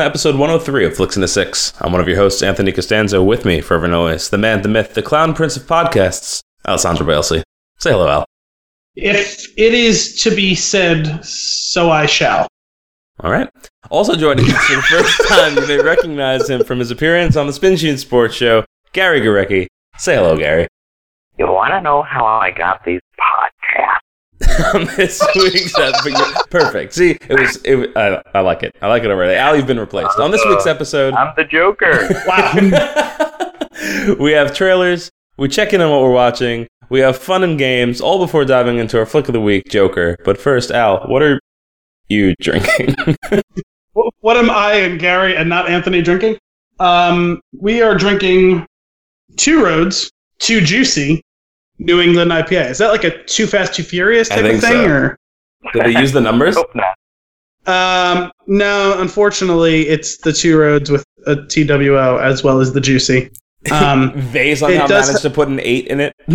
Hello, and welcome to episode 103 of Flicks in the Six. I'm one of your hosts, Anthony Costanzo. With me, forever and always, the man, the myth, the clown prince of podcasts, Alessandro Bailey. Say hello, Al. If it is to be said, so I shall. All right. Also joining us for the first time, you may recognize him from his appearance on the Spin Sheen Sports Show, Gary Gurecki. Say hello, Gary. You want to know how I got these podcasts? on this week's episode. Perfect. See, it was. It, I, I like it. I like it already. Al, you've been replaced. On this week's episode, I'm the Joker. Wow. we have trailers. We check in on what we're watching. We have fun and games, all before diving into our flick of the week, Joker. But first, Al, what are you drinking? What am I and Gary and not Anthony drinking? Um, we are drinking Two Roads, two Juicy, New England IPA. Is that like a Too Fast, Too Furious I type of thing? so. Or Did they use the numbers? Hope not. um, no, unfortunately, it's the Two Roads with a TWO as well as the Juicy. Um, They somehow It does managed to put an eight in it.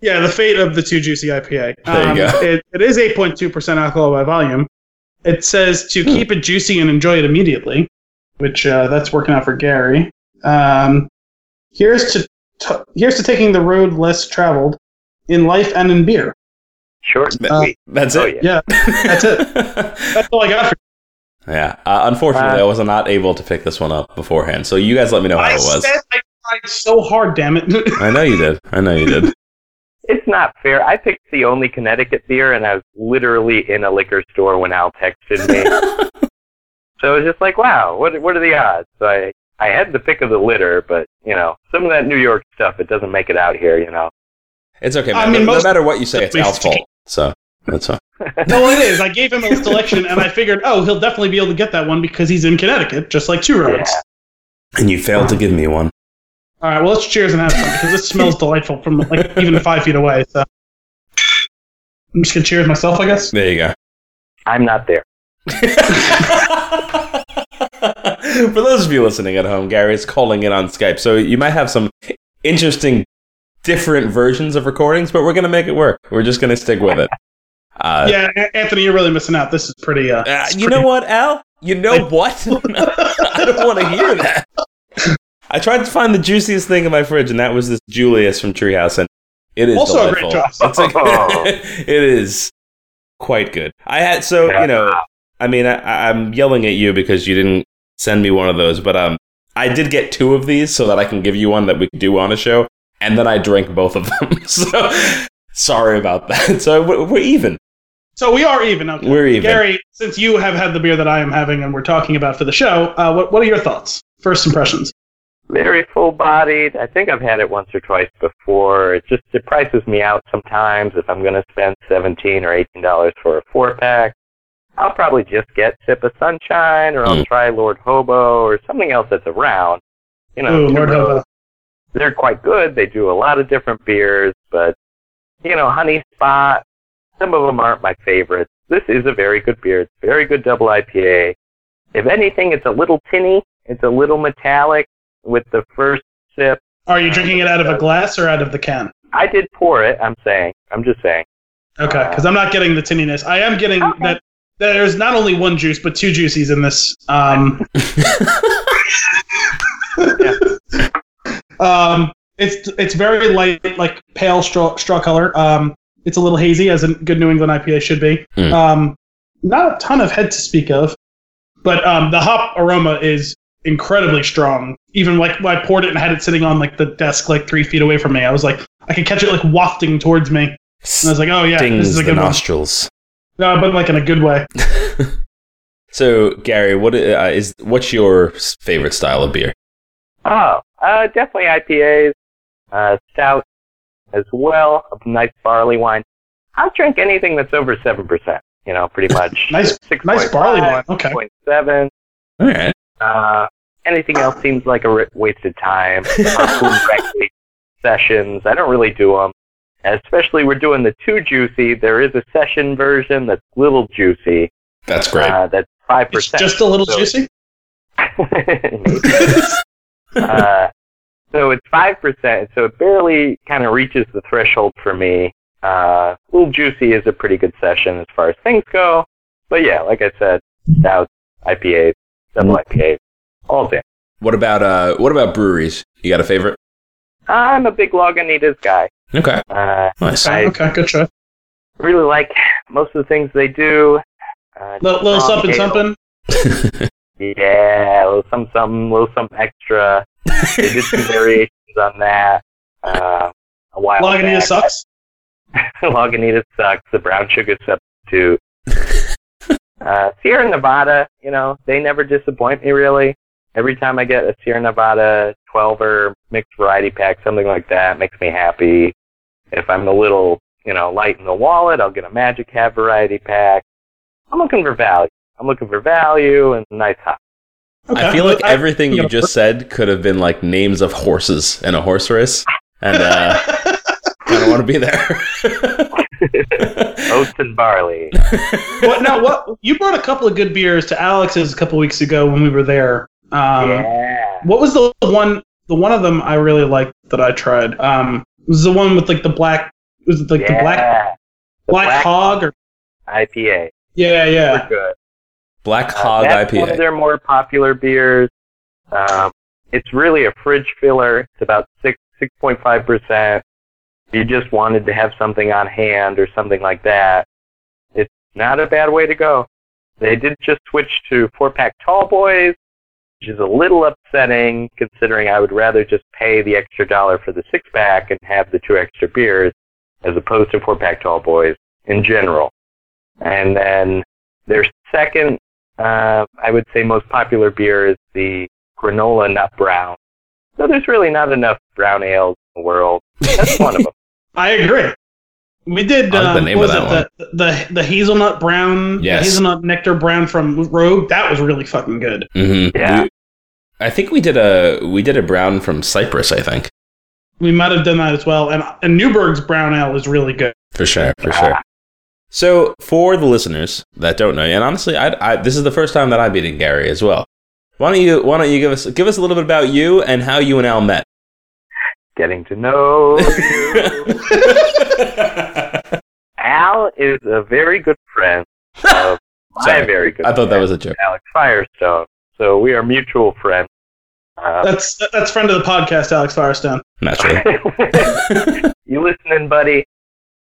yeah, the fate of the two Juicy IPA. There you Um, go. It, it is 8.2% alcohol by volume. It says to Hmm. keep it juicy and enjoy it immediately, which uh, that's working out for Gary. Um, here's to t- here's to taking the road less traveled in life and in beer. Short and Uh, sweet. That's Oh, it. yeah. Yeah, that's it. That's all I got for You. Yeah. Uh, unfortunately, Wow. I was not able to pick this one up beforehand. So you guys let me know how I it was. said I tried so hard, damn it. I know you did. I know you did. It's not fair. I picked the only Connecticut beer, and I was literally in a liquor store when Al texted me. so it was just like, wow, what what are the odds? So I I had the pick of the litter, but you know, some of that New York stuff, it doesn't make it out here. You know. It's okay, I mean, no most- matter what you say, it's makes Al's fault. So that's all. no, it is. I gave him a selection, and I figured, oh, he'll definitely be able to get that one because he's in Connecticut, just like Two Roads. Yeah. And you failed to give me one. All right, well, let's cheers and have some because this smells delightful from like even five feet away. So I'm just gonna cheers myself, I guess. There you go. I'm not there. For those of you listening at home, Gary is calling in on Skype, so you might have some interesting, different versions of recordings, but we're gonna make it work. We're just gonna stick with it. Uh, yeah, A- Anthony, you're really missing out. This is pretty. Uh, uh, you pretty- know what, Al? You know what? I don't want to hear that. I tried to find the juiciest thing in my fridge, and that was this Julius from Treehouse, and it is Also a great job. It's like- it is quite good. I had so you know, I mean, I, I'm yelling at you because you didn't send me one of those, but um, I did get two of these so that I can give you one that we could do on a show, and then I drank both of them. so sorry about that. So we're, we're even. So we are even. Okay. We're even. Gary, since you have had the beer that I am having and we're talking about for the show, uh, what what are your thoughts? First impressions. very full bodied. I think I've had it once or twice before. It just it prices me out sometimes if I'm gonna spend seventeen or eighteen dollars for a four pack. I'll probably just get Sip of Sunshine or I'll Mm. try Lord Hobo or something else that's around. You know, Ooh, Lord Roads, Hobo. they're quite good. They do a lot of different beers, but you know, Honey Spot, some of them aren't my favorites. This is a very good beer. It's a very good double IPA. If anything, it's a little tinny. It's a little metallic with the first sip. Are you drinking it out of a glass or out of the can? I did pour it. I'm saying. I'm just saying. Okay, because I'm not getting the tinniness. I am getting Okay. that. There's not only one juice, but two juices in this. Um, um, it's it's very light, like pale straw straw color. Um, it's a little hazy, as a good New England IPA should be. Mm. Um, not a ton of head to speak of, but um, the hop aroma is incredibly strong. Even like when I poured it and had it sitting on like the desk, like three feet away from me, I was like, I could catch it like wafting towards me, and I was like, oh yeah, this is a the good one. nostrils. No, but like in a good way. So, Gary, what uh, is what's your favorite style of beer? Oh, uh, definitely IPAs, uh, stout as well. A nice barley wine. I'll drink anything that's over seven percent. You know, pretty much. Nice- Six Nice barley wine. Okay. Point seven. All right. Uh, anything else seems like a ri- wasted time. Sessions, I don't really do them. Especially we're doing the too juicy. There is a session version that's little juicy. That's great. Uh, that's five percent. just a little So- juicy. uh, so it's five percent. So it barely kind of reaches the threshold for me. Uh, little juicy is a pretty good session as far as things go. but yeah, like I said, stout IPA, double IPA, all day. What about uh? What about breweries? You got a favorite? I'm a big Lagunitas guy. Okay, Uh, nice. I- okay, good choice. really like most of the things they do. Uh, Little, little strong something, something. Yeah, a little some something, little something extra. They did some variations on that. Uh, a while Lagunitas back. sucks. Loganita sucks. The brown sugar substitute. uh, Sierra Nevada, you know, they never disappoint me really. Every time I get a Sierra Nevada 12er mixed variety pack, something like that, makes me happy. If I'm a little, you know, light in the wallet, I'll get a Magic Hat variety pack. I'm looking for value. I'm looking for value and nice hop. Okay. I feel like everything you just said could have been like names of horses in a horse race, and uh, I don't want to be there. Oats and barley. what now? What you brought a couple of good beers to Alex's a couple weeks ago when we were there. Um, yeah. What was the one? The one of them I really liked that I tried. Um, was the one with like the black. Was it like yeah. the black The black, hog or? IPA. Yeah, yeah. Super good. Black Uh, Hog that's one of their more popular beers. Um, it's really a fridge filler. It's about six six point five percent. If you just wanted to have something on hand or something like that, it's not a bad way to go. They did just switch to four pack tall boys, which is a little upsetting considering I would rather just pay the extra dollar for the six pack and have the two extra beers as opposed to four pack tall boys in general. And then their second uh, I would say most popular beer is the granola nut brown. So there's really not enough brown ales in the world. That's one of them. I agree. We did. I like the Um, name what of was that it? The, the the hazelnut brown. the Yes. hazelnut nectar brown from Rogue. That was really fucking good. hmm Yeah. I think we did a we did a brown from Cyprus. I think We might have done that as well. And and Newburgh's brown ale is really good. for sure, for sure. So for the listeners that don't know, you, and honestly, I, I this is the first time that I'm meeting Gary as well. Why don't you Why don't you give us give us a little bit about you and how you and Al met? Getting to know you. Al is a very good friend of my Sorry. very good I thought that was a joke. Alex Firestone. So we are mutual friends. Uh, That's that's friend of the podcast, Alex Firestone. Naturally. you listening, buddy?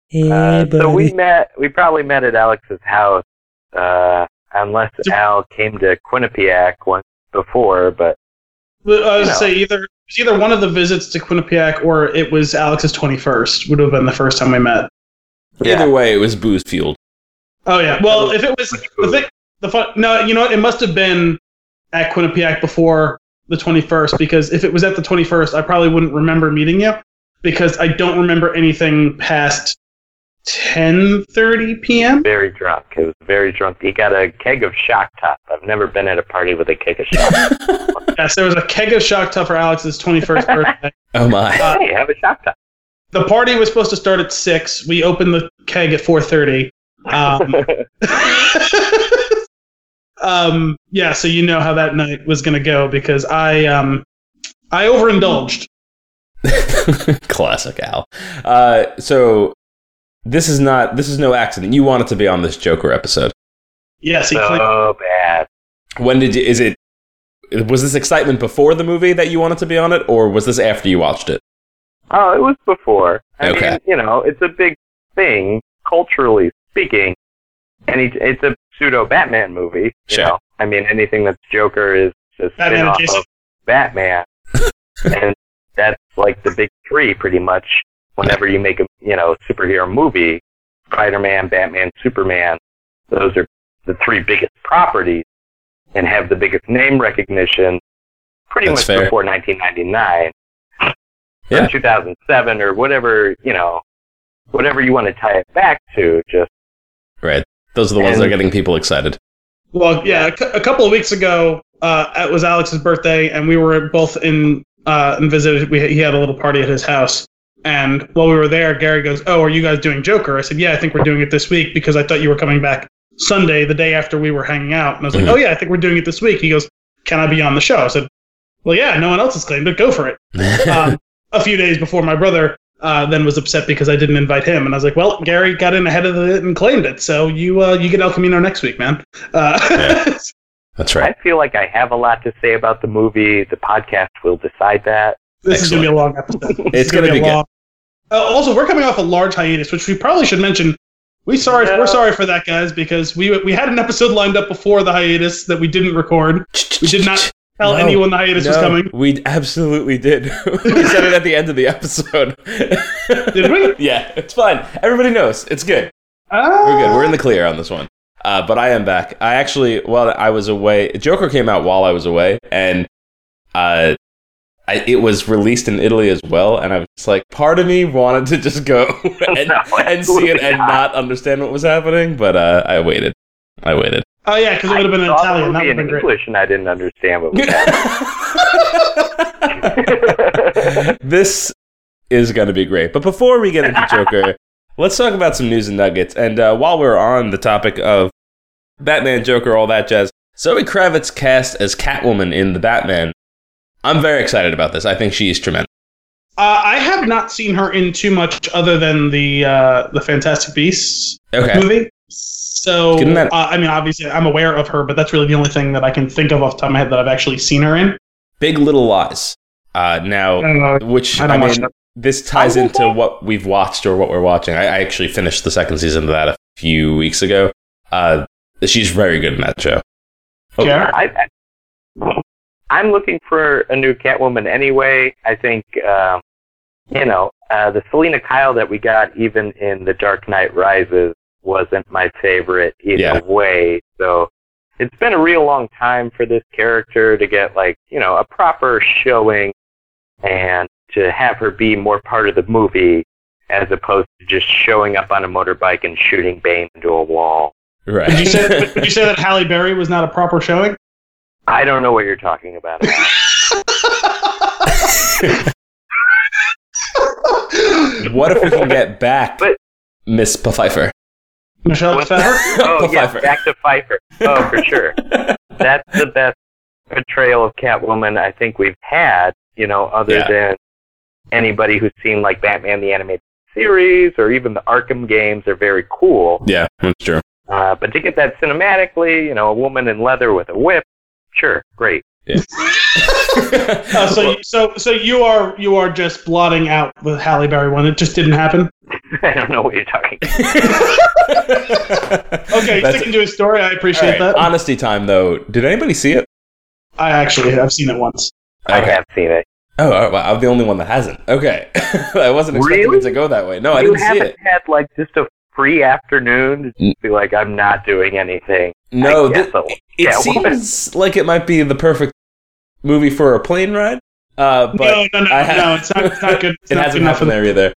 Hey, Uh, so we met. We probably met at Alex's house, uh, unless Al came to Quinnipiac once before. But But I was You know. say either it was either one of the visits to Quinnipiac or it was Alex's twenty first. Would have been the first time we met. Either way, it was booze fueled. Oh yeah. Well, if it was the food? thing, the fun. No, you know what? It must have been at Quinnipiac before the twenty first because if it was at the twenty first, I probably wouldn't remember meeting you because I don't remember anything past ten thirty p.m. very drunk. He was very drunk. He got a keg of Shock Top. I've never been at a party with a keg of Shock. Yes, there was a keg of shock top for Alex's twenty first birthday. Oh my! Uh, hey, have a Shock Top. The party was supposed to start at six. We opened the keg at four thirty. Um, um, yeah, so you know how that night was going to go because I um, I overindulged. Classic Al. Uh, so this is not this is no accident. You wanted to be on this Joker episode. Yes, he claimed, so bad. When did you? Is it? Was this excitement before the movie that you wanted to be on it, or was this after you watched it? Oh, it was before. I Okay. mean, you know, it's a big thing culturally speaking, and it's, it's a pseudo Batman movie. You Sure. know, I mean, anything that's Joker is just Batman spin off of Batman, and that's like the big three pretty much. Whenever you make a you know superhero movie, Spider-Man, Batman, Superman, those are the three biggest properties, and have the biggest name recognition. Pretty That's much fair. before 1999 Yeah. or 2007 or whatever, you know, whatever you want to tie it back to. Just Right. Those are the ones that are getting people excited. well, yeah, a, cou- a couple of weeks ago, uh, it was Alex's birthday, and we were both in uh, and visited. We he had a little party at his house, and while we were there, Gary goes, "Oh, are you guys doing Joker?" I said, "Yeah, I think we're doing it this week because I thought you were coming back Sunday, the day after we were hanging out." And I was like, Mhm. "Oh yeah, I think we're doing it this week." He goes, "Can I be on the show?" I said, "Well, yeah, no one else has claimed it. Go for it." um, a few days before my brother uh, then was upset because I didn't invite him. And I was like, well, Gary got in ahead of it and claimed it, so you uh, you get El Camino next week, man. Uh, Yeah. That's right. I feel like I have a lot to say about the movie. The podcast will decide that. This is going to be a long episode. This It's gonna gonna be a long. Uh, also, we're coming off a large hiatus, which we probably should mention. We sorry, Yeah. we're sorry for that, guys, because we we had an episode lined up before the hiatus that we didn't record. We did not tell No. anyone the hiatus was coming. We absolutely did. we said it at the end of the episode. Did we? Yeah, it's fine. Everybody knows. It's good. Ah. We're good. We're in the clear on this one. Uh, but I am back. I actually, while I was away, Joker came out while I was away, and uh, I, it was released in Italy as well. And I was just like, part of me wanted to just go and, No, and see it absolutely and not. not understand what was happening. But uh, I waited. I waited. Oh yeah, because it would have been in I saw Italian. the That movie would have in been great. English, and I didn't understand what was happening. this is going to be great. But before we get into Joker, let's talk about some news and nuggets. And uh, while we're on the topic of Batman, Joker, all that jazz, Zoe Kravitz cast as Catwoman in the Batman. I'm very excited about this. I think she's tremendous. Uh, I have not seen her in too much other than the uh, the Fantastic Beasts Okay. movie. So Getting that- uh, I mean, obviously, I'm aware of her, but that's really the only thing that I can think of off the top of my head that I've actually seen her in. Big Little Lies. Uh, now, don't which I I, mean, this ties into okay. what we've watched or what we're watching. I, I actually finished the second season of that a few weeks ago. Uh, she's very good in that show. Oh, Yeah. I, I, I'm looking for a new Catwoman anyway. I think, um, you know, uh, the Selina Kyle that we got even in The Dark Knight Rises wasn't my favorite either Yeah. way. So it's been a real long time for this character to get like, you know, a proper showing and to have her be more part of the movie as opposed to just showing up on a motorbike and shooting Bane into a wall. Right. Did you say would you say that Halle Berry was not a proper showing? I don't know what you're talking about. what if we can get back But- Miss Pfeiffer? Michelle Pfeiffer. oh yeah, Pfeiffer. back to Pfeiffer. Oh, for sure. That's the best portrayal of Catwoman I think we've had. You know, other Yeah. than anybody who's seen like Batman the animated series or even the Arkham games are very cool. Yeah, that's true. Uh, but to get that cinematically, you know, a woman in leather with a whip, sure, great. Uh, so, so, so you are you are just blotting out the Halle Berry one. It just didn't happen. I don't know what you're talking about. Okay, That's- sticking to his story. I appreciate right, that. Honesty time, though. Did anybody see it? I actually have seen it once. Okay. I have seen it. Oh, well, I'm the only one that hasn't. Okay, I wasn't expecting Really? it to go that way. No, I didn't see haven't it. had like just a free afternoon to be like, I'm not doing anything. No, I thi- guess I'll- it Catwoman. seems like it might be the perfect movie for a plane ride. Uh, but no, no, no, I ha- no. It's not. It's not good. It's it not hasn't good enough for happened the- there either.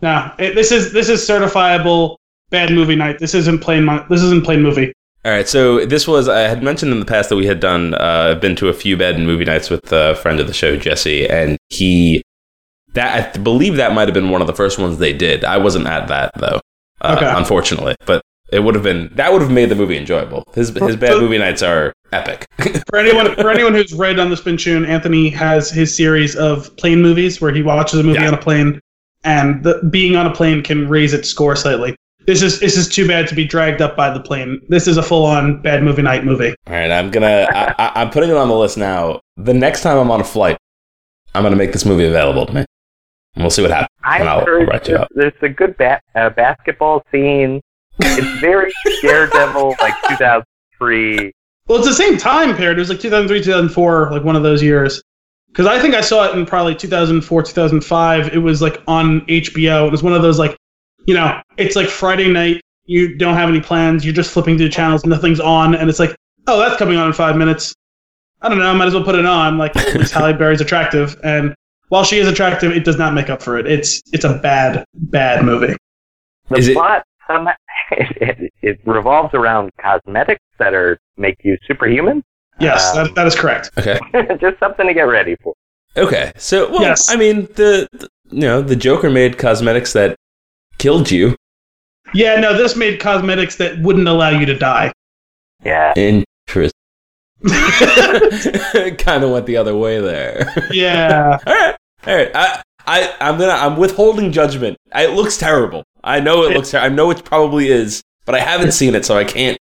No, it, this is this is certifiable bad movie night. This isn't plain. mo- This isn't plain movie. All right, so this was I had mentioned in the past that we had done. Uh, I've been to a few bed and movie nights with a friend of the show, Jesse, and he that I believe that might have been one of the first ones they did. I wasn't at that though, uh, Okay. unfortunately, but it would have been that would have made the movie enjoyable. His his bad movie nights are epic. For anyone for anyone who's read on the Spin Tune, Anthony has his series of plane movies where he watches a movie Yeah. on a plane, and the, being on a plane can raise its score slightly. This is this is too bad to be dragged up by the plane. This is a full on bad movie night movie. All right, I'm gonna I, I, I'm putting it on the list now. The next time I'm on a flight, I'm gonna make this movie available to me. And we'll see what happens. I And I'll- I'll heard write you there's, up. there's a good ba- uh, basketball scene. It's very Daredevil, like 2003. Well, it's the same time period. It was like 2003, 2004, like one of those years. Because I think I saw it in probably 2004, 2005. It was like on HBO. It was one of those like, you know, it's like Friday night. You don't have any plans. You're just flipping through channels. And nothing's on, and it's like, oh, that's coming on in five minutes. I don't know. I might as well put it on. Like at least Halle Berry's attractive, and while she is attractive, it does not make up for it. It's it's a bad, bad movie. The Is it- plot somehow it, it revolves around cosmetics that are make you superhuman. Yes, Um, that, that is correct. Okay. just something to get ready for. Okay. So, well, Yes. I mean, the, the you know the Joker made cosmetics that killed you. Yeah, no, this made cosmetics that wouldn't allow you to die. Yeah. Interesting. kind of went the other way there. Yeah. all right. All right. I I I'm gonna I'm withholding judgment. It looks terrible. I know it looks. Ter- I know it probably is, but I haven't seen it, so I can't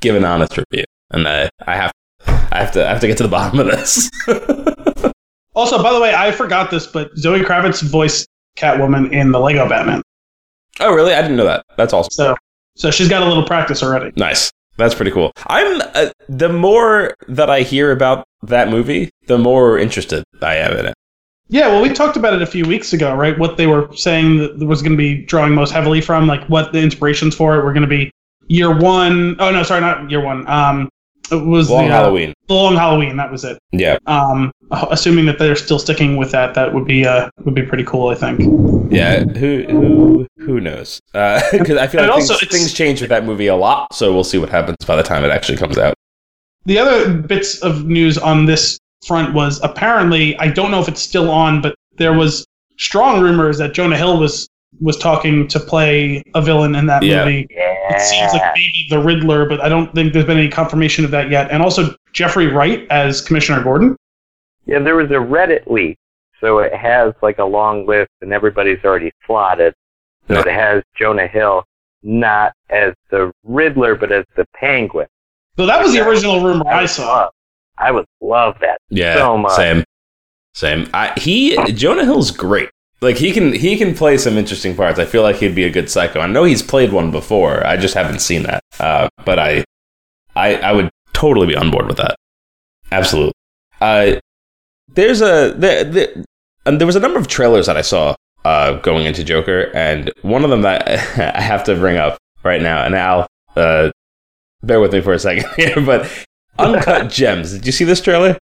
give an honest review. And I I have I have to I have to get to the bottom of this. Also, by the way, I forgot this, but Zoe Kravitz voiced Catwoman in the Lego Batman. oh, really? I didn't know that. That's awesome. So, so she's got a little practice already. Nice. That's pretty cool. I'm uh, the more that I hear about that movie, the more interested I am in it. Yeah, well, we talked about it a few weeks ago, right? What they were saying that was going to be drawing most heavily from, like what the inspirations for it were going to be. Year one, oh no, sorry, not year one. Um, it was Long the, uh, Halloween. the Long Halloween. That was it. Yeah, Um, assuming that they're still sticking with that, that would be uh would be pretty cool. I think. yeah. Who who who knows? Because I feel And like also things, things change with that movie a lot. So we'll see what happens by the time it actually comes out. The other bits of news on this front was apparently I don't know if it's still on, but there was strong rumors that Jonah Hill was was talking to play a villain in that Yeah. movie. Yeah. It seems like maybe the Riddler, but I don't think there's been any confirmation of that yet. And also Jeffrey Wright as Commissioner Gordon. Yeah, there was a Reddit leak, so it has like a long list, and everybody's already slotted. So Yeah. it has Jonah Hill not as the Riddler, but as the Penguin. So that was the original rumor I would saw. I would love that. Yeah, So much. same, same. I, he Jonah Hill's great. Like he can he can play some interesting parts. I feel like he'd be a good psycho. I know he's played one before. I just haven't seen that. Uh, but I, I I would totally be on board with that. Absolutely. Uh, there's a there, there, and there was a number of trailers that I saw uh, going into Joker, and one of them that I have to bring up right now. And Al, uh, bear with me for a second here, but Uncut Gems. Did you see this trailer?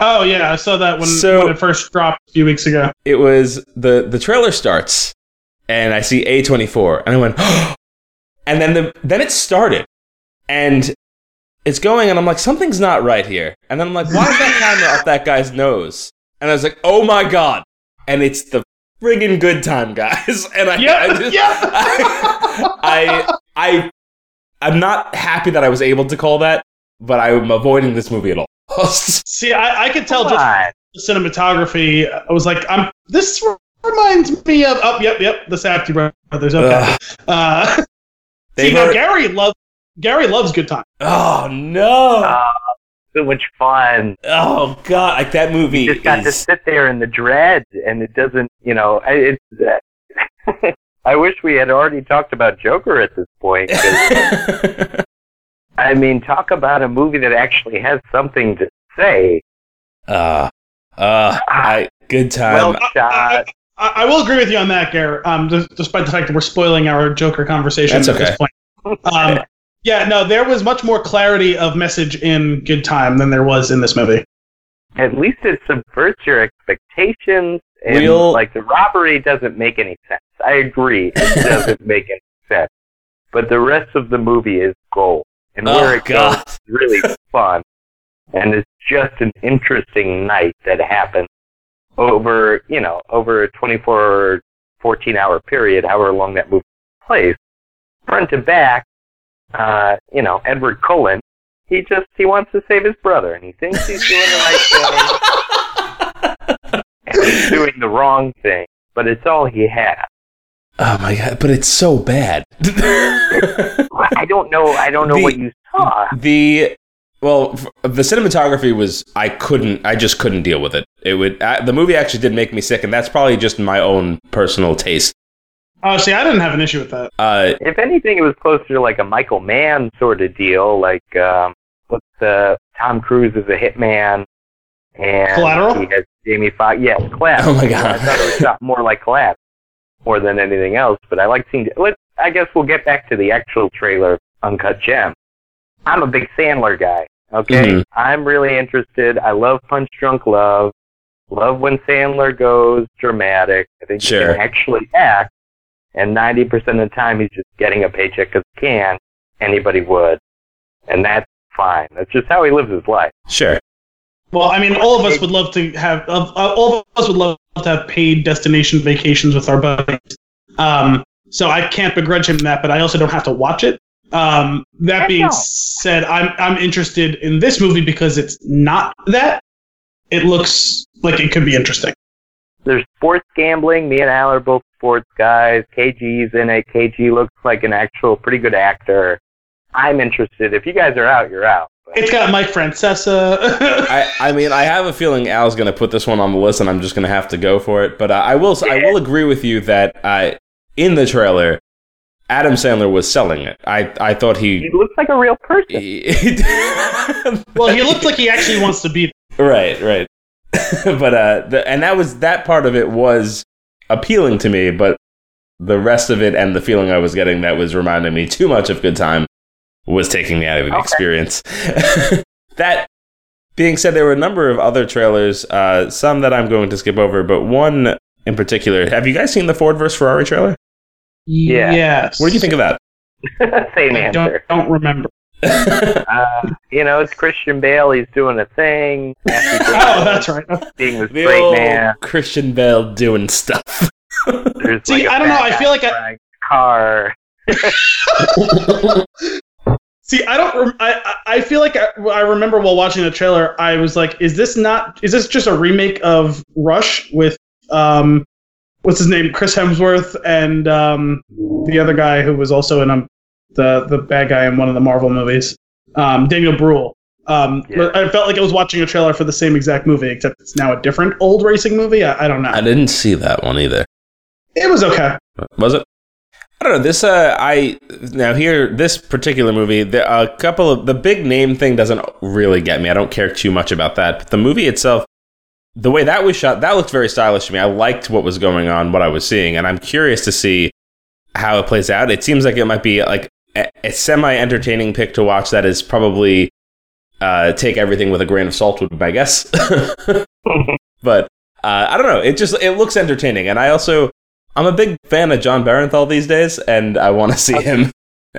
Oh yeah, I saw that when, So- when it first dropped a few weeks ago. it was the the trailer starts and I see A24 and I went and then the then it started and it's going and I'm like something's not right here and then I'm like why is that camera up that guy's nose and I was like oh my god and it's the friggin' good time guys and I, Yeah, I just yeah. I, I I I'm not happy that I was able to call that but I'm avoiding this movie at all See, I, I could tell Come just on. the cinematography. I was like, I'm. This reminds me of. Oh, yep, yep. The Safdie brothers. Okay. Uh, see, now were- Gary loves. Gary loves good time. oh no Oh, so much fun. Oh god, like that movie You just got to sit there in the dread, and it doesn't, you know, I- it's. I wish we had already talked about Joker at this point. 'Cause, I mean, talk about a movie that actually has something to say. uh uh I good time. Well I, shot. I, I will agree with you on that, Gary. Um, despite the fact that we're spoiling our Joker conversation That's at okay. this point. Um, yeah, no, there was much more clarity of message in Good Time than there was in this movie. At least it subverts your expectations. And We'll- like the robbery doesn't make any sense. I agree, it doesn't make any sense. But the rest of the movie is gold, and where oh it goes is really fun, and it's just an interesting night that happens over you know over a 24 or 14 hour period, however long that movie plays, front to back. Uh, you know, Edward Cullen. He just he wants to save his brother, and he thinks he's doing the right thing, and he's doing the wrong thing. But it's all he has. Oh my god, but it's so bad. I don't know. I don't know The- what you saw. the well, the cinematography was I couldn't I just couldn't deal with it. It would uh, the movie actually did make me sick and that's probably just my own personal taste. Oh, see, I didn't have an issue with that. Uh If anything, it was closer to like a Michael Mann sort of deal. Like, um, what's the Tom Cruise is a hitman, and Collateral? he has Jamie Foxx. Yes, Collateral. Oh my God. I thought it was more like Collateral more than anything else. But I like seeing. Let I guess we'll get back to the actual trailer, Uncut Gem. I'm a big Sandler guy. Okay, Mhm. I'm really interested. I love Punch Drunk Love. Love when Sandler goes dramatic. I think he can actually act. And 90% of the time, he's just getting a paycheck because he can. Anybody would. And that's fine. That's just how he lives his life. sure. Well, I mean, all of us would love to have. Uh, all of us would love to have paid destination vacations with our buddies. Um, so I can't begrudge him that, but I also don't have to watch it. Um, that Heck being no. said, I'm I'm interested in this movie because it's not that. It looks like it could be interesting. there's sports gambling. Me and Al are both sports guys. KG's in it. KG looks like an actual pretty good actor. I'm interested. If you guys are out, you're out. But It's got Mike Francesa. I, I mean, I have a feeling Al's going to put this one on the list, and I'm just going to have to go for it. But uh, I will, I will agree with you that uh, in the trailer, Adam Sandler was selling it. I, I thought he he. looks like a real person. well, he looked like he actually wants to be. right, right. but uh, the, and that was that part of it was appealing to me, but the rest of it and the feeling I was getting that was reminding me too much of Good Time was taking me out of the Okay. experience. that being said, there were a number of other trailers, uh, some that I'm going to skip over, but one in particular. Have you guys seen the Ford vs Ferrari trailer? Yeah. Yes. What do you think of that? Same I don't answer. don't remember. Uh, you know, it's Christian Bale. He's doing a thing. Matthew Oh, that's right. being this the great old man. Christian Bale doing stuff. There's See, like a I don't know, I feel like I- a car. See, I don't. Rem- I I I feel like I, I remember while watching the trailer, I was like, "Is this not? Is this just a remake of Rush with um, what's his name, Chris Hemsworth, and um, the other guy who was also in um, the the bad guy in one of the Marvel movies, um, Daniel Bruhl." Um, Yeah. I felt like I was watching a trailer for the same exact movie, except it's now a different old racing movie. I, I don't know. I didn't see that one either. It was okay. Was it? I don't know. This uh, I now here this particular movie. The, a couple of the big name thing doesn't really get me. I don't care too much about that. But the movie itself, the way that was shot, that looked very stylish to me. I liked what was going on, what I was seeing, and I'm curious to see how it plays out. It seems like it might be like a, a semi entertaining pick to watch. That is probably uh, take everything with a grain of salt, would be my guess. but uh, I don't know. It just it looks entertaining, and I also I'm a big fan of Jon Bernthal these days, and I want to see him.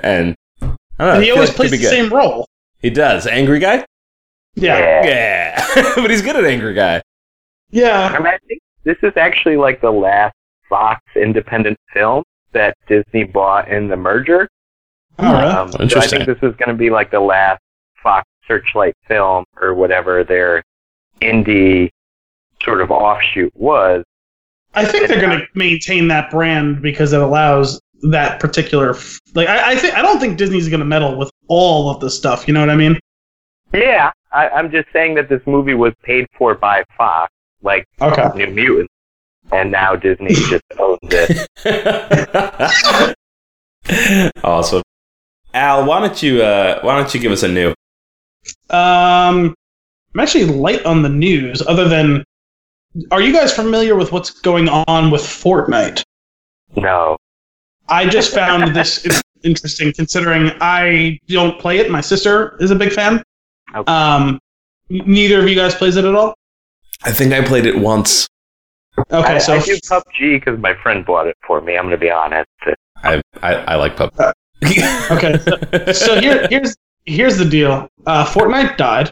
And I don't know. And he always like plays the good. same role. He does. Angry guy. Yeah. Yeah, but he's good at angry guy. Yeah. I mean, I think this is actually like the last Fox independent film that Disney bought in the merger. All right. Um, so I Interesting. think this is going to be like the last Fox Searchlight film or whatever their indie sort of offshoot was. I think they're going to maintain that brand because it allows that particular. f- Like, I, I think I don't think Disney's going to meddle with all of the stuff. You know what I mean? Yeah, I, I'm just saying that this movie was paid for by Fox, like Okay. New Mutants, and now Disney just owns it. awesome. Al, why don't you uh, why don't you give us a new? Um, I'm actually light on the news. Other than, are you guys familiar with what's going on with Fortnite? No. I just found this interesting, considering I don't play it. My sister is a big fan. Okay. Um, neither of you guys plays it at all. I think I played it once. Okay, I, so I do PUBG because my friend bought it for me. I'm going to be honest. I I, I like pub. Uh, okay, so, so here here's here's the deal. Uh, Fortnite died.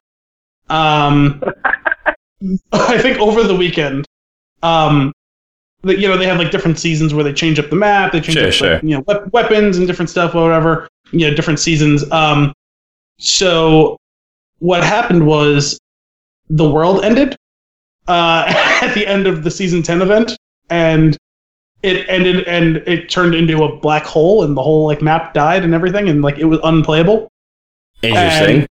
Um, I think over the weekend. Um, the, you know they have like different seasons where they change up the map. They change Sure, up sure. like, you know wep- weapons and different stuff, whatever. You know different seasons. Um, so what happened was the world ended uh, at the end of the season ten event, and it ended and it turned into a black hole, and the whole like map died and everything, and like it was unplayable. Interesting. And-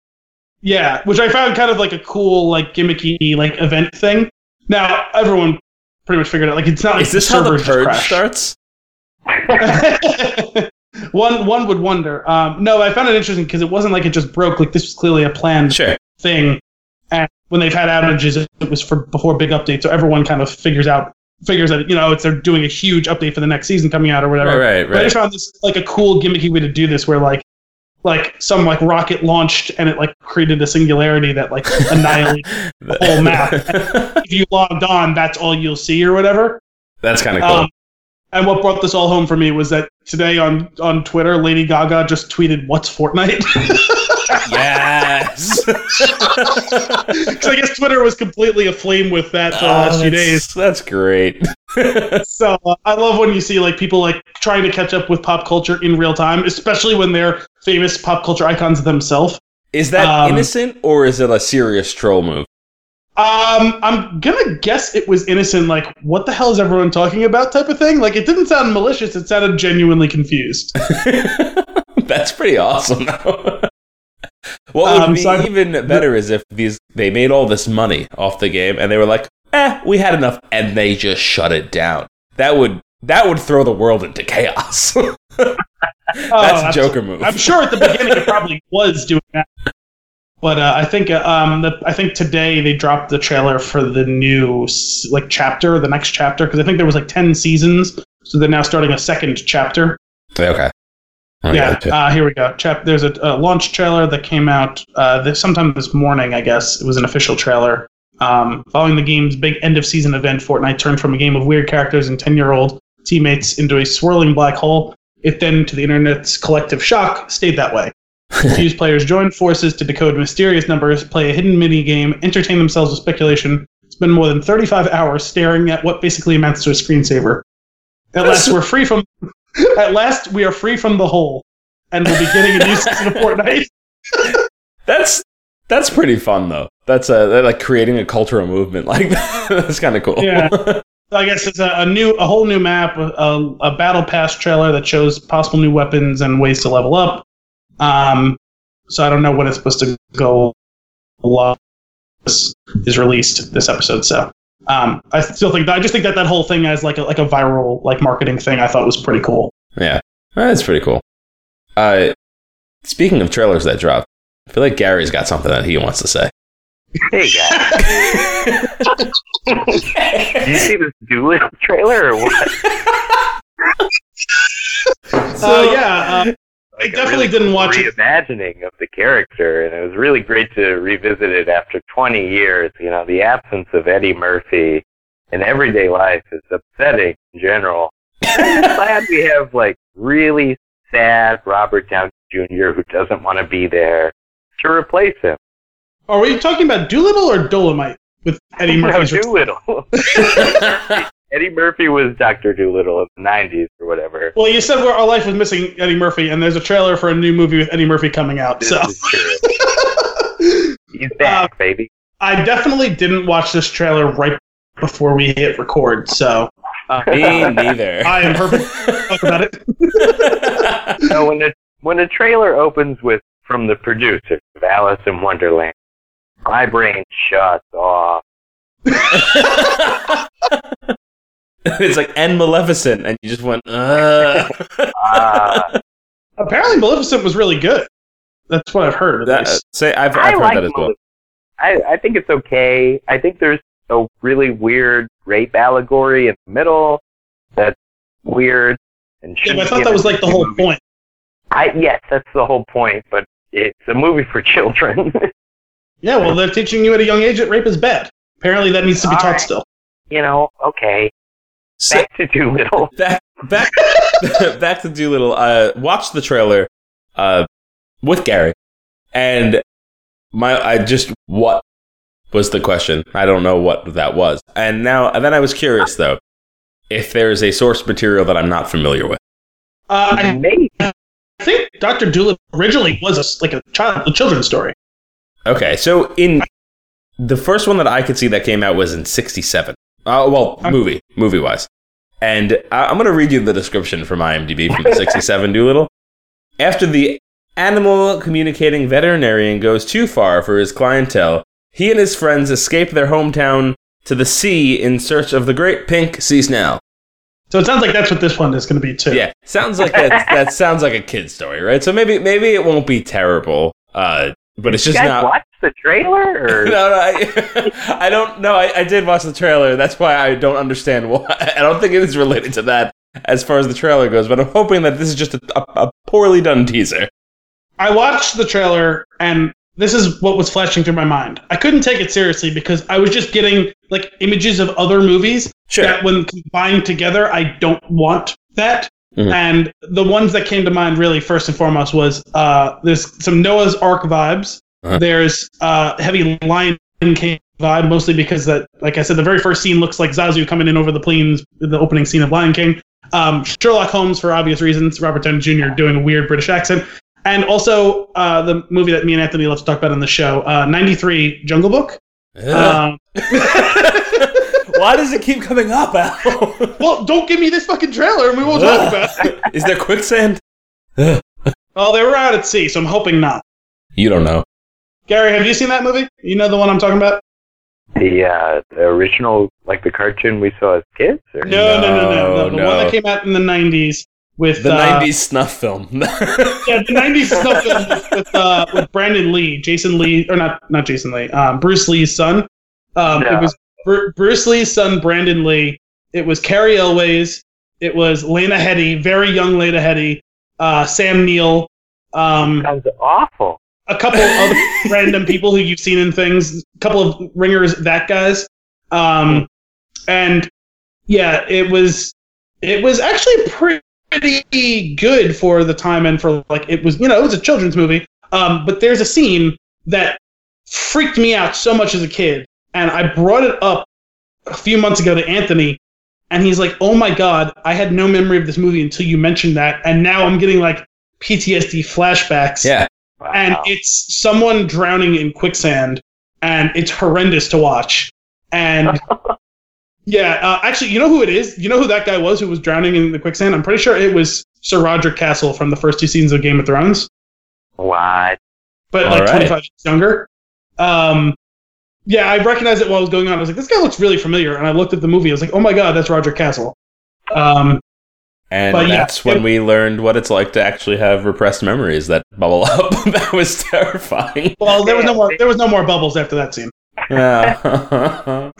Yeah, which I found kind of like a cool, like gimmicky, like event thing. Now everyone pretty much figured out like it's not like Is this how the purge starts? one one would wonder. Um, no, I found it interesting because it wasn't like it just broke. Like this was clearly a planned Sure. thing. And when they've had outages, it was for before big updates, so everyone kind of figures out figures that you know it's they're doing a huge update for the next season coming out or whatever. Right, right, But I just found this like a cool gimmicky way to do this, where like like some like rocket launched and it like created a singularity that like annihilated. the whole map. if you logged on, that's all you'll see or whatever. That's kind of cool. Um, and what brought this all home for me was that today on on Twitter, Lady Gaga just tweeted, "What's Fortnite?" yes. Because I guess Twitter was completely aflame with that for the last few days. Oh, That's great. So uh, I love when you see like people like trying to catch up with pop culture in real time, especially when they're famous pop culture icons themselves. Is that Um, innocent or is it a serious troll move? Um, I'm gonna guess it was innocent. Like, what the hell is everyone talking about? Type of thing. Like, it didn't sound malicious. It sounded genuinely confused. That's pretty awesome. Though. what would Um, be so even better is if these they made all this money off the game and they were like, "Eh, we had enough," and they just shut it down. That would that would throw the world into chaos. That's a. Joker move. I'm sure at the beginning it probably was doing that. But uh, I think uh, um, the, I think today they dropped the trailer for the new like chapter, the next chapter, because I think there was like ten seasons, so they're now starting a second chapter. okay. I yeah, gotcha. uh, here we go. Chap- there's a, a launch trailer that came out uh, this, sometime this morning. I guess it was an official trailer. Um, following the game's big end of season event, Fortnite turned from a game of weird characters and ten year old teammates into a swirling black hole. It then, to the internet's collective shock, stayed that way. Confused players joined forces to decode mysterious numbers, play a hidden mini game, entertain themselves with speculation, spend more than 35 hours staring at what basically amounts to a screensaver. At last, we're free from. At last, we are free from the hole, and we'll be getting a new season of Fortnite. That's that's pretty fun though. That's a like creating a cultural movement like that. that's kind of cool. Yeah. I guess it's a, a new, a whole new map, a, a battle pass trailer that shows possible new weapons and ways to level up. Um, so I don't know when it's supposed to go. This is released this episode, so um, I still think I just think that that whole thing as like a like a viral like marketing thing I thought was pretty cool. Yeah, that's pretty cool. Uh, speaking of trailers that dropped, I feel like Gary's got something that he wants to say. Hey guys, did you see this Dolittle trailer or what? uh, yeah, uh, I Like a definitely really didn't watch it. reimagining of the character, and it was really great to revisit it after 20 years. You know, the absence of Eddie Murphy in everyday life is upsetting in general. I'm glad we have like really sad Robert Downey Jr. who doesn't want to be there to replace him. Are we talking about Dolittle or Dolomite with Eddie Murphy? No, Murphy? Dolittle. Eddie Murphy was Doctor Dolittle in the '90s or whatever. well, you said our life was missing Eddie Murphy, and there's a trailer for a new movie with Eddie Murphy coming out. This So is true. He's back, baby. I definitely didn't watch this trailer right before we hit record. So uh, Me neither. I am perfect talk about it. So when the when the trailer opens with from the producer of Alice in Wonderland, my brain shuts off. it's like and Maleficent, and you just went. Uh. Uh, Apparently, Maleficent was really good. That's what I've heard. That, least. say I've, I I've heard like that as well. Maleficent. I I think it's okay. I think there's a really weird rape allegory in the middle that's weird and Yeah, but I thought that was like the whole movie. point. I yes, that's the whole point. But it's a movie for children. Yeah, well, they're teaching you at a young age that rape is bad. Apparently, that needs to be All taught right. still. you know, okay. So, Back to Dolittle. back back back to Dolittle. Uh, watched the trailer uh, with Gary, and my I just what was the question? I don't know what that was, and now and then I was curious though if there is a source material that I'm not familiar with. Uh, I Maybe. think Doctor Dolittle originally was a, like a child, a children's story. Okay, so in the first one that I could see that came out was in '67. Uh, well, movie movie wise, and I- I'm going to read you the description from IMDb from the '67 Dolittle. After the animal communicating veterinarian goes too far for his clientele, he and his friends escape their hometown to the sea in search of the great pink sea snail. So it sounds like that's what this one is going to be too. Yeah, sounds like that. that sounds like a kid story, right? So maybe maybe it won't be terrible, uh, but it's You just guys not. watch the trailer? Or? no, no, I, I don't know. I, I did watch the trailer. That's why I don't understand why. I don't think it is related to that as far as the trailer goes. But I'm hoping that this is just a, a, a poorly done teaser. I watched the trailer and this is what was flashing through my mind. I couldn't take it seriously because I was just getting like images of other movies Sure. that when combined together I don't want that. Mhm. And the ones that came to mind really first and foremost was uh there's some Noah's Ark vibes. Uh-huh. There's uh heavy Lion King vibe mostly because that like I said the very first scene looks like Zazu coming in over the plains the opening scene of Lion King. Um, Sherlock Holmes for obvious reasons. Robert Downey Jr. doing a weird British accent. And also uh, the movie that me and Anthony love to talk about on the show, uh, 93 Jungle Book. Um, Why does it keep coming up, Al? well, don't give me this fucking trailer and we won't talk about it. Is there quicksand? Oh, they were out at sea, so I'm hoping not. You don't know. Gary, have you seen that movie? You know the one I'm talking about? The uh, the original, like the cartoon we saw as kids. Or? No, no, no, no, no. No, The no. one that came out in the 90s with The uh, 90s snuff film. Yeah, the '90s stuff with with, uh, with Brandon Lee, Jason Lee, or not not Jason Lee, um, Bruce Lee's son. Um, Yeah. It was Bru- Bruce Lee's son, Brandon Lee. It was Cary Elwes. It was Lena Headey, very young Lena Headey. Uh, Sam Neill. Um, Sounds awful. a couple of random people who you've seen in things. A couple of ringers, that guys. Um, and yeah, it was it was actually pretty good for the time and for like it was you know it was a children's movie. Um, but there's a scene that freaked me out so much as a kid, and I brought it up a few months ago to Anthony, and he's like, "Oh my god, I had no memory of this movie until you mentioned that, and now I'm getting like PTSD flashbacks." yeah. Wow. and it's someone drowning in quicksand, and it's horrendous to watch. And yeah, uh, actually, you know who it is? You know who that guy was who was drowning in the quicksand? I'm pretty sure it was Sir Rodrik Cassel from the first two seasons of Game of Thrones, what? but All like right. 25 years younger. Um, yeah, I recognized it while it was going on. I was like, this guy looks really familiar, and I looked at the movie. I was like, oh my god, that's Rodrik Cassel. Um, And But yeah, that's when it- we learned what it's like to actually have repressed memories that bubble up. that was terrifying. well, there was no more. There was no more bubbles after that scene. Yeah.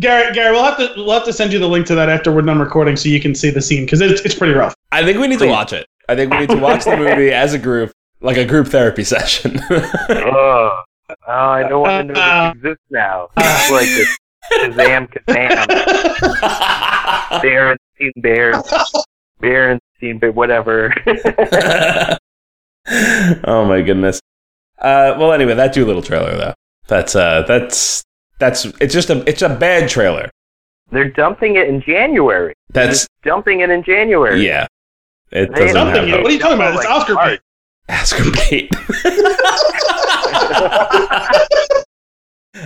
Gary, Gary, we'll have to we'll have to send you the link to that after we're done recording, so you can see the scene because it's it's pretty rough. I think we need to watch it. I think we need to watch the movie as a group, like a group therapy session. oh, oh, I don't want to know Uh, this exists now. It's like this Shazam Kazam. Berenstein Bears. Berenstein Bear, whatever. oh my goodness. Uh, well, anyway, that Dolittle trailer though. That's uh, that's that's it's just a it's a bad trailer. They're dumping it in January. That's They're dumping it in January. yeah. It They doesn't Dumping it? What are you talking about? It's Oscar art. Bait. him, bait.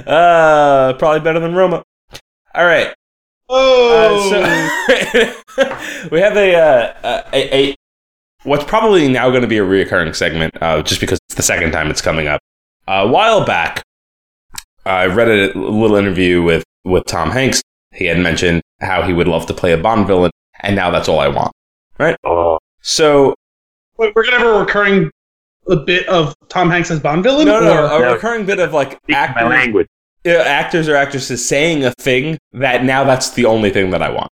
uh, probably better than Roma. All right. Oh, Uh, so we have a, uh, a, a what's probably now going to be a reoccurring segment, uh, just because it's the second time it's coming up. a while back, I read a little interview with with Tom Hanks. He had mentioned how he would love to play a Bond villain, and now that's all I want. Right. Oh, So Wait, we're gonna have a recurring a bit of Tom Hanks as Bond villain. no, no, or- a No. recurring bit of like speak my actors, language. uh, actors or actresses saying a thing that now that's the only thing that I want.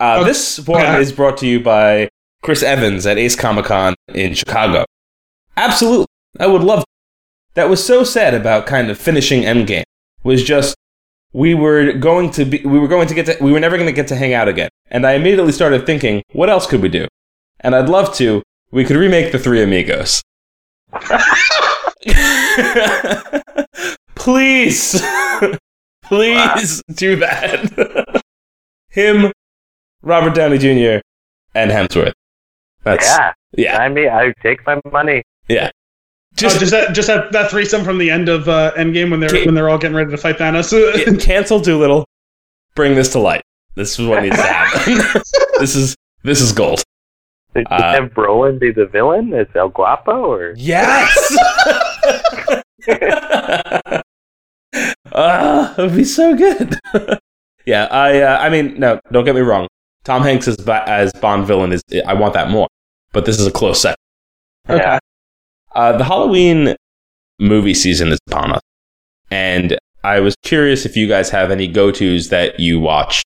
Uh, Okay. This one Okay. is brought to you by Chris Evans at Ace Comic Con in Chicago. Absolutely, I would love. That was so sad about kind of finishing Endgame. Was just we were going to be we were going to get to we were never going to get to hang out again, and I immediately started thinking, what else could we do? And I'd love to. We could remake the Three Amigos. Please, please do that. Him, Robert Downey Jr., and Hemsworth. That's yeah. yeah, I mean, I take my money. Yeah. Just oh, just that just that, that threesome from the end of uh, Endgame when they're Ca- when they're all getting ready to fight Thanos. yeah, cancel Dolittle. Bring this to light. This is what needs to happen. this is this is gold. Did you Uh, have Brolin be the villain as El Guapo, or Yes. Ah, it would be so good. yeah, I. Uh, I mean, no, don't get me wrong. Tom Hanks as as Bond villain is. I want that more, but this is a close second. yeah, Uh, the Halloween movie season is upon us, and I was curious if you guys have any go tos that you watch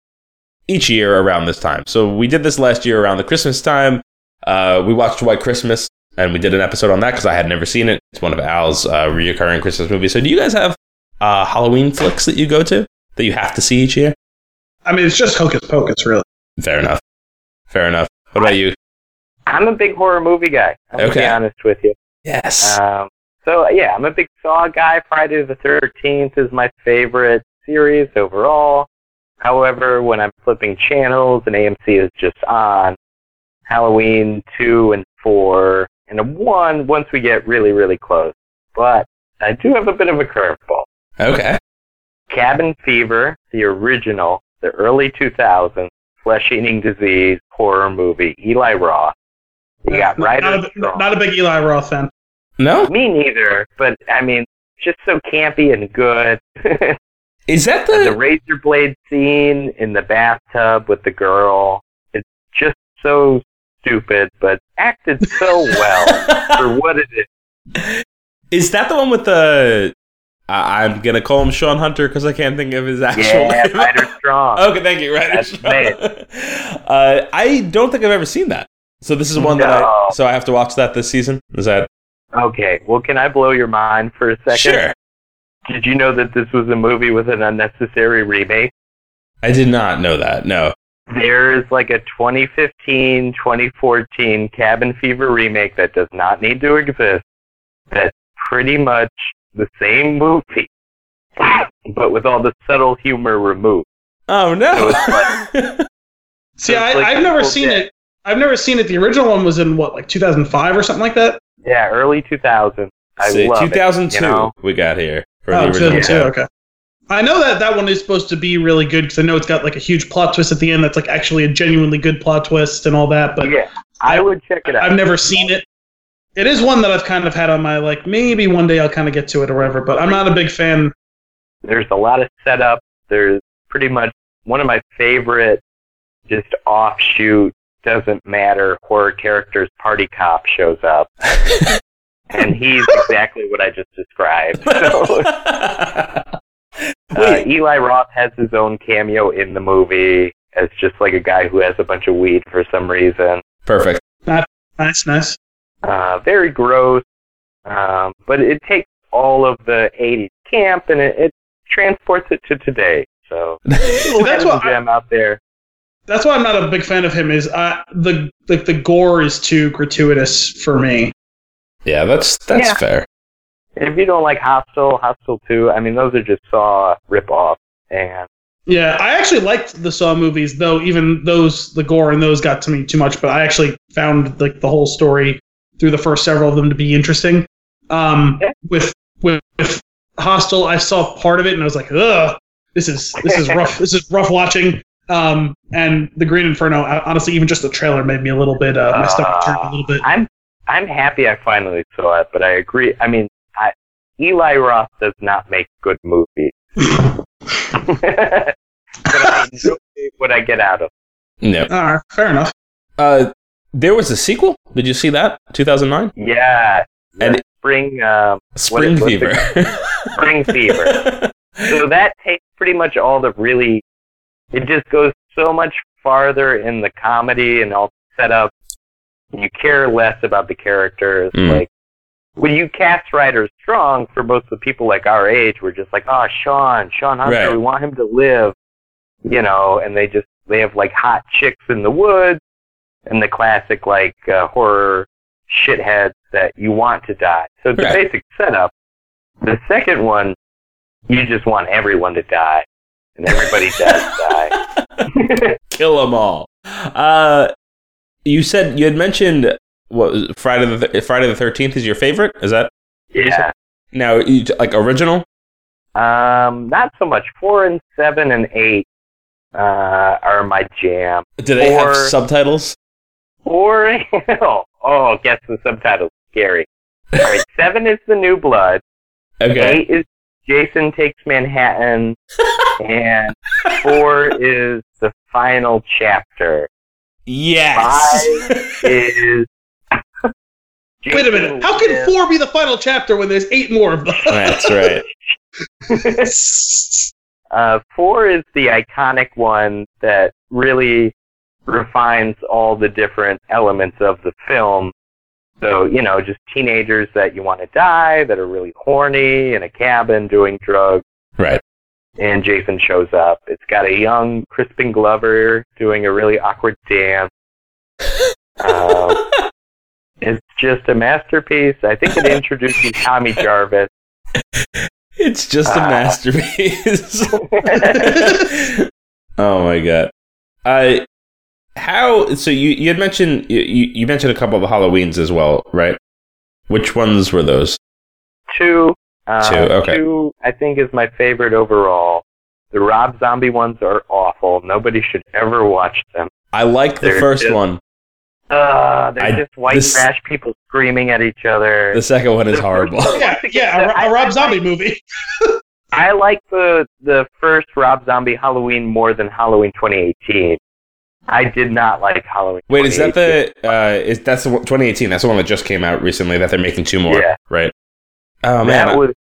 each year around this time. So we did this last year around the Christmas time. Uh, we watched White Christmas, and we did an episode on that because I had never seen it. It's one of Al's uh, reoccurring Christmas movies. So do you guys have uh, Halloween flicks that you go to that you have to see each year? I mean, it's just hocus pocus, really. Fair enough. Fair enough. What about you? I'm a big horror movie guy. I'm gonna Okay. be honest with you. Yes. Um, so yeah, I'm a big Saw guy. Friday the Thirteenth is my favorite series overall. However, when I'm flipping channels and AMC is just on, Halloween two and four and a one once we get really really close. But I do have a bit of a curveball. Okay. Cabin Fever, the original, the early 2000s flesh-eating disease horror movie. Eli Roth. You got not, not, a, not a big Eli Roth fan. No? Me neither, but I mean, just so campy and good. Is that the the. razor blade scene in the bathtub with the girl. It's just so stupid, but acted so well for what it is. Is that the one with the. I I'm going to call him Shawn Hunter because I can't think of his actual Yeah, name. Ryder Strong. Okay, thank you. Right. That's uh, I don't think I've ever seen that. So this is one that I. So I have to watch that this season. Is that Okay, well, can I blow your mind for a second? sure? Did you know that this was a movie with an unnecessary remake? I did not know that. No. There's like a 2015, 2014 Cabin Fever remake that does not need to exist. That's pretty much the same movie, but with all the subtle humor removed. Oh no. See, It's I, like I've never seen J. it. I've never seen it. The original one was in what, like 2005 or something like that. Yeah, early 2000. I See, love 2002 it. You know? we got here for Oh, the original. 2002. Okay. I know that that one is supposed to be really good because I know it's got like a huge plot twist at the end. That's like actually a genuinely good plot twist and all that. But yeah, I would check it out. I've never seen it. It is one that I've kind of had on my like maybe one day I'll kind of get to it or whatever. But I'm not a big fan. There's a lot of setup. There's pretty much one of my favorite just offshoot doesn't matter horror characters party cop shows up and he's exactly what I just described. So, uh, Eli Roth has his own cameo in the movie as just like a guy who has a bunch of weed for some reason. perfect. Nice, nice. Uh, very gross, um, but it takes all of the 80s camp and it, it transports it to today. So, That's that's what I- gem out there. That's why I'm not a big fan of him. Is uh, the like the gore is too gratuitous for me. yeah, that's that's Yeah. fair. If you don't like Hostel, Hostel 2, I mean, those are just Saw rip-off. And Yeah, I actually liked the Saw movies, though. Even those, the gore and those got to me too much. But I actually found like the whole story through the first several of them to be interesting. Um, Yeah. with with with Hostel, I saw part of it and I was like, ugh, this is this is rough. this is rough watching. Um, and the Green Inferno, honestly, even just the trailer made me a little bit uh, my stomach turned a little bit. I'm I'm happy I finally saw it, but I agree. I mean, Eli Roth does not make good movies. but I enjoy what I get out of. No. All right, fair enough. Uh, there was a sequel. Did you see that? 2009. Yeah, And- the spring um, Spring what's Fever. spring fever. so that takes pretty much all the really. It just goes so much farther in the comedy and all the setup. You care less about the characters. Mm. Like when you cast Ryder Strong, for most of the people like our age, we're just like, oh, Shawn, Shawn Hunter, Right. we want him to live. You know, and they just they have like hot chicks in the woods, and the classic like uh, horror shitheads that you want to die. So it's Right. a basic setup. The second one, you just want everyone to die, and everybody does die. Kill them all. Uh, you said you had mentioned what Friday the th- Friday the Thirteenth is your favorite. Is that yeah. now you, like original? Um, not so much. Four and seven and eight uh, are my jam. Do they have Or- subtitles? Four, oh, oh, guess the subtitles. Scary. All right, seven is the New Blood. Okay. Eight is Jason Takes Manhattan, and four is the final chapter. Yes. Five Is Wait a minute. How can Jason four be the final chapter when there's eight more of them? That's right. Uh, four is the iconic one that really refines all the different elements of the film. So, you know, just teenagers that you want to die, that are really horny in a cabin doing drugs, Right. and Jason shows up. It's got a young Crispin Glover doing a really awkward dance. Um, it's just a masterpiece. I think it introduces Tommy Jarvis. It's just a Ah. masterpiece. oh my god. I how? So you you had mentioned you you mentioned a couple of Halloweens as well, right? Which ones were those? Two, Uh, Two, okay. Two, I think, is my favorite overall. The Rob Zombie ones are awful. Nobody should ever watch them. I like the They're first just- one. Uh, they're I- just white this- trash people screaming at each other. The second one is The horrible. first- yeah, yeah, a, a Rob Zombie movie. I like the the first Rob Zombie Halloween more than Halloween 2018. I did not like Halloween. Wait, is that the uh is that's the 2018? That's the one that just came out recently that they're making two more, Yeah. right? Oh man, that I, was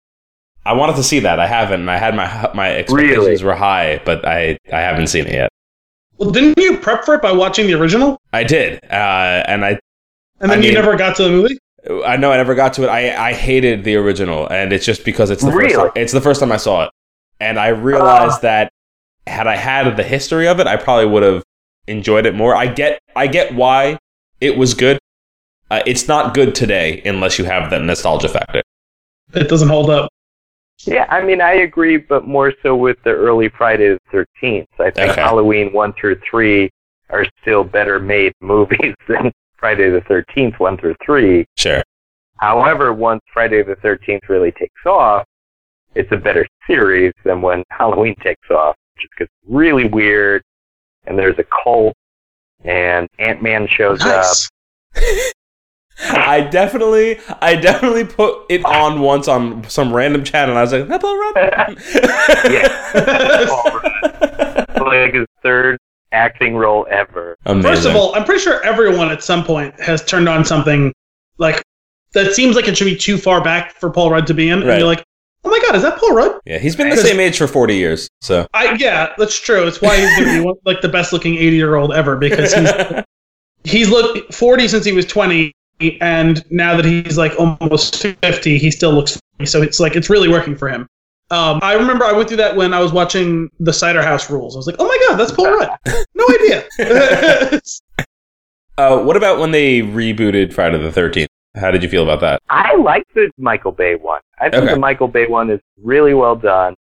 I wanted to see that. I haven't. and I had my my expectations Really? were high, but I I haven't seen it yet. Well, didn't you prep for it by watching the original, I did, uh, and I and then I you mean- never got to the movie? I know I never got to it. I I hated the original, and it's just because it's the first Really? time, it's the first time I saw it, and I realized Ah. that had I had the history of it, I probably would have enjoyed it more. I get I get why it was good. Uh, it's not good today unless you have that nostalgia factor. It doesn't hold up. Yeah. I mean, I agree, but more so with the early Friday the 13th. I think Okay. Halloween one through three are still better made movies than Friday the 13th one through three. Sure. However, once Friday the 13th really takes off, it's a better series than when Halloween takes off. Just gets really weird, and there's a cult, and Ant Man shows up. Nice. I definitely, I definitely put it on once on some random channel. And I was like, "That's all right." like his third acting role ever. Amazing. First of all, I'm pretty sure everyone at some point has turned on something like that seems like it should be too far back for Paul Rudd to be in, and you're like, oh my god, is that Paul Rudd? yeah, he's been the same age for forty years. So I yeah, that's true. It's why he's gonna be one, like the best looking 80 year old ever because he's he's looked 40 since he was 20, and now that he's like almost 50, he still looks 40. So it's like it's really working for him. Um, I remember I went through that when I was watching the Cider House Rules. I was like, oh my god, that's Paul Rudd. No idea. Uh, what about when they rebooted Friday the Thirteenth? How did you feel about that? I like the Michael Bay one. I think Okay. the Michael Bay one is really well done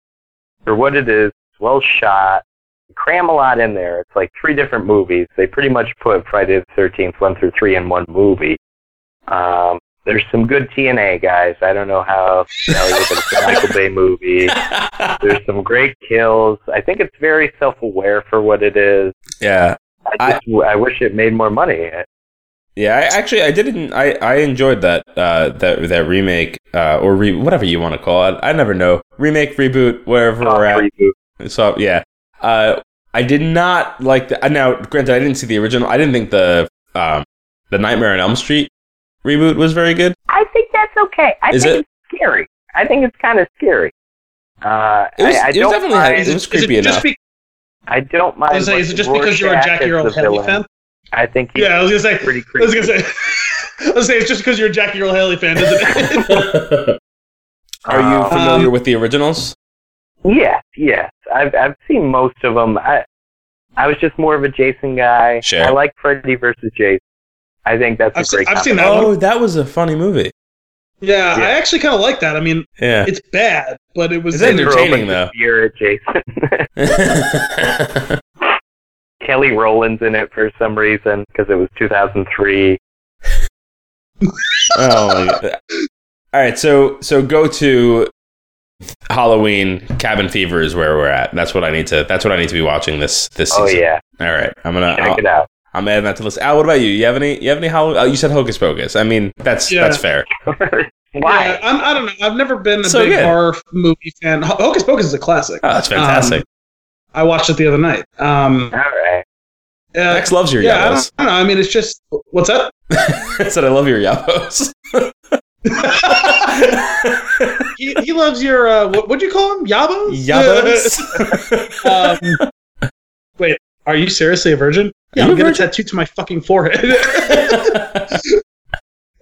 for what it is. It's well shot. Cram a lot in there. It's like three different movies. They pretty much put Friday the Thirteenth one through three in one movie. Um, there's some good TNA guys. I don't know how, you it's a Michael Bay movie. There's some great kills. I think it's very self-aware for what it is. yeah, I just I wish it made more money. yeah. I actually I didn't. I I enjoyed that uh that that remake uh or re, whatever you want to call it. I never know remake reboot wherever we're at. Reboot. So yeah, uh, I did not like the. Now, granted, I didn't see the original. I didn't think the um, the Nightmare on Elm Street reboot was very good. I think that's okay. I Is think it? it's scary. I think it's kind of scary. Uh, It was- I, I it was definitely- mind. it was creepy it enough. be- I don't I mind. was gonna say, is it just because you're a Rorschach Jackie Earle Haley villain. fan? I think he's Yeah, I was gonna say. pretty I creepy. was gonna say. I was gonna say it's just because you're a Jackie Earle Haley fan, isn't it? Are you Um, familiar with the originals? Yes, yes. I've I've seen most of them. I I was just more of a Jason guy. Sure. I like Freddy versus Jason. I think that's a I've seen- great. I've seen that combination. Oh, that was a funny movie. yeah, Yeah. I actually kind of like that. I mean, Yeah. it's bad, but it was. It's Throw a entertaining, though. Beer at Jason. Kelly Rowland's in it for some reason because it was 2003. oh my god. All right, so so go to Halloween Cabin Fever is where we're at. That's what I need to. That's what I need to be watching this this oh, Season. Oh yeah, All right, I'm gonna. check I'll, it out. I'm adding that to the list. Al, what about you? You have any? You have any Halloween? Oh, you said Hocus Pocus. I mean, that's Yeah. that's fair. Why? Yeah, I'm, I don't know. I've never been a So big good. horror movie fan. Hocus Pocus is a classic. Oh, that's fantastic. Um, I watched it the other night. Um, All right. uh, Max loves your yeah, I don't, I don't know. I mean, it's just what's up. I said I love your Yabos. he, he loves your uh, what would you call him? Yabos. Yabos. um, wait, are you seriously a virgin? Yeah, I'm a gonna tattoo to my fucking forehead.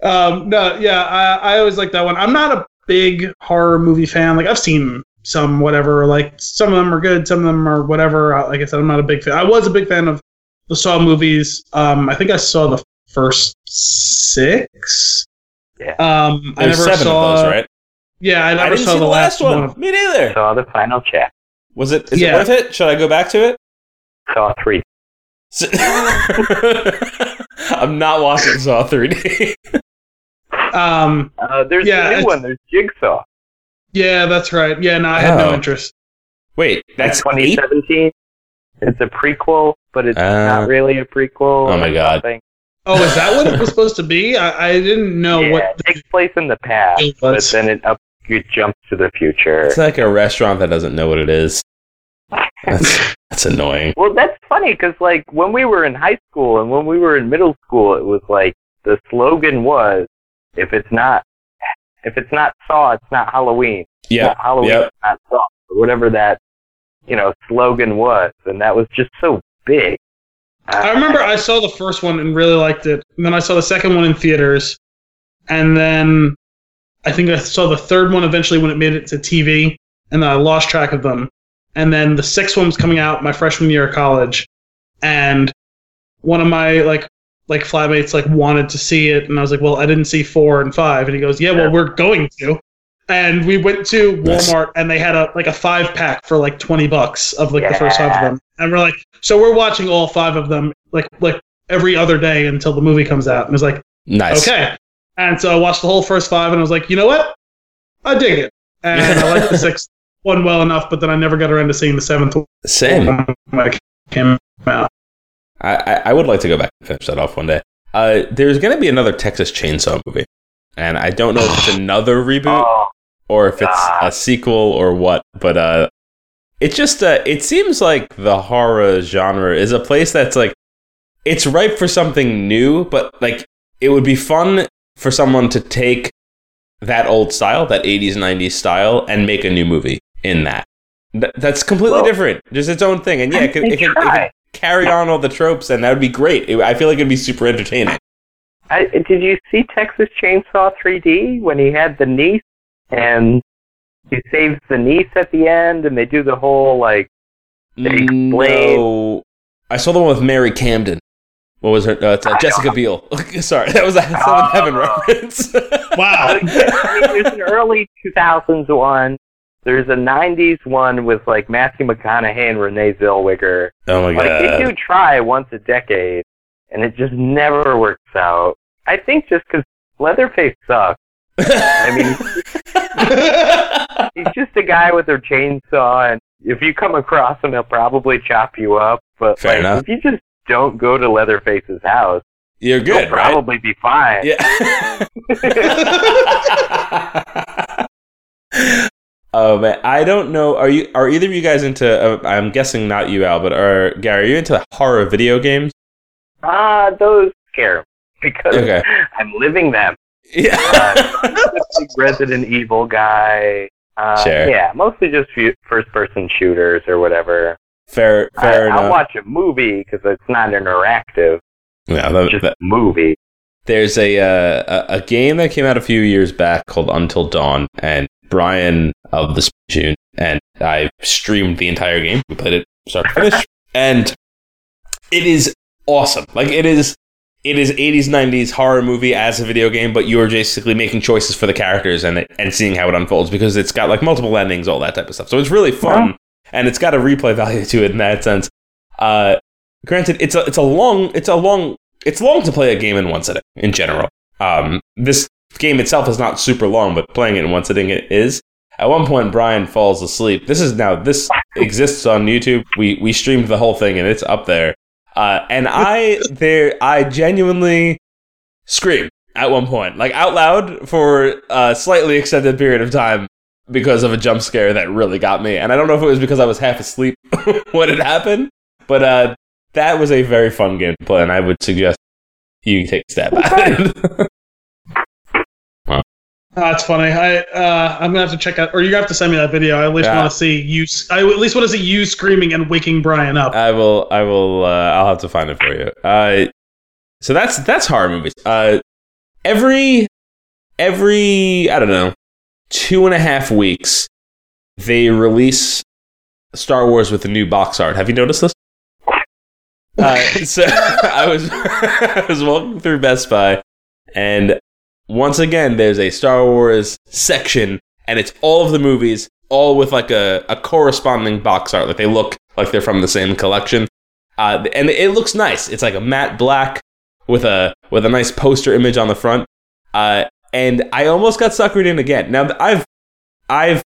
um, no, yeah, I, I always like that one. I'm not a big horror movie fan. Like I've seen some, whatever. Like some of them are good, some of them are whatever. Uh, Like I said, I'm not a big fan. I was a big fan of the Saw movies. Um, I think I saw the first six. Yeah. Um, I never seven saw. of those, right? Yeah, I I, never didn't saw see the, last one. of- Me neither. Saw the final chat. Was it? Is Yeah. it worth it? Should I go back to it? Saw three. I'm not watching Saw 3D. Um, Uh, there's Yeah, a new one. There's Jigsaw. Yeah, that's right. Yeah, no, I had Oh. no interest. Wait, that's eight? 2017. It's a prequel, but it's Uh, not really a prequel. oh my God. something. Oh, is that what it was supposed to be? I, I didn't know yeah, what it takes place in the past, but was. then it up it jumps to the future. It's like a restaurant that doesn't know what it is. That's, that's annoying. Well, that's funny because like when we were in high school and when we were in middle school, it was like the slogan was, "If it's not, if it's not Saw, it's not Halloween. Yeah. Not Halloween, Yep. not Saw." Or whatever that you know slogan was, and that was just so big. I remember I saw the first one and really liked it. And then I saw the second one in theaters. And then I think I saw the third one eventually when it made it to TV. And then I lost track of them. And then the sixth one was coming out my freshman year of college. And one of my like like flatmates like wanted to see it and I was like, Well, I didn't see four and five and he goes, Yeah, well we're going to. And we went to Walmart and they had a like a five pack for like twenty bucks of like the first five of them. And we're like, so we're watching all five of them like like every other day until the movie comes out. And it's like, Nice. okay. And so I watched the whole first five and I was like, you know what? I dig it. And I like the sixth one well enough, but then I never got around to seeing the seventh one Same. when it came out. I, I, I would like to go back and finish that off one day. Uh, there's going to be another Texas Chainsaw movie. And I don't know if it's another reboot Oh, or if it's a sequel or what, but uh, it just uh, it seems like the horror genre is a place that's like it's ripe for something new, but like it would be fun for someone to take that old style, that 80s 90s style, and make a new movie in that. Th- that's completely Well, different, just its own thing, and yeah, it could, it could, it could carry on all the tropes, and that would be great. It- I feel like it'd be super entertaining. I, did you see Texas Chainsaw 3D when he had the niece and he saves the niece at the end and they do the whole like They explain- No, I saw the one with Mary Camden. What was her? Uh, it's, uh, Jessica Biel. Sorry, that was a Seventh Oh. Heaven reference. Wow. I mean, there's an early 2000s one. There's a 90s one with like Matthew McConaughey and Renee Zellweger. oh my Like they do try once a decade, and it just never works out. I think just because Leatherface sucks. I mean, he's just a guy with a chainsaw, and if you come across him, he'll probably chop you up. But Fair like, enough. if you just don't go to Leatherface's house, you're good, you'll right? probably be fine. Yeah. oh man, I don't know. Are you? Are either of you guys into? Uh, I'm guessing not you, Al, but are Gary? Are you into horror video games? Ah, those scare me because Okay. I'm living them. Yeah. Big Resident Evil guy. Uh, Sure. Yeah, mostly just first-person shooters or whatever. fair. Fair I, I'll watch a movie because it's not yeah, interactive, that- it's just that- a movie. There's a, uh, a a game that came out a few years back called Until Dawn, and Brian of the June and I streamed the entire game. We played it start to finish, and it is awesome. Like it is, it is 80s 90s horror movie as a video game, but you are basically making choices for the characters and and seeing how it unfolds because it's got like multiple endings, all that type of stuff. So it's really fun, and it's got a replay value to it in that sense. Uh, granted, it's a it's a long it's a long it's long to play a game in one sitting in general. Um, this game itself is not super long, but playing it in one sitting it is. At one point, Brian falls asleep. This is now this exists on YouTube. We we streamed the whole thing and it's up there. Uh, and I there I genuinely screamed at one point, like out loud for a slightly extended period of time because of a jump scare that really got me. And I don't know if it was because I was half asleep when it happened, but uh, that was a very fun game to play, and I would suggest you take a stab at it. That's funny. I uh, I'm gonna have to check out, or you have to send me that video. I at least Yeah. want to see you. I at least want to see you screaming and waking Brian up. I will. I will. Uh, I'll have to find it for you. Uh, so that's that's horror movies. Uh, every every I don't know two and a half weeks they release Star Wars with a new box art. Have you noticed this? Uh, so I was I was walking through Best Buy, and once again there's a Star Wars section, and it's all of the movies, all with like a, a corresponding box art. Like they look like they're from the same collection, uh, and it looks nice. It's like a matte black with a with a nice poster image on the front. Uh, and I almost got suckered in again. Now I've I've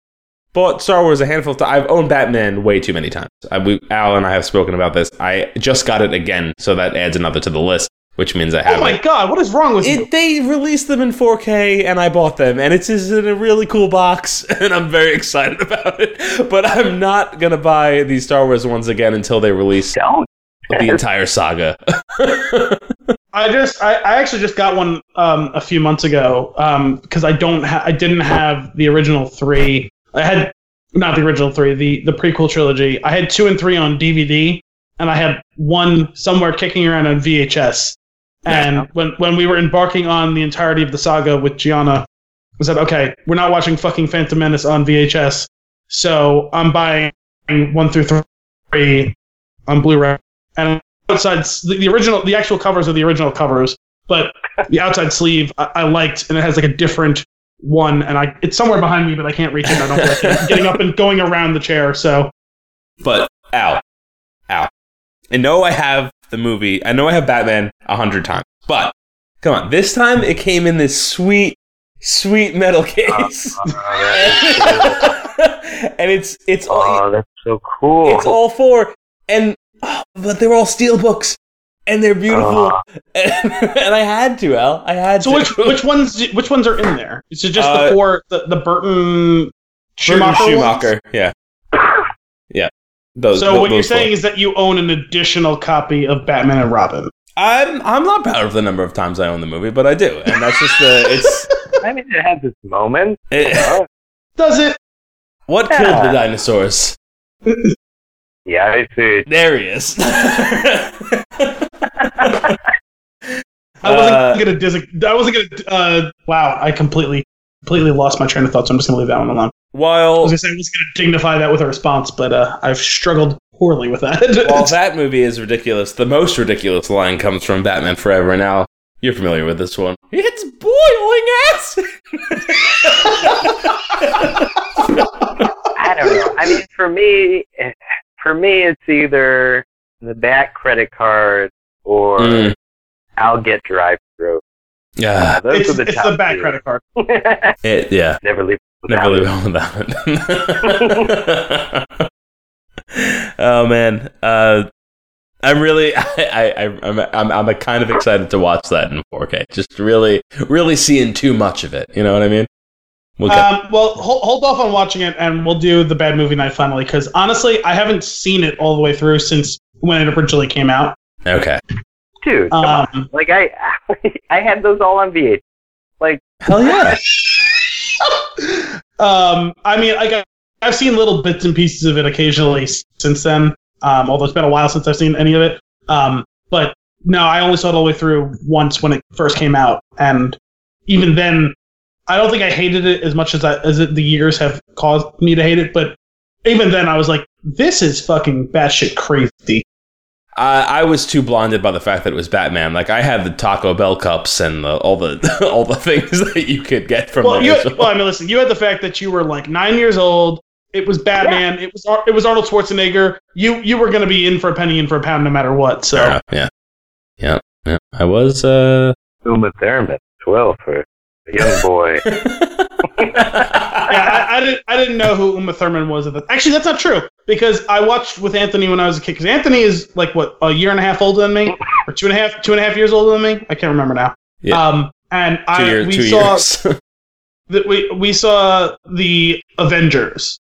bought Star Wars a handful of times. I've owned Batman way too many times. I, we, Al and I have spoken about this. I just got it again, so that adds another to the list, which means I have Oh my it. god, what is wrong with you? They released them in 4K, and I bought them, and it's in a really cool box, and I'm very excited about it. But I'm not gonna buy these Star Wars ones again until they release Don't. the entire saga. I just, I, I actually just got one um, a few months ago because I don't, ha- I didn't have the original three. I had not the original three, the the prequel trilogy. I had two and three on DVD, and I had one somewhere kicking around on VHS. And Yeah. when when we were embarking on the entirety of the saga with Gianna, I said, okay, we're not watching fucking Phantom Menace on VHS, so I'm buying one through three on Blu-ray. And outside the, the original, the actual covers are the original covers, but the outside sleeve I, I liked, and it has like a different one, and I it's somewhere behind me, but I can't reach it. I don't feel like getting- getting up and going around the chair. So But Al, Al, and no, I have the movie. I know I have Batman a hundred times. But come on, this time it came in this sweet, sweet metal case, and it's it's all Oh, that's so cool. it's all four, and oh, but they're all steel books, and they're beautiful, Oh. and, and I had to, Al, I had so to. which which ones which ones are in there? Is it just Uh, the four the, the Burton Burton Schumacher? ones? Schumacher, yeah, yeah. Those, So tho- what you're those four. saying is that you own an additional copy of Batman and Robin. I'm I'm not proud of the number of times I own the movie, but I do, and that's just the it's. I mean, it has its moments. It, Does it? what Yeah. killed the dinosaurs? yeah, I see. There he is. I wasn't Uh, gonna dis- I wasn't gonna. Uh, wow, I completely completely lost my train of thought. So I'm just gonna leave that one alone. I while was gonna say I was gonna dignify that with a response, but uh, I've struggled poorly with that. while that movie is ridiculous, the most ridiculous line comes from Batman Forever. Now you're familiar with this one. It's boiling acid. I don't know. I mean, for me, for me, it's either the back credit card or Mm. I'll get drive through. Yeah, Those it's, are the it's top the back two. credit card. it. Yeah, Never leave. never leave it. home without it. oh man, uh, I'm really, I, I, I'm, I'm, I'm kind of excited to watch that in 4K. Just really, really seeing too much of it. You know what I mean? We'll Um, well, hold, hold off on watching it, and we'll do the bad movie night finally. Because honestly, I haven't seen it all the way through since when it originally came out. okay. Dude, come on. Um, Like I, I had those all on VH. Like hell yeah. um, I mean, like I've seen little bits and pieces of it occasionally since then. Um, although it's been a while since I've seen any of it. Um, but no, I only saw it all the way through once when it first came out, and even then, I don't think I hated it as much as I, as it, the years have caused me to hate it. But even then, I was like, "This is fucking batshit crazy." I, I was too blinded by the fact that it was Batman. Like I had the Taco Bell cups and the, all the all the things that you could get from Well, the you original. well, I mean, listen, you had the fact that you were like nine years old. It was Batman. It was Ar- it was Arnold Schwarzenegger. You you were going to be in for a penny, in for a pound, no matter what. So Yeah, yeah, yeah, yeah. I was. uh Uma Thurman as well for a young boy. yeah, I, I didn't I didn't know who Uma Thurman was at the. Actually, that's not true because I watched with Anthony when I was a kid. Because Anthony is like what a year and a half older than me, or two and a half two and a half years older than me. I can't remember now. Yeah. Um, and two I years. we Two saw years. that we we saw the Avengers,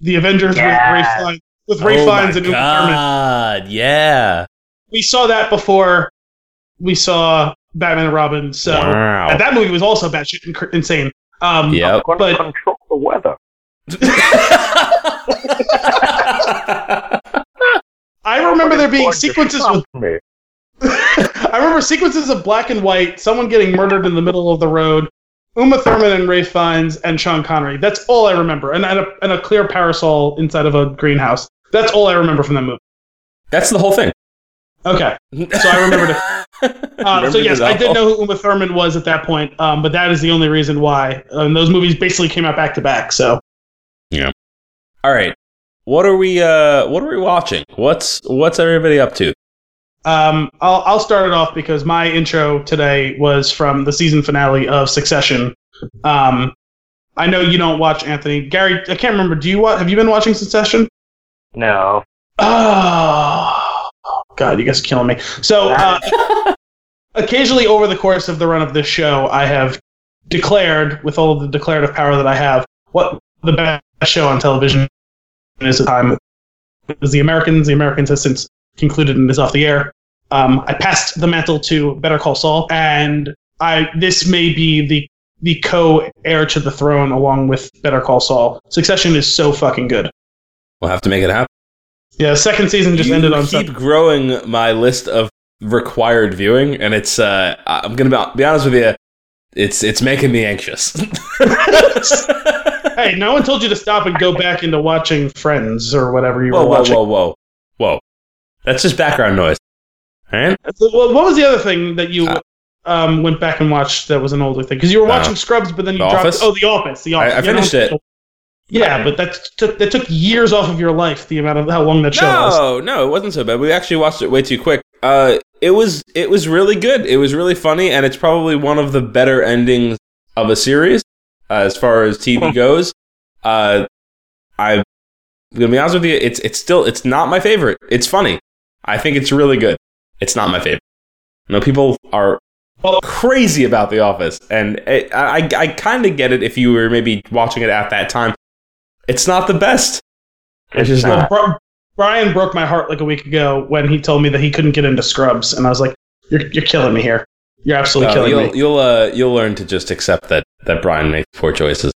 the Avengers Yeah. with Ralph Fiennes, with Ralph oh Fiennes my and Uma Thurman. God! Yeah. We saw that before we saw Batman and Robin. So wow. and that movie was also batshit inc- insane. Um, Yep. Gonna But- control the weather. I remember there being sequences with me. I remember sequences of black and white, someone getting murdered in the middle of the road, Uma Thurman and Ralph Fiennes and Sean Connery. That's all I remember, and, and, a, and a clear parasol inside of a greenhouse. That's all I remember from that movie. That's the whole thing. Okay, so I remembered it. Uh, so yes, I did know who Uma Thurman was at that point, um, but that is the only reason why. Um, those movies basically came out back to back. So yeah. All right. What are we? uh What are we watching? What's What's everybody up to? um, I'll I'll start it off because my intro today was from the season finale of Succession. Um, I know you don't watch Anthony. Gary, I can't remember. Do you wa- have you been watching Succession? No. Oh, God, you guys are killing me. So, uh, occasionally over the course of the run of this show, I have declared, with all of the declarative power that I have, what the best show on television is at the time. It was The Americans. The Americans has since concluded and is off the air. Um, I passed the mantle to Better Call Saul, and I this may be the the co-heir to the throne along with Better Call Saul. Succession is so fucking good. We'll have to make it happen. Yeah, second season just you ended on. keep growing my list of required viewing, and it's. Uh, I'm gonna be, be honest with you. It's it's making me anxious. hey, no one told you to stop and go back into watching Friends or whatever you whoa, were whoa, watching. whoa, whoa, whoa! That's just background noise. All right. Well, what was the other thing that you Uh, um, went back and watched that was an older thing? Because you were watching Uh, Scrubs, but then you The dropped. Office? Oh, The Office. The Office. I know, finished it. Yeah, but that took that took years off of your life. The amount of how long that show was. No, no, it wasn't so bad. We actually watched it way too quick. Uh, it was it was really good. It was really funny, and it's probably one of the better endings of a series uh, as far as TV goes. Uh, I'm gonna be honest with you. It's it's still it's not my favorite. It's funny. I think it's really good. It's not my favorite. No, people are Well- crazy about The Office, and it, I I kind of get it if you were maybe watching it at that time. It's not the best. It's just not. Bri- Brian broke my heart like a week ago when he told me that he couldn't get into Scrubs, and I was like, "You're you're killing me here. You're absolutely Uh, killing you'll me." you'll uh, you'll learn to just accept that that Brian makes poor choices.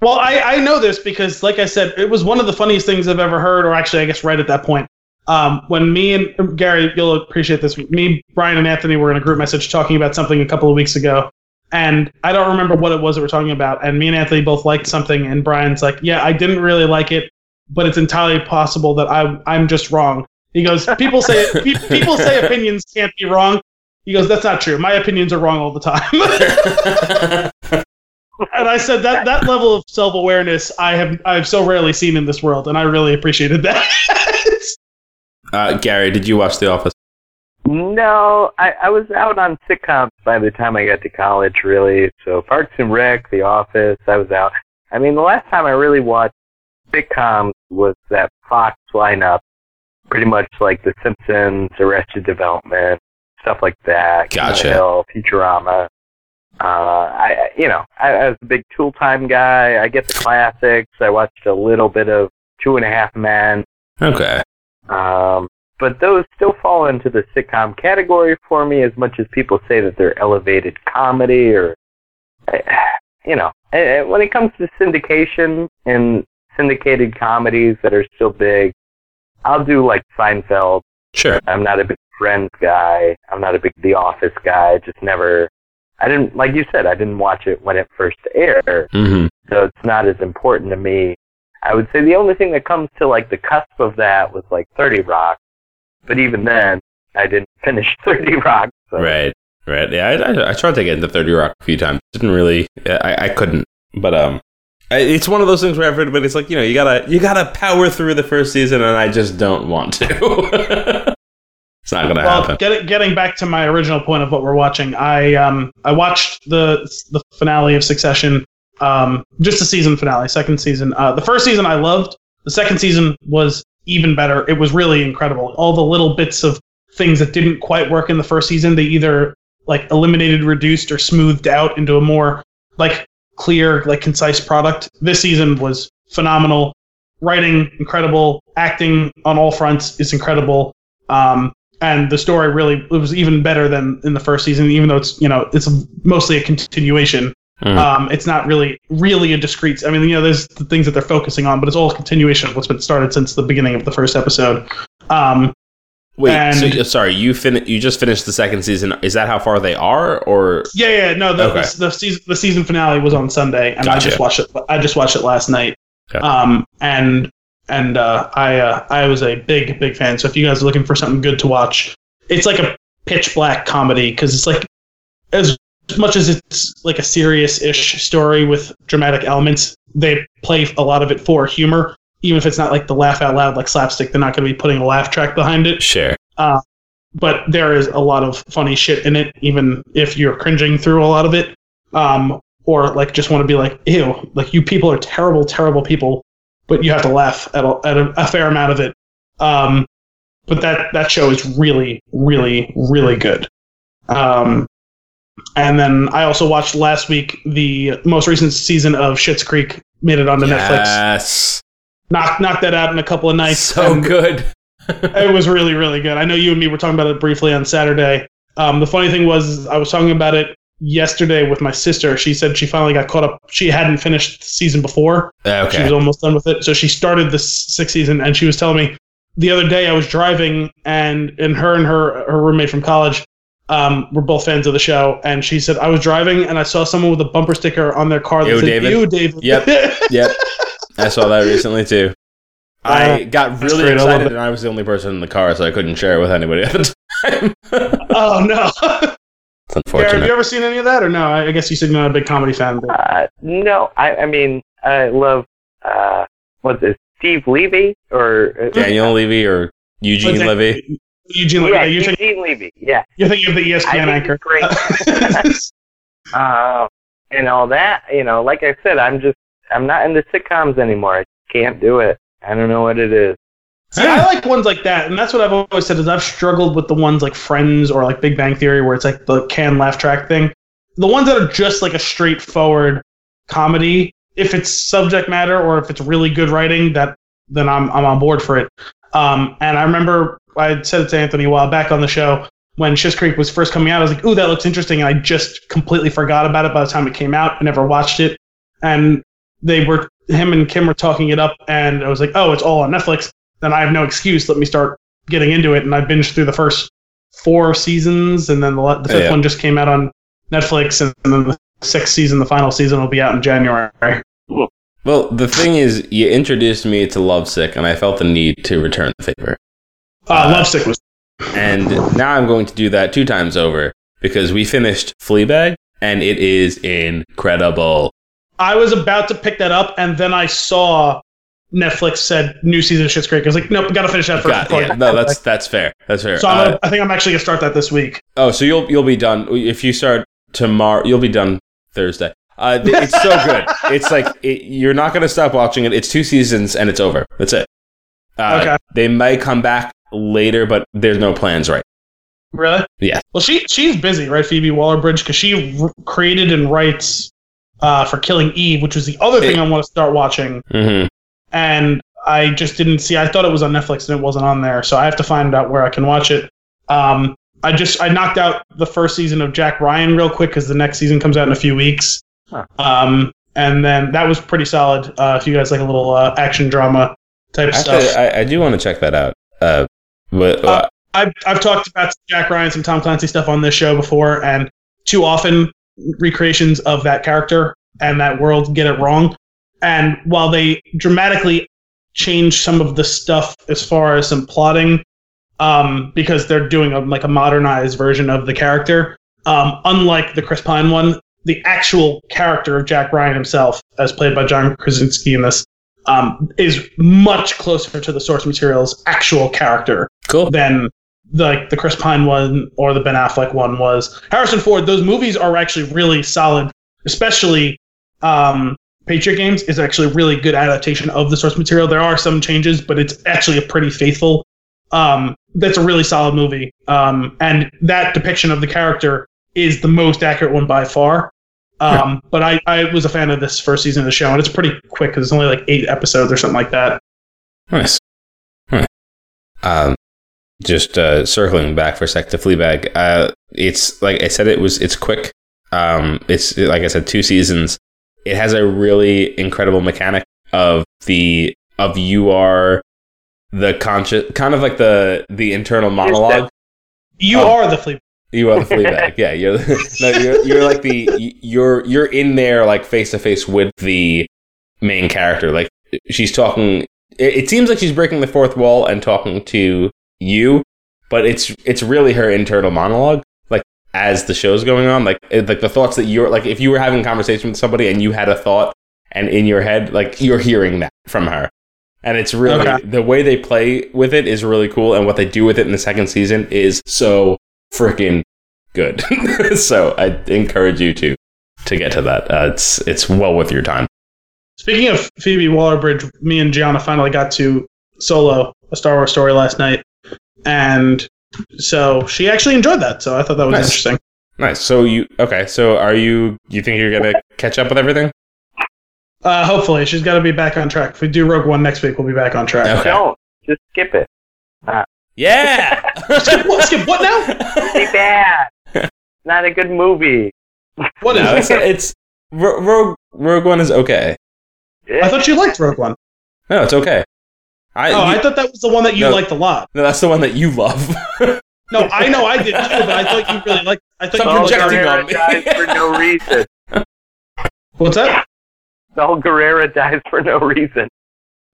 Well, I, I know this because, like I said, it was one of the funniest things I've ever heard, or actually, I guess right at that point. Um, when me and Gary, you'll appreciate this. Me, Brian, and Anthony were in a group message talking about something a couple of weeks ago, and I don't remember what it was that we're talking about. And me and Anthony both liked something, and Brian's like, "Yeah, I didn't really like it, but it's entirely possible that I I'm just wrong." He goes, "People say pe- people say opinions can't be wrong." He goes, "That's not true. My opinions are wrong all the time." and I said that that level of self awareness I have I've so rarely seen in this world, and I really appreciated that. uh, Gary, did you watch The Office? No, I, I was out on sitcoms by the time I got to college, really. So Parks and Rec, The Office, I was out. I mean, the last time I really watched sitcoms was that Fox lineup, pretty much like The Simpsons, Arrested Development, stuff like that. Gotcha. Hill, Futurama. Uh, I, I- you know, I, I was a big Tool Time guy. I get the classics. I watched a little bit of Two and a Half Men. Okay. Um, but those still fall into the sitcom category for me as much as people say that they're elevated comedy or, you know, when it comes to syndication and syndicated comedies that are still big, I'll do like Seinfeld. Sure. I'm not a big Friends guy. I'm not a big The Office guy. I just never, I didn't, like you said, I didn't watch it when it first aired hmm so it's not as important to me. I would say the only thing that comes to like the cusp of that was like 30 Rock, but even then, I didn't finish 30 Rock. So. Right. Right. Yeah, I, I, I tried to get into Thirty Rock a few times. Didn't really. I, I couldn't. But um, I- it's one of those things where everybody's like, you know, you gotta you gotta power through the first season, and I just don't want to. it's not gonna well, happen. get, getting back to my original point of what we're watching, I um I watched the the finale of Succession, um just the season finale, second season. Uh, the first season I loved. The second season was even better. It was really incredible. All the little bits of things that didn't quite work in the first season, they either like eliminated, reduced, or smoothed out into a more like clear, like concise product. This season was phenomenal. Writing incredible, acting on all fronts is incredible. Um, and the story really was even better than in the first season, even though it's you know it's mostly a continuation. Mhm. Um, it's not really really a discrete. I mean, you know, there's the things that they're focusing on, but it's all a continuation of what's been started since the beginning of the first episode. Um, Wait, and- so, you- sorry, you fin- you just finished the second season. Is that how far they are, or yeah, yeah, no, the, Okay. the, the season the season finale was on Sunday, and I just watched it. I just watched it last night. Okay. Um, and and uh, I uh, I was a big big fan. So if you guys are looking for something good to watch, it's like a pitch black comedy because it's like as much as it's like a serious-ish story with dramatic elements, they play a lot of it for humor. Even if it's not like the laugh out loud like slapstick, they're not going to be putting a laugh track behind it sure? but there is a lot of funny shit in it, even if you're cringing through a lot of it. Um, or like just want to be like, ew, like you people are terrible, terrible people, but you have to laugh at a, at a, a fair amount of it. Um, but that that show is really, really, really good. Um, and then I also watched last week the most recent season of Schitt's Creek. Made it onto Netflix. Yes. Knocked knocked that out in a couple of nights. So good. it was really really good. I know you and me were talking about it briefly on Saturday. Um, the funny thing was I was talking about it yesterday with my sister. She said she finally got caught up. She hadn't finished the season before. Okay. She was almost done with it. So she started the sixth season, and she was telling me the other day I was driving, and and her and her her roommate from college um, were both fans of the show, and she said I was driving and I saw someone with a bumper sticker on their car that Ew, said David. "You, David." Yep. Yep. I saw that recently too. I got really great, excited, it. and I was the only person in the car, so I couldn't share it with anybody at the time. oh no. Garrett, have you ever seen any of that, or no? I I guess you said you're not a big comedy fan. But Uh, no, I, I mean, I love, uh, what's it, Steve Levy? Or, uh, Daniel Levy or Eugene Levy? Eugene, yeah, yeah, you're, thinking, Levy, yeah. you're thinking of the ESPN anchor. great. Uh, and all that, you know, like I said, I'm just, I'm not into sitcoms anymore. I can't do it. I don't know what it is. See, I like ones like that, and that's what I've always said. Is I've struggled with the ones like Friends or like Big Bang Theory, where it's like the can laugh track thing. The ones that are just like a straightforward comedy, if it's subject matter or if it's really good writing, that then I'm I'm on board for it. Um, and I remember I had said it to Anthony a while back on the show when Schitt's Creek was first coming out. I was like, "Ooh, that looks interesting," and I just completely forgot about it by the time it came out. I never watched it, and they were him and Kim were talking it up, and I was like, "Oh, it's all on Netflix." Then I have no excuse. Let me start getting into it, and I binged through the first four seasons, and then the, the fifth Yeah. one just came out on Netflix, and then the sixth season, the final season, will be out in January. Well, the thing is, you introduced me to Lovesick, and I felt the need to return the favor. Uh, Uh, Lovesick was And now I'm going to do that two times over because we finished Fleabag, and it is incredible. I was about to pick that up, and then I saw Netflix said new season of Schitt's Creek. I was like, nope, gotta finish that first. Got, yeah, no, that's that's fair. That's fair. So Uh, gonna, I think I'm actually gonna start that this week. oh, so you'll you'll be done if you start tomorrow. You'll be done Thursday. Uh, it's so good. It's like it, you're not going to stop watching it. It's two seasons and it's over. That's it. Uh, Okay. They may come back later, but there's no plans right. Really? Yeah. Well, she she's busy, right? Phoebe Waller-Bridge, because she r- created and writes uh, for Killing Eve, which was the other thing I want to start watching, hmm and I just didn't see. I thought it was on Netflix and it wasn't on there, so I have to find out where I can watch it. Um, I just I knocked out the first season of Jack Ryan real quick because the next season comes out in a few weeks. Huh. Um, and then that was pretty solid. Uh, if you guys like a little uh, action drama type Actually, stuff. I, I do want to check that out. Uh, but uh, Uh, I've I've talked about Jack Ryan, and some Tom Clancy stuff on this show before, and too often recreations of that character and that world get it wrong. And while they dramatically change some of the stuff as far as some plotting, um, because they're doing a, like a modernized version of the character, um, unlike the Chris Pine one, the actual character of Jack Ryan himself, as played by John Krasinski in this, um, is much closer to the source material's actual character cool. than the, like the Chris Pine one or the Ben Affleck one was. Harrison Ford, those movies are actually really solid, especially um, Patriot Games is actually a really good adaptation of the source material. There are some changes, but it's actually a pretty faithful. Um, that's a really solid movie, um, and that depiction of the character is the most accurate one by far. Um, But I, I was a fan of this first season of the show, and it's pretty quick because it's only like eight episodes or something like that. Nice. Huh. Um, just uh, circling back for a sec to Fleabag. Uh, it's like I said, it was it's quick. Um, it's like I said, two seasons. It has a really incredible mechanic of the of you are the conscious, kind of like the the internal monologue. You Oh. are the flea. You are the Fleabag. yeah, you're, no, you're you're like the you're you're in there like face to face with the main character. Like she's talking. It, it seems like she's breaking the fourth wall and talking to you, but it's it's really her internal monologue. Like as the show's going on, like it, like the thoughts that you're like if you were having a conversation with somebody and you had a thought and in your head, like you're hearing that from her. And it's really Okay. the way they play with it is really cool, and what they do with it in the second season is so freaking good. so I encourage you to to get to that. Uh, it's it's well worth your time. Speaking of Phoebe Waller-Bridge, me and Gianna finally got to solo a Star Wars story last night, and so she actually enjoyed that. So I thought that was Nice. interesting. Nice. So you okay? So are you? You think you're gonna catch up with everything? Uh, hopefully, she's got to be back on track. If we do Rogue One next week, we'll be back on track. Okay. Don't just skip it. Yeah. skip, what, skip what now? Be bad. Not a good movie. What is no, it? it's, it's Ro- Rogue Rogue One is okay. I thought you liked Rogue One. No, it's okay. I, Oh, you- I thought that was the one that you No. liked a lot. no, that's the one that you love. No, I know I did too, but I thought you really liked. I thought Stop you Saw really projecting on me. dies for no reason. What's that? Saw Gerrera dies for no reason.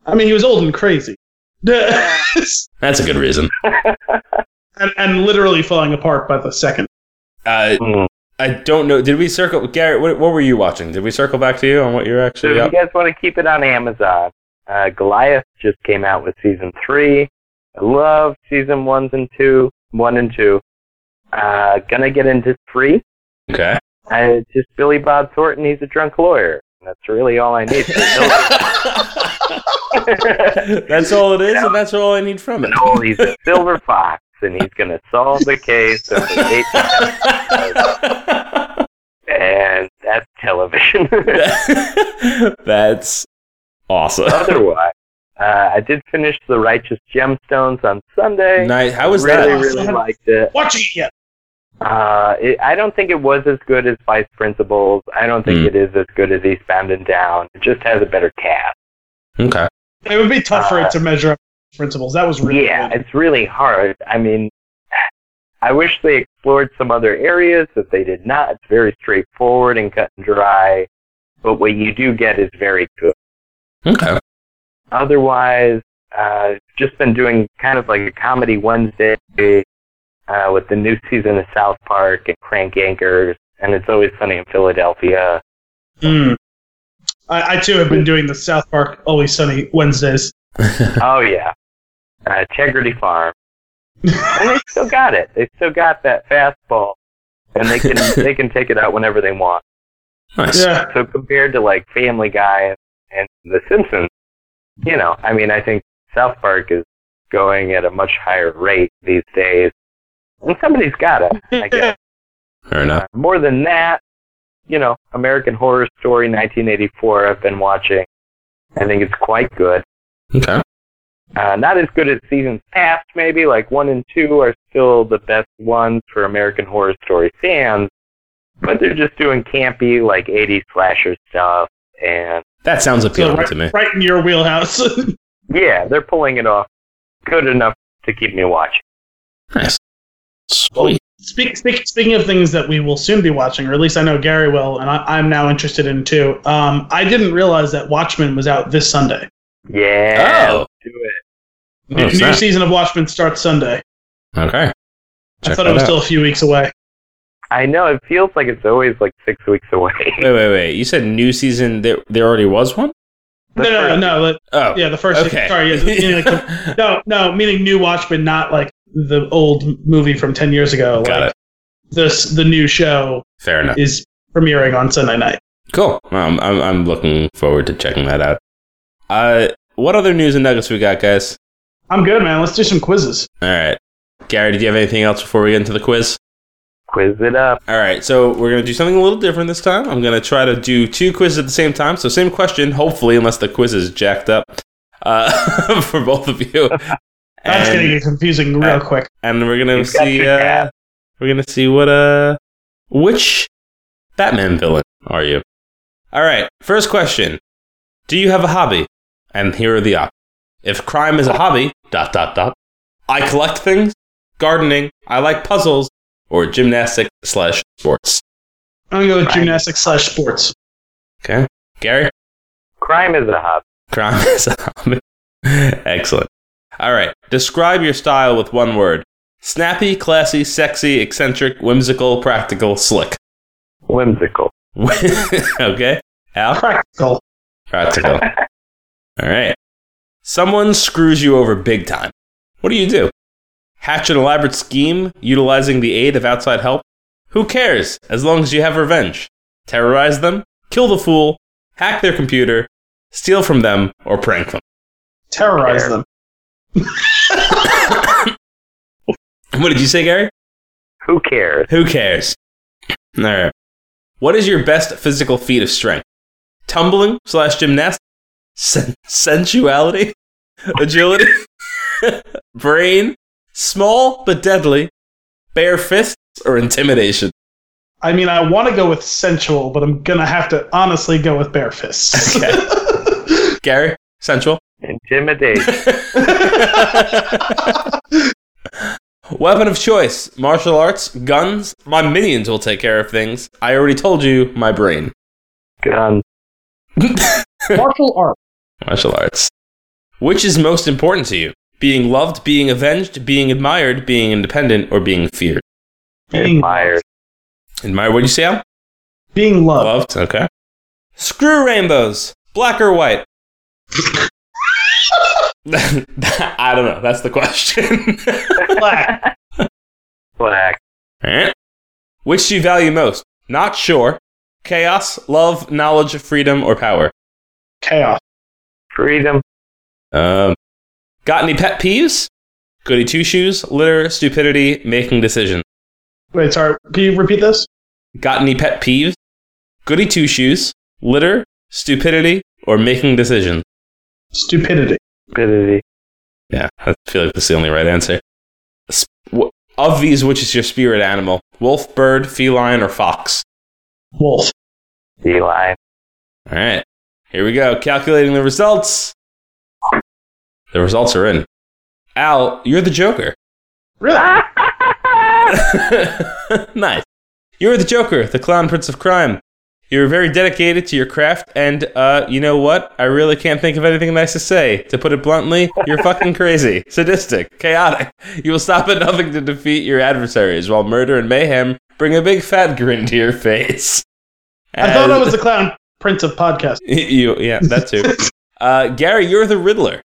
I mean, he was old and crazy, and, that's a good reason. and literally falling apart by the second. Uh, Hmm. I don't know. Did we circle, Garrett? What, what were you watching? Did we circle back to you on what you're So actually if you guys want to keep it on Amazon, uh, Goliath just came out with season three. I love season ones and two, one and two. Uh, gonna get into three. Okay. Uh, just Billy Bob Thornton. He's a drunk lawyer. That's really all I need. that's all it is, and that's all I need from it. no, he's a silver fox, and he's gonna solve the case of the eight, and that's television. that's awesome. Otherwise, uh, I did finish The Righteous Gemstones on Sunday. Nice. How was really, that? really really liked it. Watching it yet? Uh, it. I don't think it was as good as Vice Principals. I don't think Hmm. it is as good as Eastbound and Down. It just has a better cast. Okay. It would be tough for Uh, it to measure up principals. That was really yeah, good. it's really hard. I mean, I wish they explored some other areas that they did not. It's very straightforward and cut and dry, but what you do get is very good. Okay. Otherwise, uh, just been doing kind of like a comedy Wednesday uh, with the new season of South Park and Crank Yankers, and it's always sunny in Philadelphia. Mm. I, I too have been doing the South Park Always Sunny Wednesdays. oh yeah, uh, Tegridy Farm, and they still got it. They still got that fastball, and they can they can take it out whenever they want. nice. Yeah, So compared to like Family Guy and The Simpsons, you know, I mean, I think South Park is going at a much higher rate these days, and somebody's got it. I guess. Fair enough. Uh, more than that, you know, American Horror Story 1984. I've been watching. I think it's quite good. Okay. Uh, not as good as seasons past, maybe. Like one and two are still the best ones for American Horror Story fans, but they're just doing campy, like 80s slasher stuff. And That sounds so appealing right, to me. right in your wheelhouse. yeah, they're pulling it off good enough to keep me watching. Nice. Sweet. Speak, speak, speaking of things that we will soon be watching, or at least I know Gary will, and I, I'm now interested in too. Um, I didn't realize that Watchmen was out this Sunday. Yeah, Oh. do it. New, new season of Watchmen starts Sunday. Okay. I thought it was out. still a few weeks away. I know it feels like it's always like six weeks away. Wait, wait, wait. You said new season. There, there already was one. The no, no, first- no, no. Oh. Yeah, the first. Okay. Sorry, yeah, meaning like the- no, no, meaning new Watchmen, not like the old movie from ten years ago. Got like, it. This the new show Fair enough. is premiering on Sunday night. Cool. Um, I'm, I'm looking forward to checking that out. Uh, what other news and nuggets we got, guys? I'm good, man. Let's do some quizzes. All right. Gary, did you have anything else before we get into the quiz? Quiz it up. All right, so we're gonna do something a little different this time. I'm gonna try to do two quizzes at the same time. So same question, hopefully, unless the quiz is jacked up uh, for both of you. That's And- gonna get confusing real quick. and we're gonna You've see uh, we're gonna see what uh which Batman villain are you? All right, first question: Do you have a hobby? And here are the options: If crime is a hobby, dot dot dot. I collect things, gardening. I like puzzles, or gymnastics slash sports. I'm gonna go with Right. gymnastics slash sports. Okay, Gary. Crime is a hobby. Crime is a hobby. Excellent. All right. Describe your style with one word. Snappy, classy, sexy, eccentric, whimsical, practical, slick. Whimsical. okay. Al? Practical. Practical. All right. Someone screws you over big time. What do you do? Hatch an elaborate scheme utilizing the aid of outside help? Who cares as long as you have revenge? terrorize them, kill the fool, hack their computer, steal from them, or prank them. Terrorize them. What did you say, Gary? Who cares? Who cares? All right. What is your best physical feat of strength? Tumbling slash gymnastics, sen- sensuality, agility, brain, small but deadly, bare fists, or intimidation? I mean, I want to go with sensual, but I'm gonna have to honestly go with bare fists. Okay. Gary, sensual. Intimidation. Weapon of choice: martial arts, guns. My minions will take care of things. I already told you, my brain. Gun. Martial arts. Martial arts. Which is most important to you? Being loved, being avenged, being admired, being independent, or being feared? Being Admired. Admired, what'd you say, Al? Being loved. Loved, okay. Screw rainbows, black or white? I don't know. That's the question. Black. Black. Alright. Which do you value most? Not sure. Chaos, love, knowledge, freedom, or power? Chaos. Freedom. Um, got any pet peeves? Goody two shoes, litter, stupidity, making decisions. Wait, sorry. Can you repeat this? Got any pet peeves? Goody two shoes, litter, stupidity, or making decisions? Stupidity. Stupidity. Yeah, I feel like that's the only right answer. Of these, which is your spirit animal? Wolf, bird, feline, or fox? Wolf. Feline. All right, here we go. Calculating the results. The results are in. Al, you're the Joker. Really? nice. You're the Joker, the clown prince of crime. You're very dedicated to your craft, and uh, you know what? I really can't think of anything nice to say. To put it bluntly, you're fucking crazy, sadistic, chaotic. You will stop at nothing to defeat your adversaries, while murder and mayhem bring a big fat grin to your face. I thought I was the clown prince of podcast. you, yeah, that too. Uh, Gary, you're the Riddler.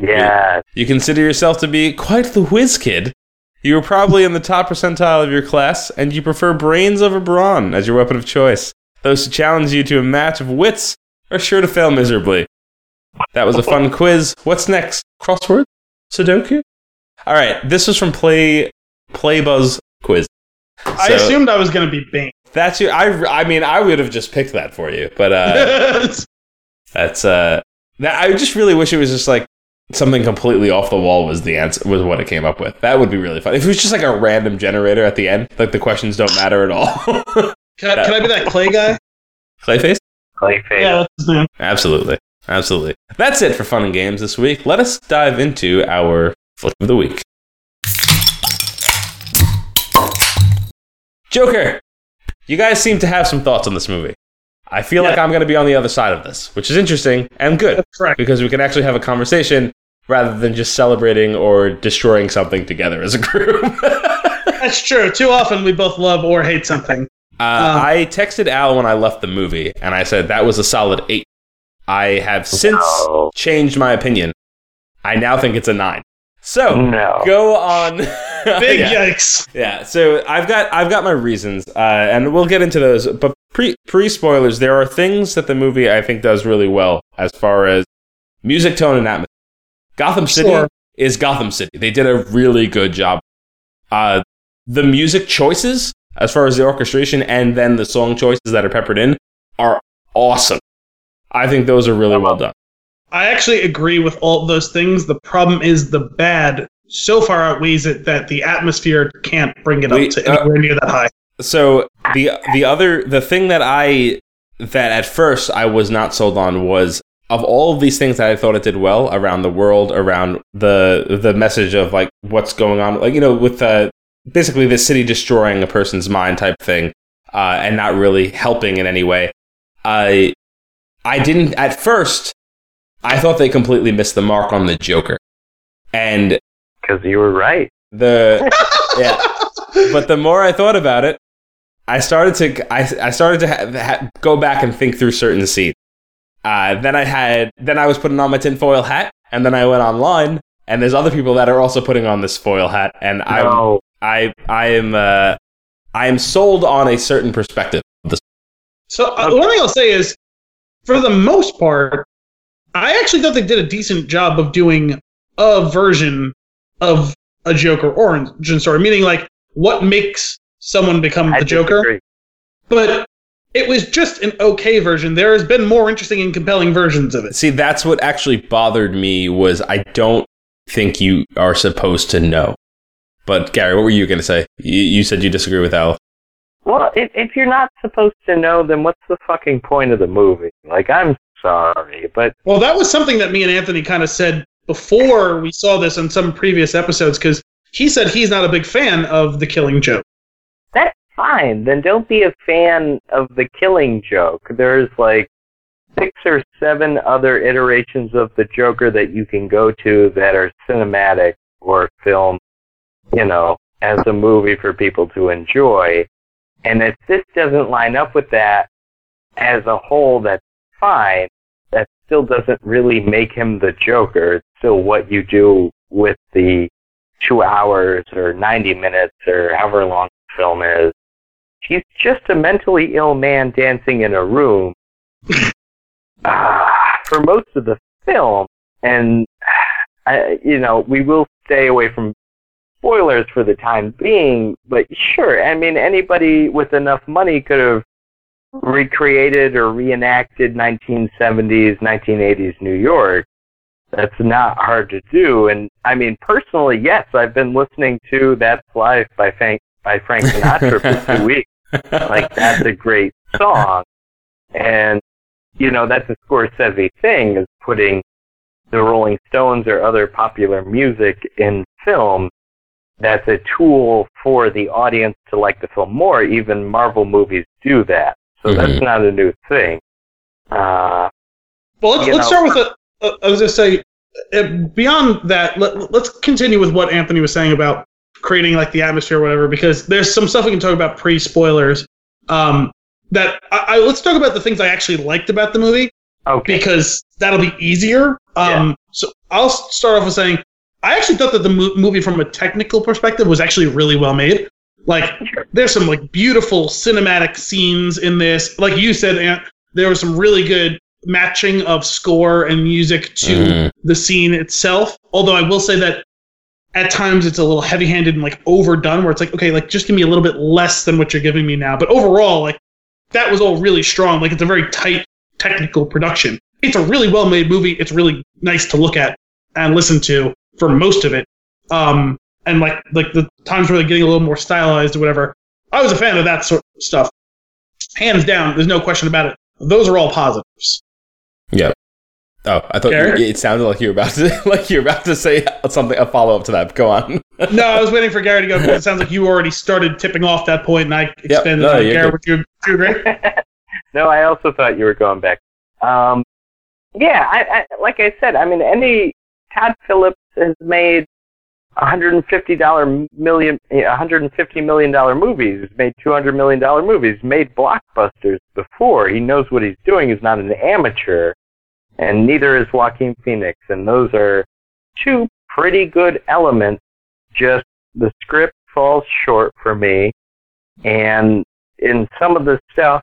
Yeah. You consider yourself to be quite the whiz kid. You are probably in the top percentile of your class, and you prefer brains over brawn as your weapon of choice. Those who challenge you to a match of wits are sure to fail miserably. That was a fun quiz. What's next? Crossword? Sudoku? All right, this was from Play Playbuzz quiz. I assumed I was going to be Bane. That's your. I. I mean, I would have just picked that for you, but uh, That's uh that I just really wish it was just like something completely off the wall was the answer was what it came up with. That would be really fun. If it was just like a random generator at the end, like the questions don't matter at all. can, I, can I be that clay guy? Clayface? Clayface. Yeah, that's his name. Absolutely. Absolutely. That's it for fun and games this week. Let us dive into our flick of the week. Joker, you guys seem to have some thoughts on this movie. I feel like I'm going to be on the other side of this, which is interesting and good. That's correct. because we can actually have a conversation rather than just celebrating or destroying something together as a group. uh, That's true. Too often we both love or hate something. I texted Al when I left the movie, and I said that was a solid eight. I have since No. changed my opinion. I now think it's a nine. So No. go on. Big yeah. yikes. Yeah, so I've got I've got my reasons, uh, and we'll get into those. But pre pre spoilers, there are things that the movie I think does really well as far as music, tone, and atmosphere. Gotham City Sure. is Gotham City. They did a really good job. Uh, the music choices, as far as the orchestration, and then the song choices that are peppered in, are awesome. I think those are really well done. I actually agree with all those things. The problem is the bad so far outweighs it that the atmosphere can't bring it up We- to uh, anywhere near that high. So the the other the thing that I that at first I was not sold on was of all of these things that I thought it did well around the world, around the the message of like what's going on, like you know, with uh, basically the city destroying a person's mind type thing, uh, and not really helping in any way. I I didn't at first. I thought they completely missed the mark on the Joker, and Because you were right. the yeah but the more I thought about it, I started to I, I started to ha- ha- go back and think through certain scenes. Uh, then I had then I was putting on my tinfoil hat, and then I went online, and there's other people that are also putting on this foil hat, and I No. I I am uh, I am sold on a certain perspective. of this. So uh, one thing I'll say is, for the most part, I actually thought they did a decent job of doing a version of a Joker origin story, meaning like what makes someone become I the Joker. But it was just an okay version. There has been more interesting and compelling versions of it. See, that's what actually bothered me was I don't think you are supposed to know. But Gary, what were you going to say? You, you said you disagree with Al. Well, if, if you're not supposed to know, then what's the fucking point of the movie? Like, I'm sorry, but Well, that was something that me and Anthony kind of said before we saw this on some previous episodes because he said he's not a big fan of the Killing Joke. Fine. Then don't be a fan of the killing joke. There's like six or seven other iterations of the Joker that you can go to that are cinematic or film, you know, as a movie for people to enjoy. And if this doesn't line up with that as a whole, that's fine. That still doesn't really make him the Joker. It's still what you do with the two hours or 90 minutes or however long the film is. He's just a mentally ill man dancing in a room Ah, for most of the film. And, I, you know, we will stay away from spoilers for the time being, but sure, I mean, anybody with enough money could have recreated or reenacted 1970s, 1980s New York. That's not hard to do. And I mean, personally, yes, I've been listening to That's Life by Frank, by Frank Sinatra for two weeks. Like, that's a great song. And, you know, that's a Scorsese thing, is putting the Rolling Stones or other popular music in film. That's a tool for the audience to like the film more. Even Marvel movies do that. So that's Mhm. not a new thing. Uh, Well, let's, let's know- start with the. Uh, I was going to say, uh, beyond that, let, let's continue with what Anthony was saying about creating like the atmosphere or whatever, because there's some stuff we can talk about pre spoilers. Um, that I, I let's talk about the things I actually liked about the movie okay. because that'll be easier. Um, So I'll start off with saying I actually thought that the mo- movie, from a technical perspective, was actually really well made. Like, there's some like beautiful cinematic scenes in this. Like you said, Ant, there was some really good matching of score and music to Mhm. the scene itself. Although I will say that at times it's a little heavy-handed and like overdone, where it's like, okay, like just give me a little bit less than what you're giving me now. But overall, like that was all really strong. Like it's a very tight technical production. It's a really well-made movie. It's really nice to look at and listen to for most of it. Um, and like like the times where they're getting a little more stylized or whatever. I was a fan of that sort of stuff. Hands down, there's no question about it. Those are all positives. Oh, I thought Gary? it sounded like you were about to like you were about to say something a follow up to that. Go on. no, I was waiting for Gary to go because it sounds like you already started tipping off that point, and I expanded no, on Gary, good. would you, would you agree? no, I also thought you were going back. Um, yeah, I, I like I said, I mean, any Todd Phillips has made 150 dollar million, 150 million dollar movies. He's made 200 million dollar movies. He's made blockbusters before. He knows what he's doing. He's not an amateur, and neither is Joaquin Phoenix. And those are two pretty good elements. Just the script falls short for me, and in some of the stuff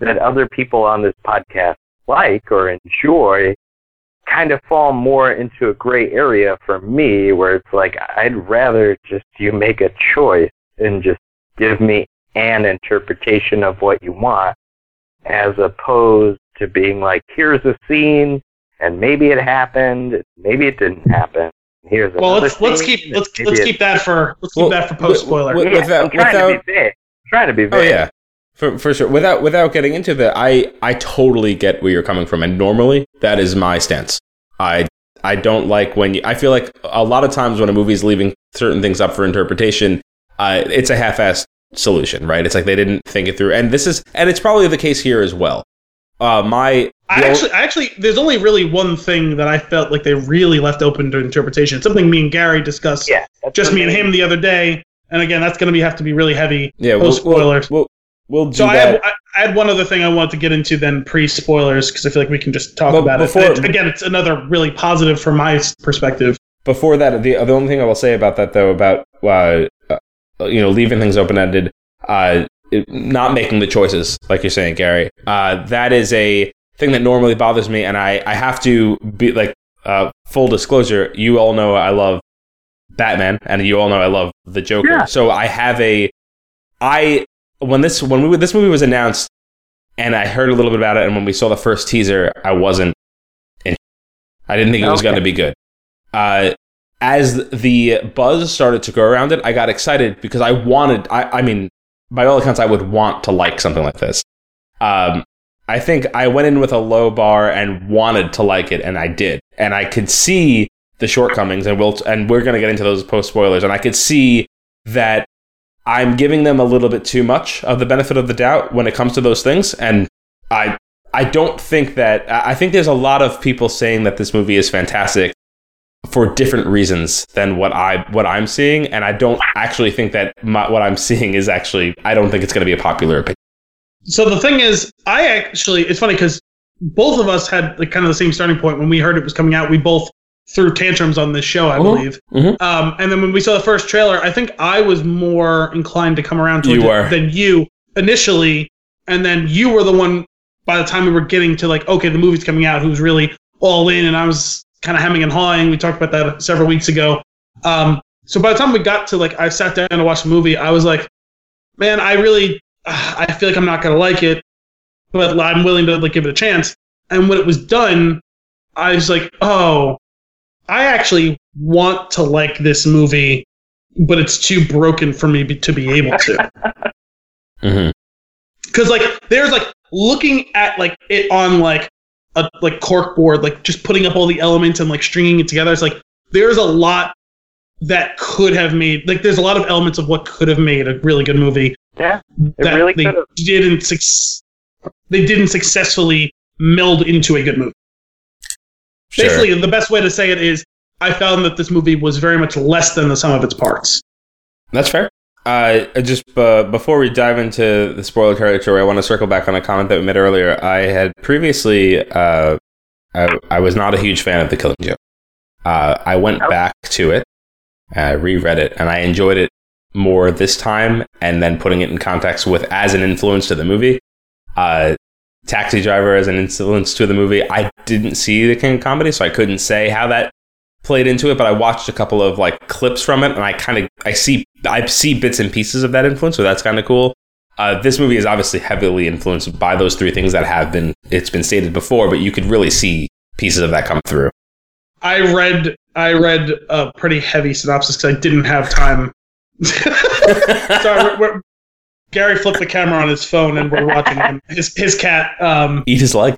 that other people on this podcast like or enjoy kind of fall more into a gray area for me where it's like I'd rather just you make a choice and just give me an interpretation of what you want as opposed to being like here's a scene and maybe it happened maybe it didn't happen here's Well, let's let's keep let's let's keep that for let's keep that for post spoiler. wi- yeah, without- I'm trying to be vague trying to be vague Oh yeah, for for sure. Without without getting into that, I I totally get where you're coming from, and normally that is my stance. I I don't like when you. I feel like a lot of times when a movie's leaving certain things up for interpretation, uh, it's a half-assed solution, right? It's like they didn't think it through, and this is and it's probably the case here as well. Uh, my I the actually, I actually, there's only really one thing that I felt like they really left open to interpretation. It's something me and Gary discussed, yeah just me and him the other day. And again, that's going to be have to be really heavy. yeah we'll, post we'll, spoilers. we'll, we'll do So I that. had, I, I had one other thing I wanted to get into then pre spoilers because I feel like we can just talk But about before- it. And again, it's another really positive from my perspective. before that, the the only thing I will say about that though, about uh, uh, you know leaving things open ended, uh, not making the choices, like you're saying, Gary. Uh, that is a thing that normally bothers me, and I, I have to be like uh, full disclosure. You all know I love Batman, and you all know I love the Joker. Yeah. So I have a I when this when we this movie was announced, and I heard a little bit about it, and when we saw the first teaser, I wasn't. In, I didn't think it was Okay. going to be good. Uh, as the buzz started to go around it, I got excited because I wanted. I, I mean, by all accounts, I would want to like something like this. Um, I think I went in with a low bar and wanted to like it, and I did. And I could see the shortcomings, and we'll and we're going to get into those post spoilers. And I could see that I'm giving them a little bit too much of the benefit of the doubt when it comes to those things. And I I don't think that I I think there's a lot of people saying that this movie is fantastic for different reasons than what I what I'm seeing, and I don't actually think that my, what I'm seeing is actually. I don't think it's going to be a popular opinion. So the thing is, I actually it's funny because both of us had like kind of the same starting point when we heard it was coming out. We both threw tantrums on this show, I Mhm. believe. Mhm. Um, and then when we saw the first trailer, I think I was more inclined to come around to You it than you initially, and then you were the one by the time we were getting to like, okay, the movie's coming out, who was really all in, and I was kind of hemming and hawing. We talked about that several weeks ago. Um, so by the time we got to like, I sat down to watch the movie, I was like, man, I really, I feel like I'm not gonna like it, but I'm willing to like give it a chance. And when it was done, I was like, oh, I actually want to like this movie, but it's too broken for me be- to be able to. Mm-hmm. Because like, there's like looking at like it on like a like cork board, like just putting up all the elements and like stringing it together. It's like there's a lot that could have made like there's a lot of elements of what could have made a really good movie Yeah, it that really they could have. didn't suc- they didn't successfully meld into a good movie. Sure. Basically, the best way to say it is I found that this movie was very much less than the sum of its parts. That's fair. Uh, just uh, before we dive into the spoiler territory, I want to circle back on a comment that we made earlier. I had previously, uh, I, I was not a huge fan of The Killing Joke. Uh, I went Nope. back to it, I reread it, and I enjoyed it more this time. And then putting it in context with as an influence to the movie, uh, Taxi Driver as an influence to the movie. I didn't see the King of Comedy, so I couldn't say how that played into it, but I watched a couple of like clips from it, and I kind of I see I see bits and pieces of that influence, so that's kind of cool. Uh, this movie is obviously heavily influenced by those three things that have been it's been stated before, but you could really see pieces of that come through. I read I read a pretty heavy synopsis because I didn't have time. Sorry, we're, we're, Gary flipped the camera on his phone and we're watching him. His his cat. Um, Eat his leg.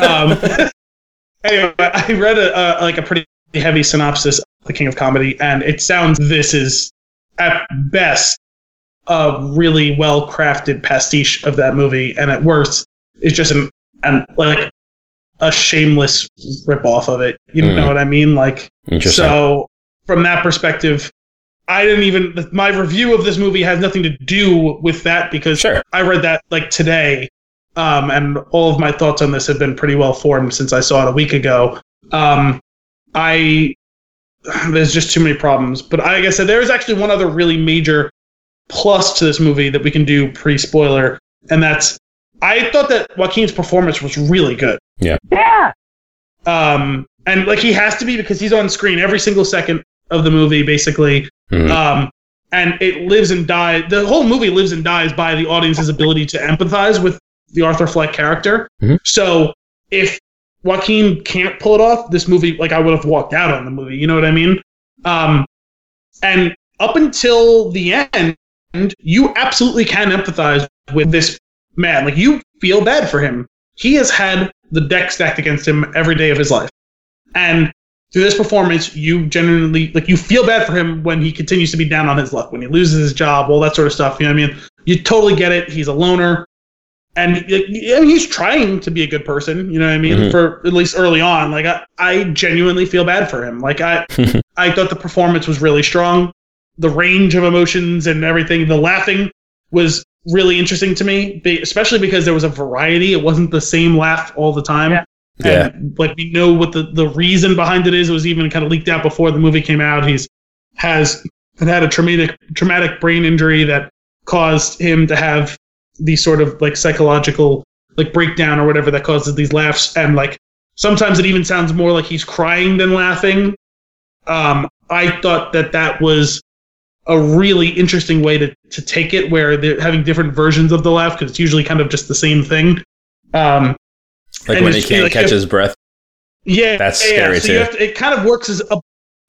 um, anyway, I read a, a like a pretty heavy synopsis of The King of Comedy, and it sounds this is at best a really well crafted pastiche of that movie, and at worst, it's just an and like a shameless rip off of it. You Mm. know what I mean? Like so from that perspective, I didn't even my review of this movie has nothing to do with that because sure. I read that like today, um, and all of my thoughts on this have been pretty well formed since I saw it a week ago. Um, I there's just too many problems, but like I said, there is actually one other really major plus to this movie that we can do pre spoiler, and that's I thought that Joaquin's performance was really good. Yeah, Um, and like he has to be because he's on screen every single second of the movie, basically. Mhm. Um, and it lives and dies. The whole movie lives and dies by the audience's ability to empathize with the Arthur Fleck character. Mhm. So if Joaquin can't pull it off, this movie, like I would have walked out on the movie. You know what I mean? Um, and up until the end, you absolutely can empathize with this man. Like you feel bad for him. He has had the deck stacked against him every day of his life, and through this performance, you genuinely like you feel bad for him when he continues to be down on his luck, when he loses his job, all that sort of stuff. You know what I mean? You totally get it. He's a loner, and like, he's trying to be a good person. You know what I mean? Mhm. For at least early on, like I, I genuinely feel bad for him. Like I, I thought the performance was really strong. The range of emotions and everything, the laughing was really interesting to me, especially because there was a variety. It wasn't the same laugh all the time. Yeah. Yeah. And, like we know what the, the reason behind it is. It was even kind of leaked out before the movie came out. He's has had a traumatic traumatic brain injury that caused him to have these sort of like psychological like breakdown or whatever that causes these laughs and like sometimes it even sounds more like he's crying than laughing um, i thought that that was a really interesting way to, to take it where they're having different versions of the laugh because it's usually kind of just the same thing um, like when he can't like, catch if- his breath. yeah, That's yeah, scary, so you too. have to, it kind of works as a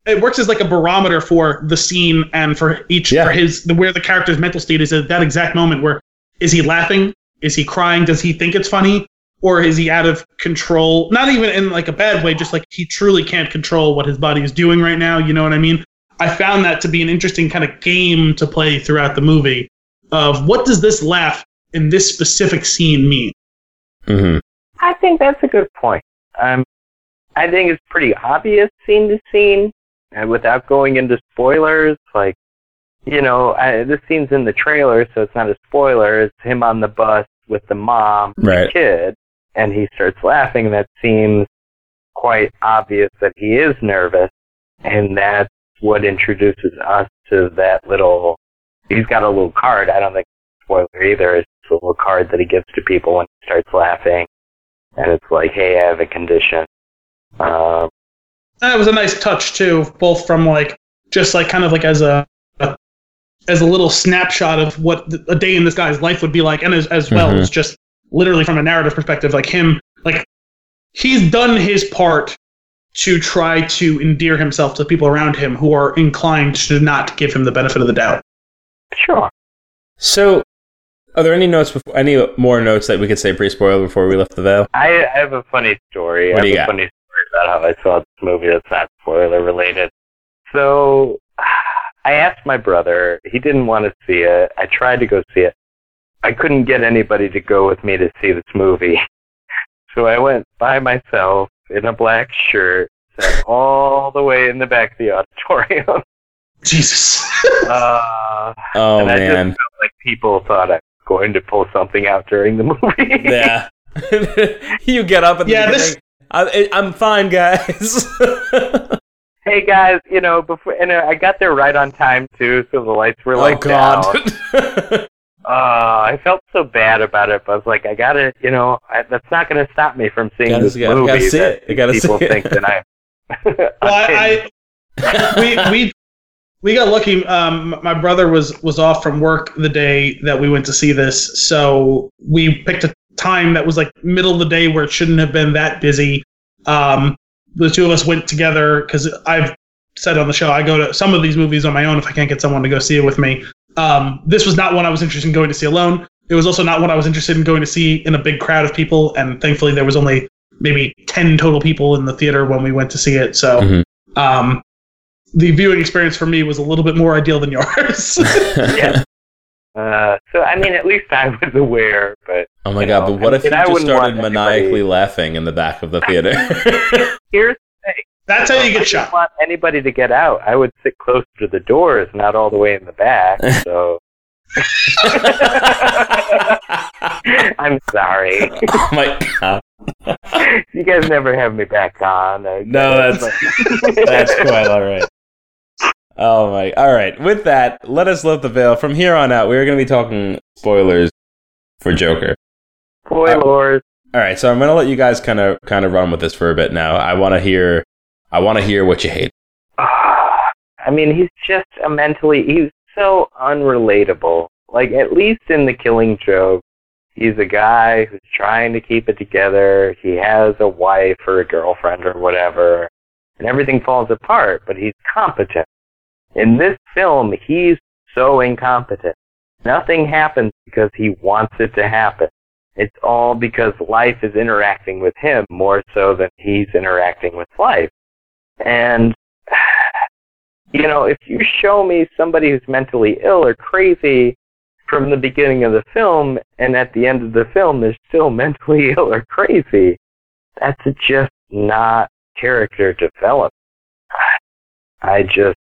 it works as like a barometer for the scene and for each Yeah. for his the where the character's mental state is at that exact moment where is he laughing? Is he crying? Does he think it's funny? Or is he out of control? Not even in like a bad way just like he truly can't control what his body is doing right now you know what i mean? I found that to be an interesting kind of game to play throughout the movie of what does this laugh in this specific scene mean? Hmm I think that's a good point. Um, I think it's pretty obvious scene to scene, and without going into spoilers, like, you know, I, this scene's in the trailer, so it's not a spoiler. It's him on the bus with the mom, and Right. the kid, and he starts laughing. and That seems quite obvious that he is nervous, and that's what introduces us to that little. He's got a little card. I don't think it's a spoiler either. It's a little card that he gives to people when he starts laughing and it's like, hey, I have a condition. Um, That was a nice touch too, both from like just like kind of like as a as a little snapshot of what a day in this guy's life would be like, and as as well Mhm. as just literally from a narrative perspective, like him, like he's done his part to try to endear himself to the people around him who are inclined to not give him the benefit of the doubt. sure. So, are there any notes? Before, any more notes that we could say pre-spoiler before we left the veil? I, I have a funny story. What I do have you a got? funny story about how I saw this movie that's not spoiler related. So I asked my brother. He didn't want to see it. I tried to go see it. I couldn't get anybody to go with me to see this movie. So I went by myself in a black shirt, sat all the way in the back of the auditorium. Jesus. Uh, Oh and I just felt like people thought I was going to pull something out during the movie. yeah. you get up and Yeah, this- I, I'm fine, guys. Hey guys, you know, before and uh, I got there right on time too, so the lights were oh like God. down. Uh, I felt so bad about it, but I was like, I gotta, you know, I, that's not gonna stop me from seeing Gotta- this gotta- movie. gotta see that it. You gotta people see it. think that I. Well, I, I we we we got lucky. Um, my brother was was off from work the day that we went to see this, so we picked a time that was like middle of the day where it shouldn't have been that busy. Um, the two of us went together because I've said on the show I go to some of these movies on my own if I can't get someone to go see it with me. Um, this was not one I was interested in going to see alone. It was also not one I was interested in going to see in a big crowd of people, and thankfully there was only maybe ten total people in the theater when we went to see it. So Mhm. um, the viewing experience for me was a little bit more ideal than yours. Yeah. Uh, so I mean, at least I was aware, but Oh my god! know, But what if you I just started maniacally laughing in the back of the theater? here's That's how you I get didn't shot. want anybody to get out. I would sit close to the doors, not all the way in the back. So I'm sorry. oh my god! you guys never have me back on. I No, that's- That's quite all right. Oh my! All right. With that, let us lift the veil. From here on out, we're going to be talking spoilers for Joker. Spoilers. All right. So I'm going to let you guys kind of kind of run with this for a bit now. I want to hear. I want to hear what you hate. Ah, I mean, he's just a mentally. He's so unrelatable. Like at least in the Killing Joke, he's a guy who's trying to keep it together. He has a wife or a girlfriend or whatever, and everything falls apart. But he's competent. In this film, he's so incompetent. Nothing happens because he wants it to happen. It's all because life is interacting with him more so than he's interacting with life. And, you know, if you show me somebody who's mentally ill or crazy from the beginning of the film and at the end of the film they're still mentally ill or crazy, that's just not character development. I just,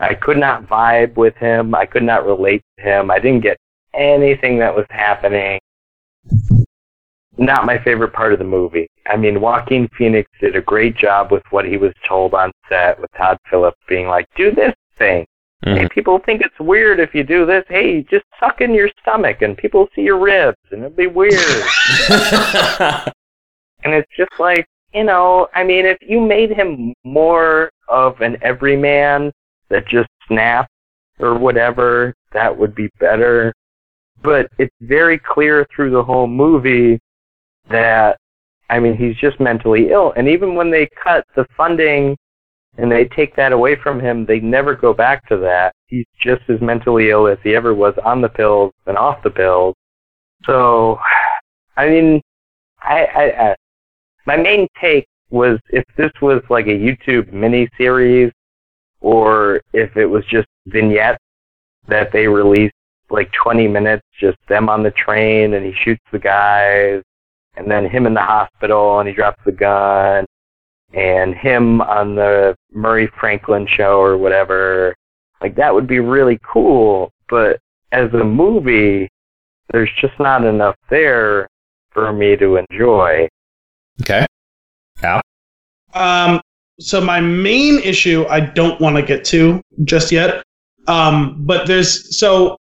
I could not vibe with him. I could not relate to him. I didn't get anything that was happening. Not my favorite part of the movie. I mean, Joaquin Phoenix did a great job with what he was told on set with Todd Phillips being like, do this thing. Hey, mm-hmm. people think it's weird if you do this. Hey, just suck in your stomach and people see your ribs and it'll be weird. and it's just like, you know, I mean, if you made him more of an everyman that just snaps or whatever, that would be better. But it's very clear through the whole movie that, I mean, he's just mentally ill. And even when they cut the funding and they take that away from him, they never go back to that. He's just as mentally ill as he ever was on the pills and off the pills. So, I mean, I, I, I my main take was if this was like a YouTube mini series, or if it was just vignettes that they released like 20 minutes, just them on the train and he shoots the guys, and then him in the hospital and he drops the gun, and him on the Murray Franklin show or whatever. Like that would be really cool, but as a movie, there's just not enough there for me to enjoy. Okay. Yeah. Um, so my main issue I don't want to get to just yet. Um, but there's so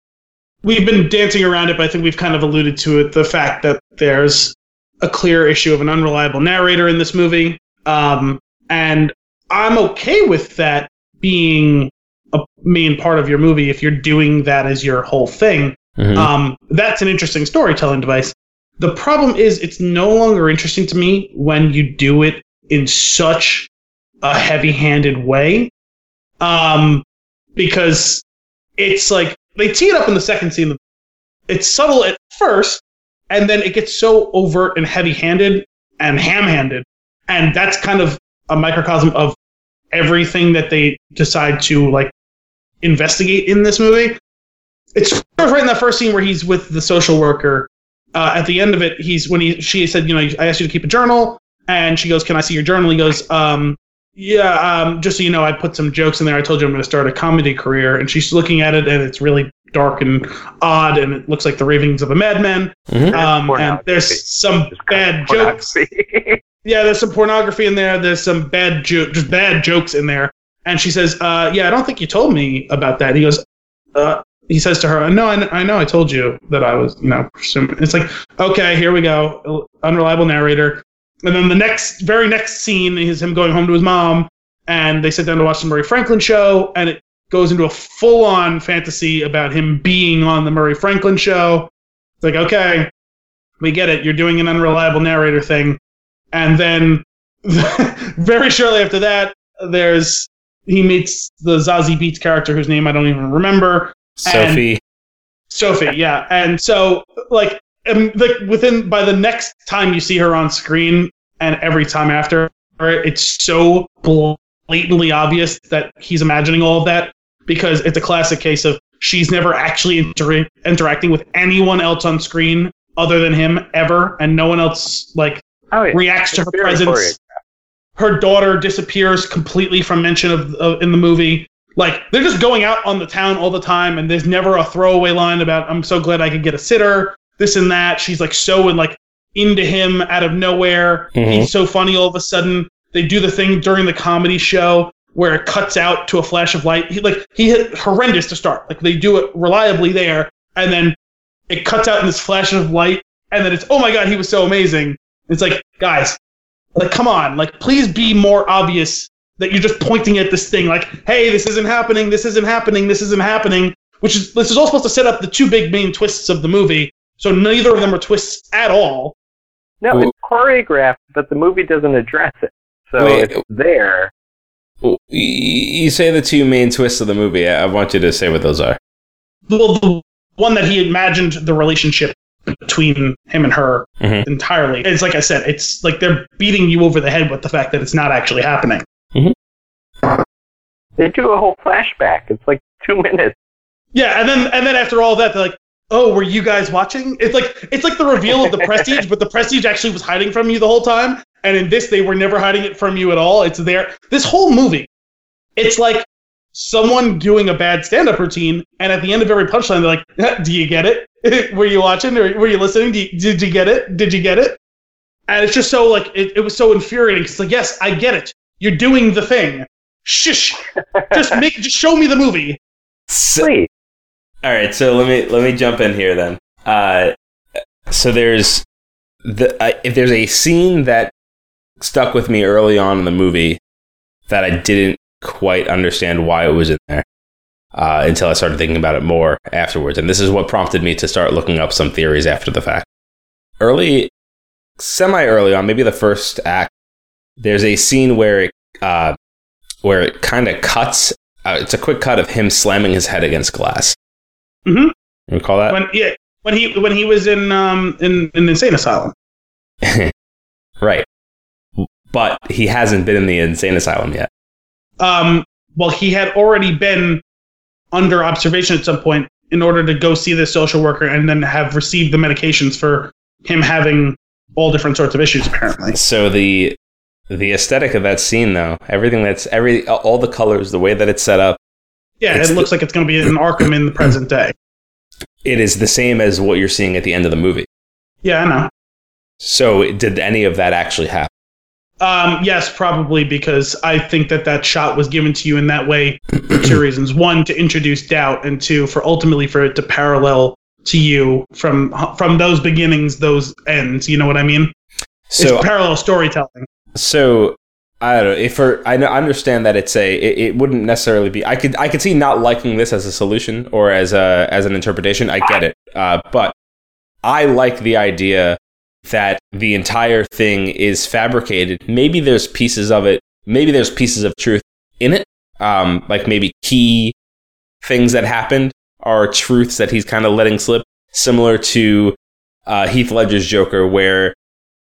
we've been dancing around it, but I think we've kind of alluded to it. The fact that there's a clear issue of an unreliable narrator in this movie. Um, and I'm okay with that being a main part of your movie if you're doing that as your whole thing. Mhm. Um, that's an interesting storytelling device. The problem is it's no longer interesting to me when you do it in such a heavy-handed way. Um, because it's like they tee it up in the second scene. It's subtle at first, and then it gets so overt and heavy-handed and ham-handed, and that's kind of a microcosm of everything that they decide to like investigate in this movie. It's right in that first scene where he's with the social worker. Uh, at the end of it, he's when he she said, you know, I asked you to keep a journal, and she goes, "Can I see your journal?" He goes, um, "Yeah, um, just so you know, I put some jokes in there. I told you I'm going to start a comedy career." And she's looking at it, and it's really dark and odd, and it looks like the ravings of a madman. Mhm. Um, and there's some Just bad jokes. Yeah, there's some pornography in there. There's some bad jo- just bad jokes in there. And she says, uh, "Yeah, I don't think you told me about that." He goes, uh, he says to her, "No, I, I know. I told you that I was, you know." pursuing-" It's like, okay, here we go, unreliable narrator. And then the next, very next scene is him going home to his mom, and they sit down to watch the Murray Franklin show, and it goes into a full-on fantasy about him being on the Murray Franklin show. It's like, okay, we get it. You're doing an unreliable narrator thing and then very shortly after that, there's he meets the Zazie Beetz character whose name I don't even remember. Sophie. Sophie, yeah. And so, like, um, like within by the next time you see her on screen, and every time after, it's so blatantly obvious that he's imagining all of that because it's a classic case of she's never actually inter- interacting with anyone else on screen other than him ever, and no one else like Oh, yeah. reacts to It's her presence. Her daughter disappears completely from mention of, of in the movie. Like they're just going out on the town all the time, and there's never a throwaway line about "I'm so glad I could get a sitter." This and that. She's like so and like into him out of nowhere. Mhm. He's so funny all of a sudden. They do the thing during the comedy show where it cuts out to a flash of light. He like he hit horrendous to start. Like they do it reliably there, and then it cuts out in this flash of light, and then it's oh my god, he was so amazing. It's like guys, like come on, like please be more obvious that you're just pointing at this thing like, hey, this isn't happening, this isn't happening, this isn't happening. Which is this is all supposed to set up the two big main twists of the movie. So neither of them are twists at all. No, Well- it's choreographed, but the movie doesn't address it. So Wait. it's there. Well, You say the two main twists of the movie. I I want you to say what those are. Well, the one that he imagined the relationship between him and her Mhm. entirely. It's like I said, it's like they're beating you over the head with the fact that it's not actually happening. They do a whole flashback. It's like two minutes. Yeah, and then and then after all that, they're like, "Oh, were you guys watching?" It's like it's like the reveal of the Prestige, but the Prestige actually was hiding from you the whole time. And in this, they were never hiding it from you at all. It's there. This whole movie, it's like someone doing a bad stand-up routine, and at the end of every punchline, they're like, "Do you get it? were you watching? Or were you listening? Do you, did you get it? Did you get it?" And it's just so like it, it was so infuriating. It's like, yes, I get it. You're doing the thing. Shush. Just make. Just show me the movie. So, Please. All right, so let me let me jump in here then. Uh, so there's the uh, if there's a scene that stuck with me early on in the movie that I didn't quite understand why it was in there uh, until I started thinking about it more afterwards, and this is what prompted me to start looking up some theories after the fact. Early, semi early on, maybe the first act, there's a scene where it uh, where it kind of cuts. Uh, it's a quick cut of him slamming his head against glass. Mhm. You recall that? When yeah, when he when he was in um in an insane asylum. right. But he hasn't been in the insane asylum yet. Um, well, he had already been under observation at some point in order to go see the social worker and then have received the medications for him having all different sorts of issues. Apparently, So the the aesthetic of that scene, though, everything that's every all the colors, the way that it's set up, yeah, it the- looks like it's going to be in Arkham in the present day. it is the same as what you're seeing at the end of the movie. Yeah, I know. So did any of that actually happen? Um, yes, probably because I think that that shot was given to you in that way for two reasons: one, to introduce doubt, and two, for ultimately for it to parallel to you from from those beginnings, those ends. You know what I mean? So it's parallel storytelling. So I don't know if for I understand that it's a it, it wouldn't necessarily be I could I could see not liking this as a solution or as a as an interpretation I get it. Uh, but I like the idea that the entire thing is fabricated. Maybe there's pieces of it maybe there's pieces of truth in it. Um like maybe key things that happened are truths that he's kind of letting slip similar to uh, Heath Ledger's Joker where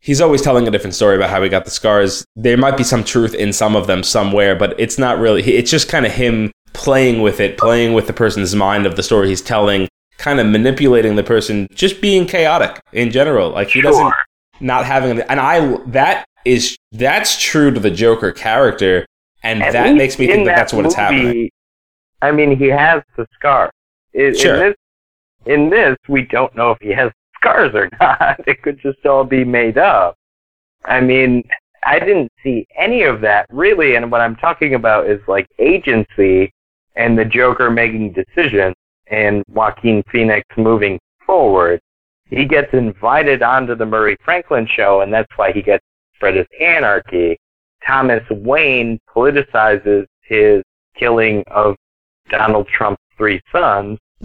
he's always telling a different story about how he got the scars. There might be some truth in some of them somewhere, but it's not really. It's just kind of him playing with it, playing with the person's mind of the story he's telling, kind of manipulating the person, just being chaotic in general. Like he doesn't not having, and I that is that's true to the Joker character, and At that makes me think that, that's what it's happening. I mean, he has the scar. In, Sure. in this, in this, we don't know if he has scars or not. It could just all be made up. I mean, I didn't see any of that really, and what I'm talking about is like agency and the Joker making decisions and Joaquin Phoenix moving forward. He gets invited onto the Murray Franklin show, and that's why he gets spread as anarchy. Thomas Wayne politicizes his killing of Donald Trump's three sons,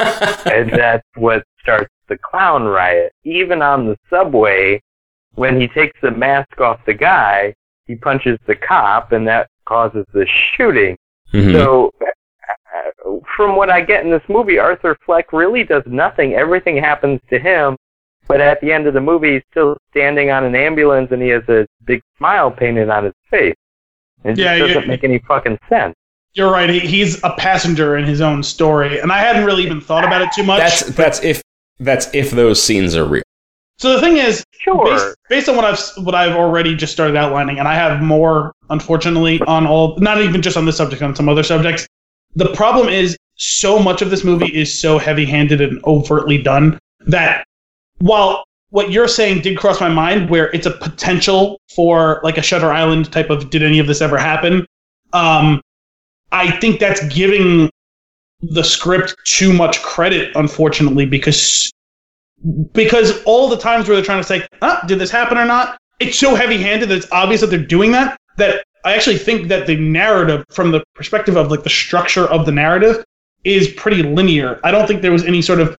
and that's what starts the clown riot. Even on the subway, when he takes the mask off the guy, he punches the cop, and that causes the shooting. Mhm. So, uh, from what I get in this movie, Arthur Fleck really does nothing. Everything happens to him, but at the end of the movie, he's still standing on an ambulance and he has a big smile painted on his face. It Yeah, just doesn't yeah. make any fucking sense. You're right. He's a passenger in his own story, and I hadn't really even thought about it too much. that's that's if that's if those scenes are real. so the thing is, Sure. based, based on what I've what I've already just started outlining, and I have more, unfortunately, on all not even just on this subject, on some other subjects. The problem is so much of this movie is so heavy-handed and overtly done that while what you're saying did cross my mind, where it's a potential for like a Shutter Island type of did any of this ever happen? Um, I think that's giving the script too much credit, unfortunately, because because all the times where they're trying to say, ah, did this happen or not? It's so heavy handed that it's obvious that they're doing that that I actually think that the narrative, from the perspective of like the structure of the narrative, is pretty linear. I don't think there was any sort of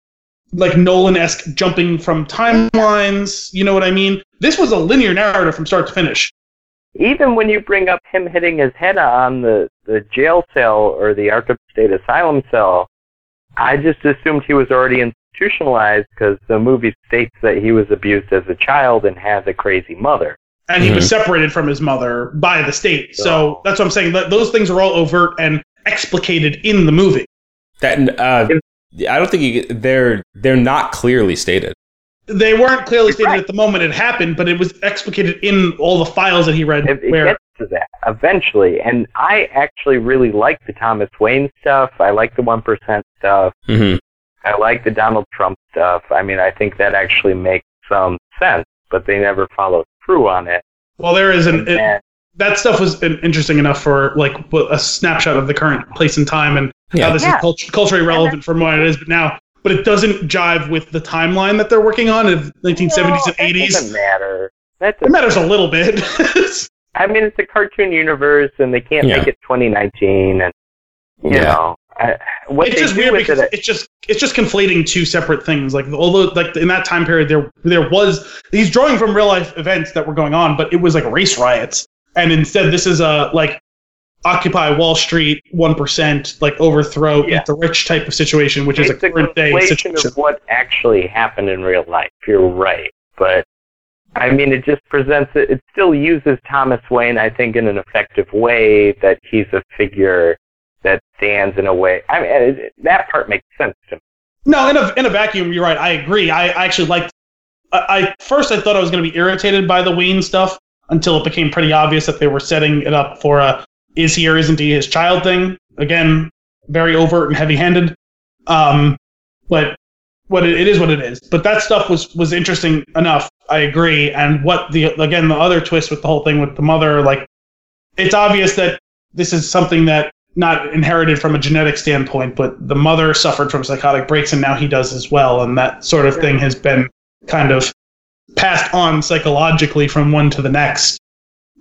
like Nolan esque jumping from timelines. You know what I mean? This was a linear narrative from start to finish. Even when you bring up him hitting his head on the, the jail cell or the Arkham State Asylum cell, I just assumed he was already institutionalized because the movie states that he was abused as a child and has a crazy mother. and he was separated from his mother by the state. So Oh. that's what I'm saying. That those things are all overt and explicated in the movie. That uh, I don't think you, they're they're not clearly stated. They weren't clearly stated Right. at the moment it happened, but it was explicated in all the files that he read. It, it where gets to that eventually, and I actually really like the Thomas Wayne stuff. I like the one percent stuff. hmm I like the Donald Trump stuff. I mean, I think that actually makes some sense, but they never follow through on it. well, there is an And then- that stuff was interesting enough for like w- a snapshot of the current place and time and Yeah. how this Yeah. is cult- culturally relevant from what it is, but now. But it doesn't jive with the timeline that they're working on of 1970s No, and that 80s. doesn't matter. That It doesn't, matters a little bit. I mean, it's a cartoon universe, and they can't Yeah. make it 2019, and you Yeah. know I, what it's just weird because it. it's just it's just conflating two separate things. Like although like in that time period there there was he's drawing from real life events that were going on, but it was like race riots, and instead this is a like Occupy Wall Street, one percent, like overthrow, Yeah. the rich type of situation, which is a it's a current day situation. of what actually happened in real life. You're right, but I mean, it just presents it. It still uses Thomas Wayne, I think, in an effective way. That he's a figure that stands in a way. I mean, it, that part makes sense to me. No, in a in a vacuum, you're right. I agree. I, I actually liked. I, I first I thought I was going to be irritated by the Wayne stuff until it became pretty obvious that they were setting it up for a is he or isn't he his child thing. Again, very overt and heavy handed. Um, but what it, it is what it is. But that stuff was was interesting enough. I agree. And what the again the other twist with the whole thing with the mother, like it's obvious that this is something that not inherited from a genetic standpoint, but the mother suffered from psychotic breaks and now he does as well. And that sort of thing has been kind of passed on psychologically from one to the next.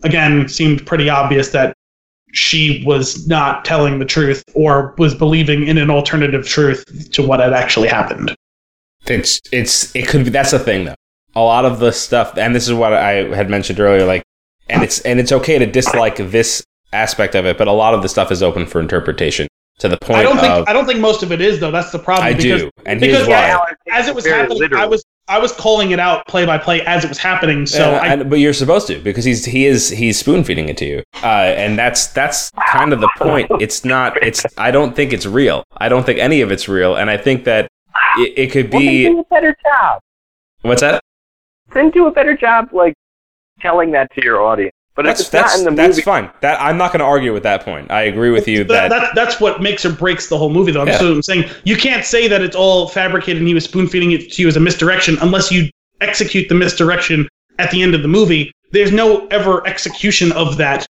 Again, seemed pretty obvious that she was not telling the truth or was believing in an alternative truth to what had actually happened. It's it's it could be that's the thing though. A lot of the stuff, and this is what I had mentioned earlier, like, and it's and it's okay to dislike this aspect of it, but a lot of the stuff is open for interpretation to the point I don't think I don't think most of it is though. That's the problem. I because do, and because here's why. I as it was very happening, I was I was calling it out play by play as it was happening. So And- I, and- but you're supposed to because he's he is he's spoon feeding it to you, uh, and that's that's kind of the point. It's not. It's. I don't think it's real. I don't think any of it's real, and I think that it, it could Well, then be. do a better job. What's that? Then do a better job, like telling that to your audience. But That's if it's that's not in the that's fine. That I'm not going to argue with that point. I agree with you that, that. that, that's what makes or breaks the whole movie, though. I'm, Yeah. so I'm saying you can't say that it's all fabricated and he was spoon feeding it to you as a misdirection unless you execute the misdirection at the end of the movie. There's no ever execution of that.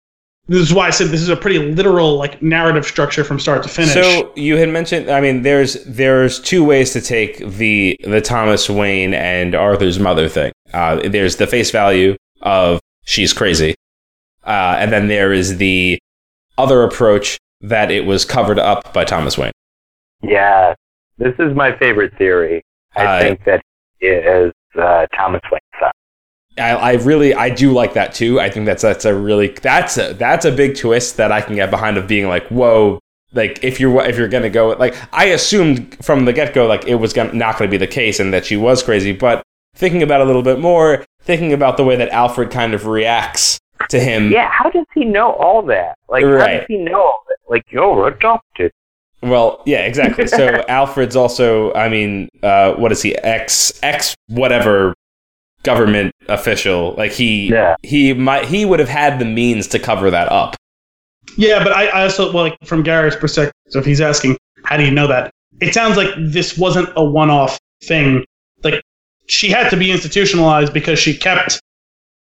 This is why I said this is a pretty literal like narrative structure from start to finish. So you had mentioned. I mean, there's there's two ways to take the the Thomas Wayne and Arthur's mother thing. Uh, there's the face value of she's crazy, uh, and then there is the other approach that it was covered up by Thomas Wayne. yeah, this is my favorite theory. I Uh, think that it is uh, Thomas Wayne's son. I, I really I do like that too. I think that's that's a really that's a that's a big twist that I can get behind of being like whoa like if you're if you're gonna go like I assumed from the get go like it was gonna, not gonna be the case and that she was crazy, but thinking about it a little bit more, thinking about the way that Alfred kind of reacts to him. Yeah, how does he know all that? Like, how Right. does he know all that? Like, you're adopted. Well, yeah, exactly. So Alfred's also, I mean, uh, what is he? Ex ex whatever government official. Like he Yeah. he might he would have had the means to cover that up. Yeah, but I, I also well, like from Gary's perspective, if he's asking, how do you know that? It sounds like this wasn't a one-off thing. Like she had to be institutionalized because she kept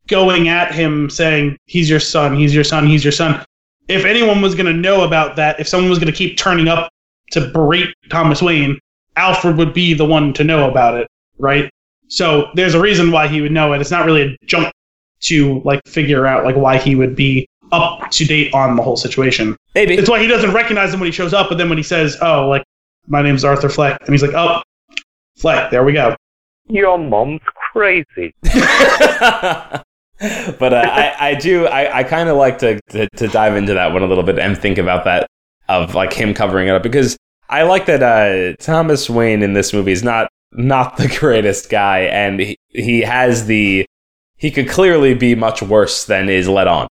going at him, saying, "He's your son. He's your son. He's your son." If anyone was going to know about that, if someone was going to keep turning up to berate Thomas Wayne, Alfred would be the one to know about it, right? So there's a reason why he would know it. It's not really a jump to like figure out like why he would be up to date on the whole situation. Maybe. It's why he doesn't recognize him when he shows up, but then when he says, "Oh, like my name's Arthur Fleck," and he's like, "Oh, Fleck, there we go." Your mom's crazy. but uh, I, I do I, I kind of like to, to to dive into that one a little bit and think about that of like him covering it up because I like that uh, Thomas Wayne in this movie is not not the greatest guy and he, he has the he could clearly be much worse than is let on.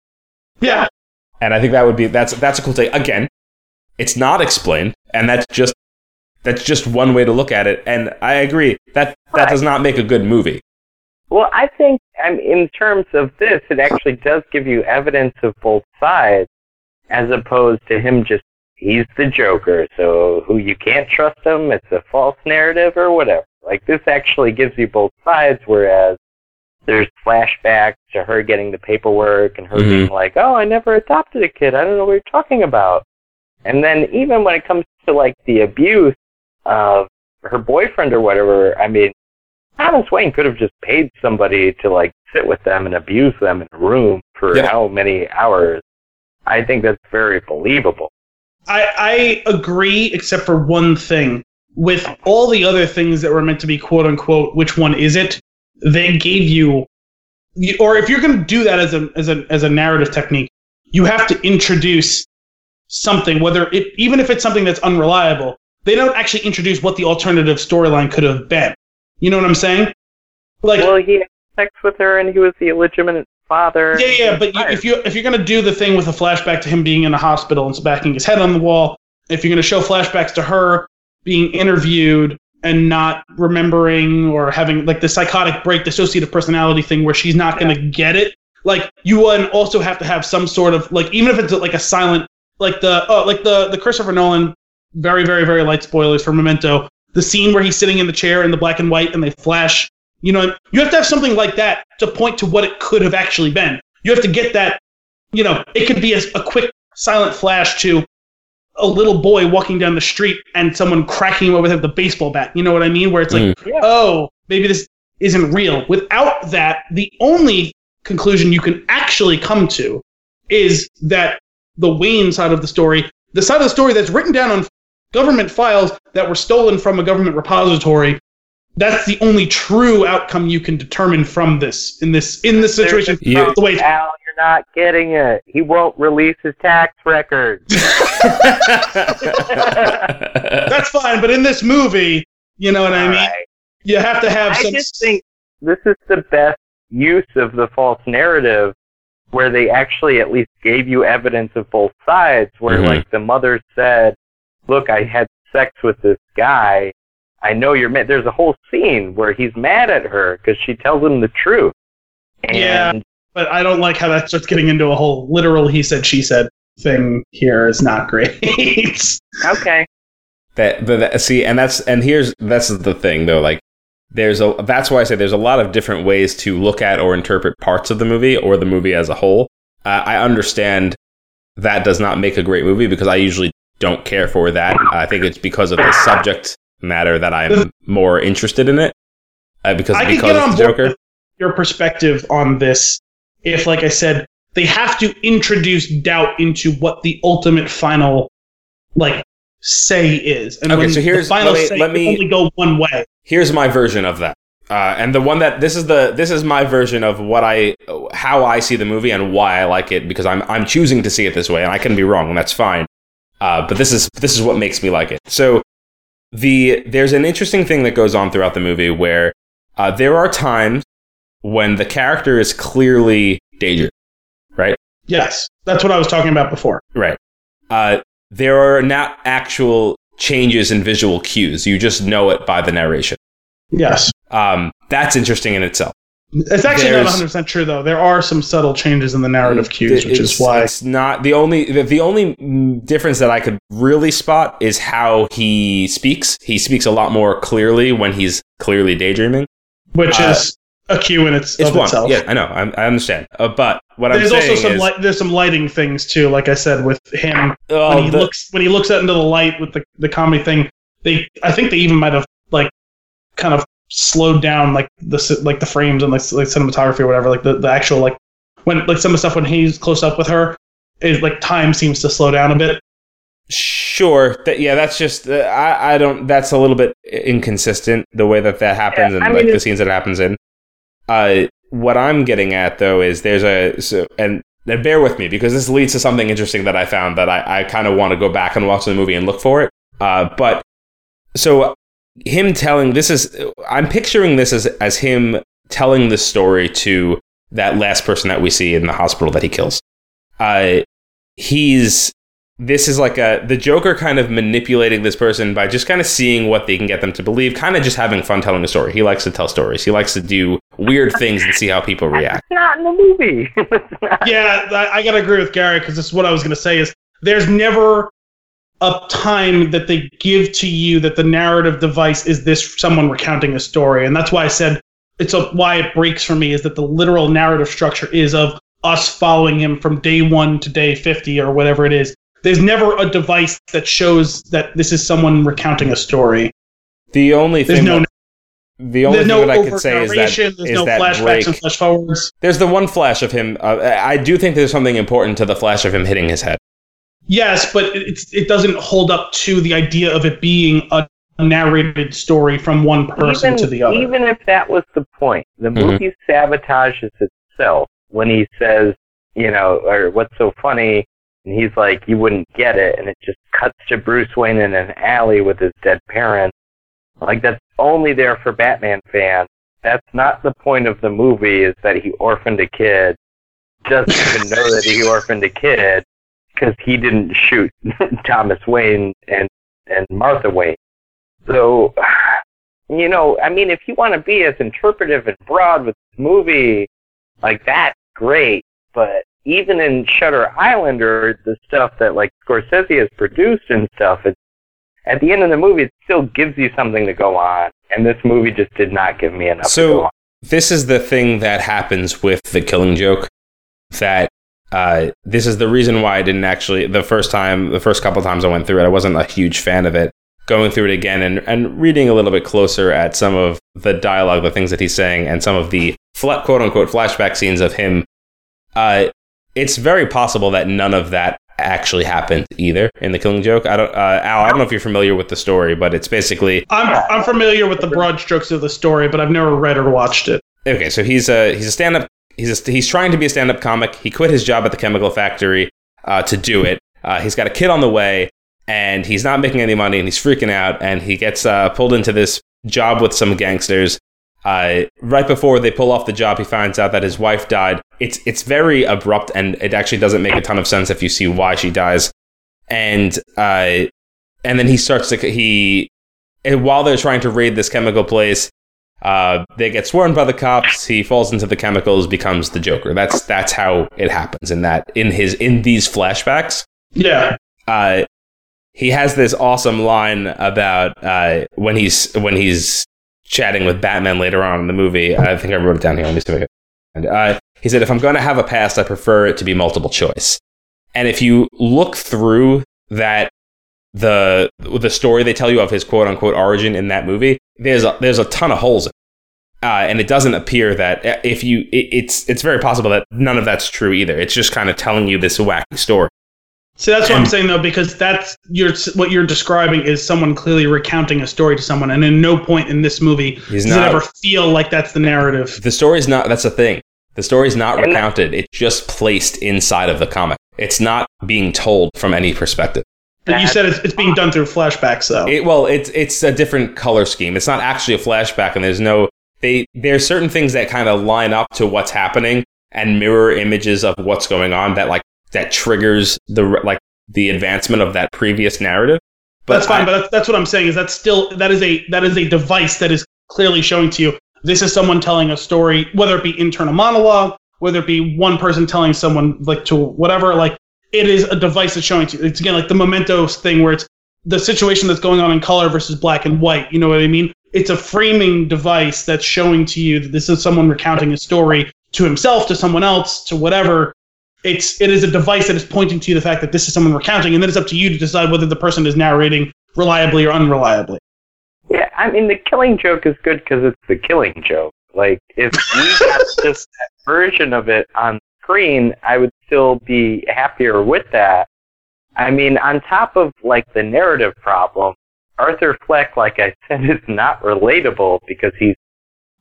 Yeah, and I think that would be that's that's a cool take. Again it's not explained and that's just that's just one way to look at it and I agree that that does not make a good movie. Well, I think I mean, in terms of this, it actually does give you evidence of both sides, as opposed to him just he's the Joker, so who you can't trust him. It's a false narrative or whatever. Like this actually gives you both sides, whereas there's flashbacks to her getting the paperwork and her Mhm. being like, "Oh, I never adopted a kid. I don't know what you're talking about." And then even when it comes to like the abuse of her boyfriend or whatever, I mean, Thomas Wayne could have just paid somebody to like sit with them and abuse them in a room for Yeah. how many hours. I think that's very believable. I, I agree, except for one thing. With all the other things that were meant to be quote unquote, which one is it? They gave you, or if you're going to do that as a as a as a narrative technique, you have to introduce something, whether it even if it's something that's unreliable. They don't actually introduce what the alternative storyline could have been. You know what I'm saying? Like, well, he had sex with her and he was the illegitimate father. Yeah, yeah, but you, if you if you're gonna do the thing with a flashback to him being in the hospital and smacking his head on the wall, if you're gonna show flashbacks to her being interviewed and not remembering or having like the psychotic break, dissociative personality thing where she's not gonna get it, like you would also have to have some sort of like even if it's like a silent like the oh like the the Christopher Nolan very very very light spoilers for Memento, the scene where he's sitting in the chair in the black and white and they flash you know, you have to have something like that to point to what it could have actually been. You have to get that, you know, it could be a, a quick silent flash to a little boy walking down the street and someone cracking him over the head with a baseball bat. You know what I mean? Where it's like, Mm. Yeah. oh, maybe this isn't real. Without that, the only conclusion you can actually come to is that the Wayne side of the story, the side of the story that's written down on government files that were stolen from a government repository, that's the only true outcome you can determine from this in this in this situation. You, the way Al, you're not getting it. He won't release his tax records. that's fine, but in this movie, you know what I mean. Alright. You have to have some I some. just think this is the best use of the false narrative where they actually at least gave you evidence of both sides where Mhm. like the mother said look i had sex with this guy i know you're mad there's a whole scene where he's mad at her because she tells him the truth and Yeah. but I don't like how that starts getting into a whole literal he said she said thing. Here is not great. okay that, but that, see, and that's and here's that's the thing though. Like, there's a that's why I say there's a lot of different ways to look at or interpret parts of the movie or the movie as a whole. Uh, I understand that does not make a great movie because I usually don't care for that. I think it's because of the subject matter that I'm more interested in it. Uh, because I because get on board Joker. your perspective on this if, like I said, they have to introduce doubt into what the ultimate final, like, say is. And Okay, when so here's- the final let me- say let me- only go one way. here's my version of that uh, and the one that this is the this is my version of what i how i see the movie and why i like it because i'm i'm choosing to see it this way and i can be wrong and that's fine uh, but this is this is what makes me like it so the there's an interesting thing that goes on throughout the movie where uh, there are times when the character is clearly dangerous, right? Yes, that's what I was talking about before. right uh, there are not actual changes in visual cues you just know it by the narration Yes. um, that's interesting in itself It's actually not 100 percent true though. There are some subtle changes in the narrative cues, which is why. it's not the only the, the only difference that I could really spot is how he speaks. He speaks a lot more clearly when he's clearly daydreaming. Which uh, is a cue in its, It's of one, itself. yeah, I know, I, I understand. Uh, but what There's I'm also saying some is, light, there's some lighting things too. Like I said, with him oh, when he the- looks when he looks out into the light with the the comedy thing, they I think they even might have like kind of slowed down like the like the frames and like, like cinematography or whatever. Like the, the actual like when like some of the stuff when he's close up with her, is like time seems to slow down a bit. Sure. That, yeah, that's just uh, I. I don't. That's a little bit inconsistent the way that that happens Yeah, and I like mean, the scenes that it happens in. Uh, what I'm getting at though is there's a so and. And bear with me because this leads to something interesting that I found that I, I kind of want to go back and watch the movie and look for it. Uh, but so him telling this is I'm picturing this as as him telling the story to that last person that we see in the hospital that he kills. Uh, he's this is like a the Joker kind of manipulating this person by just kind of seeing what they can get them to believe, kind of just having fun telling a story. He likes to tell stories. He likes to do weird things and see how people react. It's not in the movie. Yeah, I, I gotta agree with Gary because this is what I was gonna say is there's never a time that they give to you that the narrative device is this someone recounting a story, and that's why I said it's a why it breaks for me is that the literal narrative structure is of us following him from day one to day 50 or whatever it is. There's never a device that shows that this is someone recounting a story. The only There's thing no that, the only thing no that I could say is that there's is no that flashbacks break. and flash forwards. There's the one flash of him. Uh, I do think there's something important to the flash of him hitting his head. Yes, but it- it's it doesn't hold up to the idea of it being a narrated story from one person even, to the other. Even if that was the point, the Mhm. movie sabotages itself when he says, you know, or what's so funny, and he's like, you wouldn't get it, and it just cuts to Bruce Wayne in an alley with his dead parents. Like that's only there for Batman fans. That's not the point of the movie. Is that he orphaned a kid, doesn't even know that he orphaned a kid because he didn't shoot Thomas Wayne and and Martha Wayne. So, you know, I mean, if you want to be as interpretive and broad with this movie, like that, great. But even in Shutter Island or the stuff that like Scorsese has produced and stuff, it's at the end of the movie, it still gives you something to go on. And this movie just did not give me enough to So- go on. This is the thing that happens with the Killing Joke. That uh, this is the reason why I didn't actually the first time, the first couple times I went through it, I wasn't a huge fan of it. Going through it again and, and reading a little bit closer at some of the dialogue, the things that he's saying, and some of the fla- quote unquote flashback scenes of him, uh, it's very possible that none of that actually happened either in the Killing Joke. I don't, uh, Al, I don't know if you're familiar with the story, but it's basically I'm I'm familiar with the broad strokes of the story, but I've never read or watched it. Okay, so he's a he's a stand up he's a, he's trying to be a stand up comic. He quit his job at the chemical factory uh, to do it. Uh, he's got a kid on the way, and he's not making any money, and he's freaking out. And he gets uh, pulled into this job with some gangsters. Uh, right before they pull off the job, he finds out that his wife died. It's it's very abrupt, and it actually doesn't make a ton of sense if you see why she dies. And uh, and then he starts to he while they're trying to raid this chemical place, uh, they get sworn by the cops. He falls into the chemicals, becomes the Joker. That's that's how it happens. In that, in his in these flashbacks, Yeah. uh, he has this awesome line about uh, when he's when he's chatting with Batman later on in the movie. I think I wrote it down here. Let me see if I can. And, uh, he said, "If I'm going to have a past, I prefer it to be multiple choice." And if you look through that, the the story they tell you of his quote unquote origin in that movie, there's a, there's a ton of holes. In it. Uh, and it doesn't appear that uh, if you, it, it's it's very possible that none of that's true either. It's just kind of telling you this wacky story. See, that's what I'm saying though, because that's you're what you're describing is someone clearly recounting a story to someone, and in no point in this movie He's does not- it ever feel like that's the narrative. The story's not. That's the thing. The story's not recounted. It's just placed inside of the comic. It's not being told from any perspective. But you said it's, it's being done through flashbacks, though. It, well, it's it's a different color scheme. It's not actually a flashback, and there's no. They there's certain things that kind of line up to what's happening and mirror images of what's going on that like that triggers the like the advancement of that previous narrative. that's fine, I- but that's, that's what I'm saying is that's still that is a that is a device that is clearly showing to you this is someone telling a story, whether it be internal monologue, whether it be one person telling someone like to whatever, like it is a device that's showing to you. It's again like the Memento's thing where it's the situation that's going on in color versus black and white. You know what I mean? It's a framing device that's showing to you that this is someone recounting a story to himself, to someone else, to whatever. It's it is a device that is pointing to you the fact that this is someone recounting, and then it's up to you to decide whether the person is narrating reliably or unreliably. Yeah, I mean the killing joke is good because it's the killing joke. Like if we got just that version of it on screen, I would still be happier with that. I mean, on top of like the narrative problem, Arthur Fleck, like I said, is not relatable because he's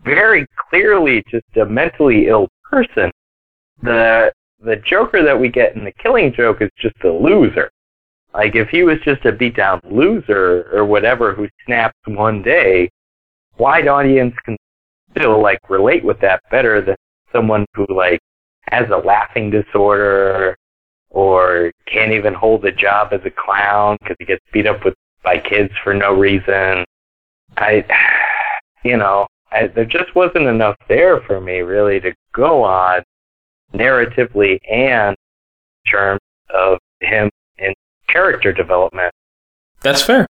very clearly just a mentally ill person. The the Joker that we get in the Killing Joke is just a loser. Like if he was just a beat down loser or whatever who snaps one day, wide audience can still like relate with that better than someone who like has a laughing disorder or can't even hold a job as a clown because he gets beat up with by kids for no reason. I, you know, I, there just wasn't enough there for me really to go on narratively and in terms of him in character development. That's fair.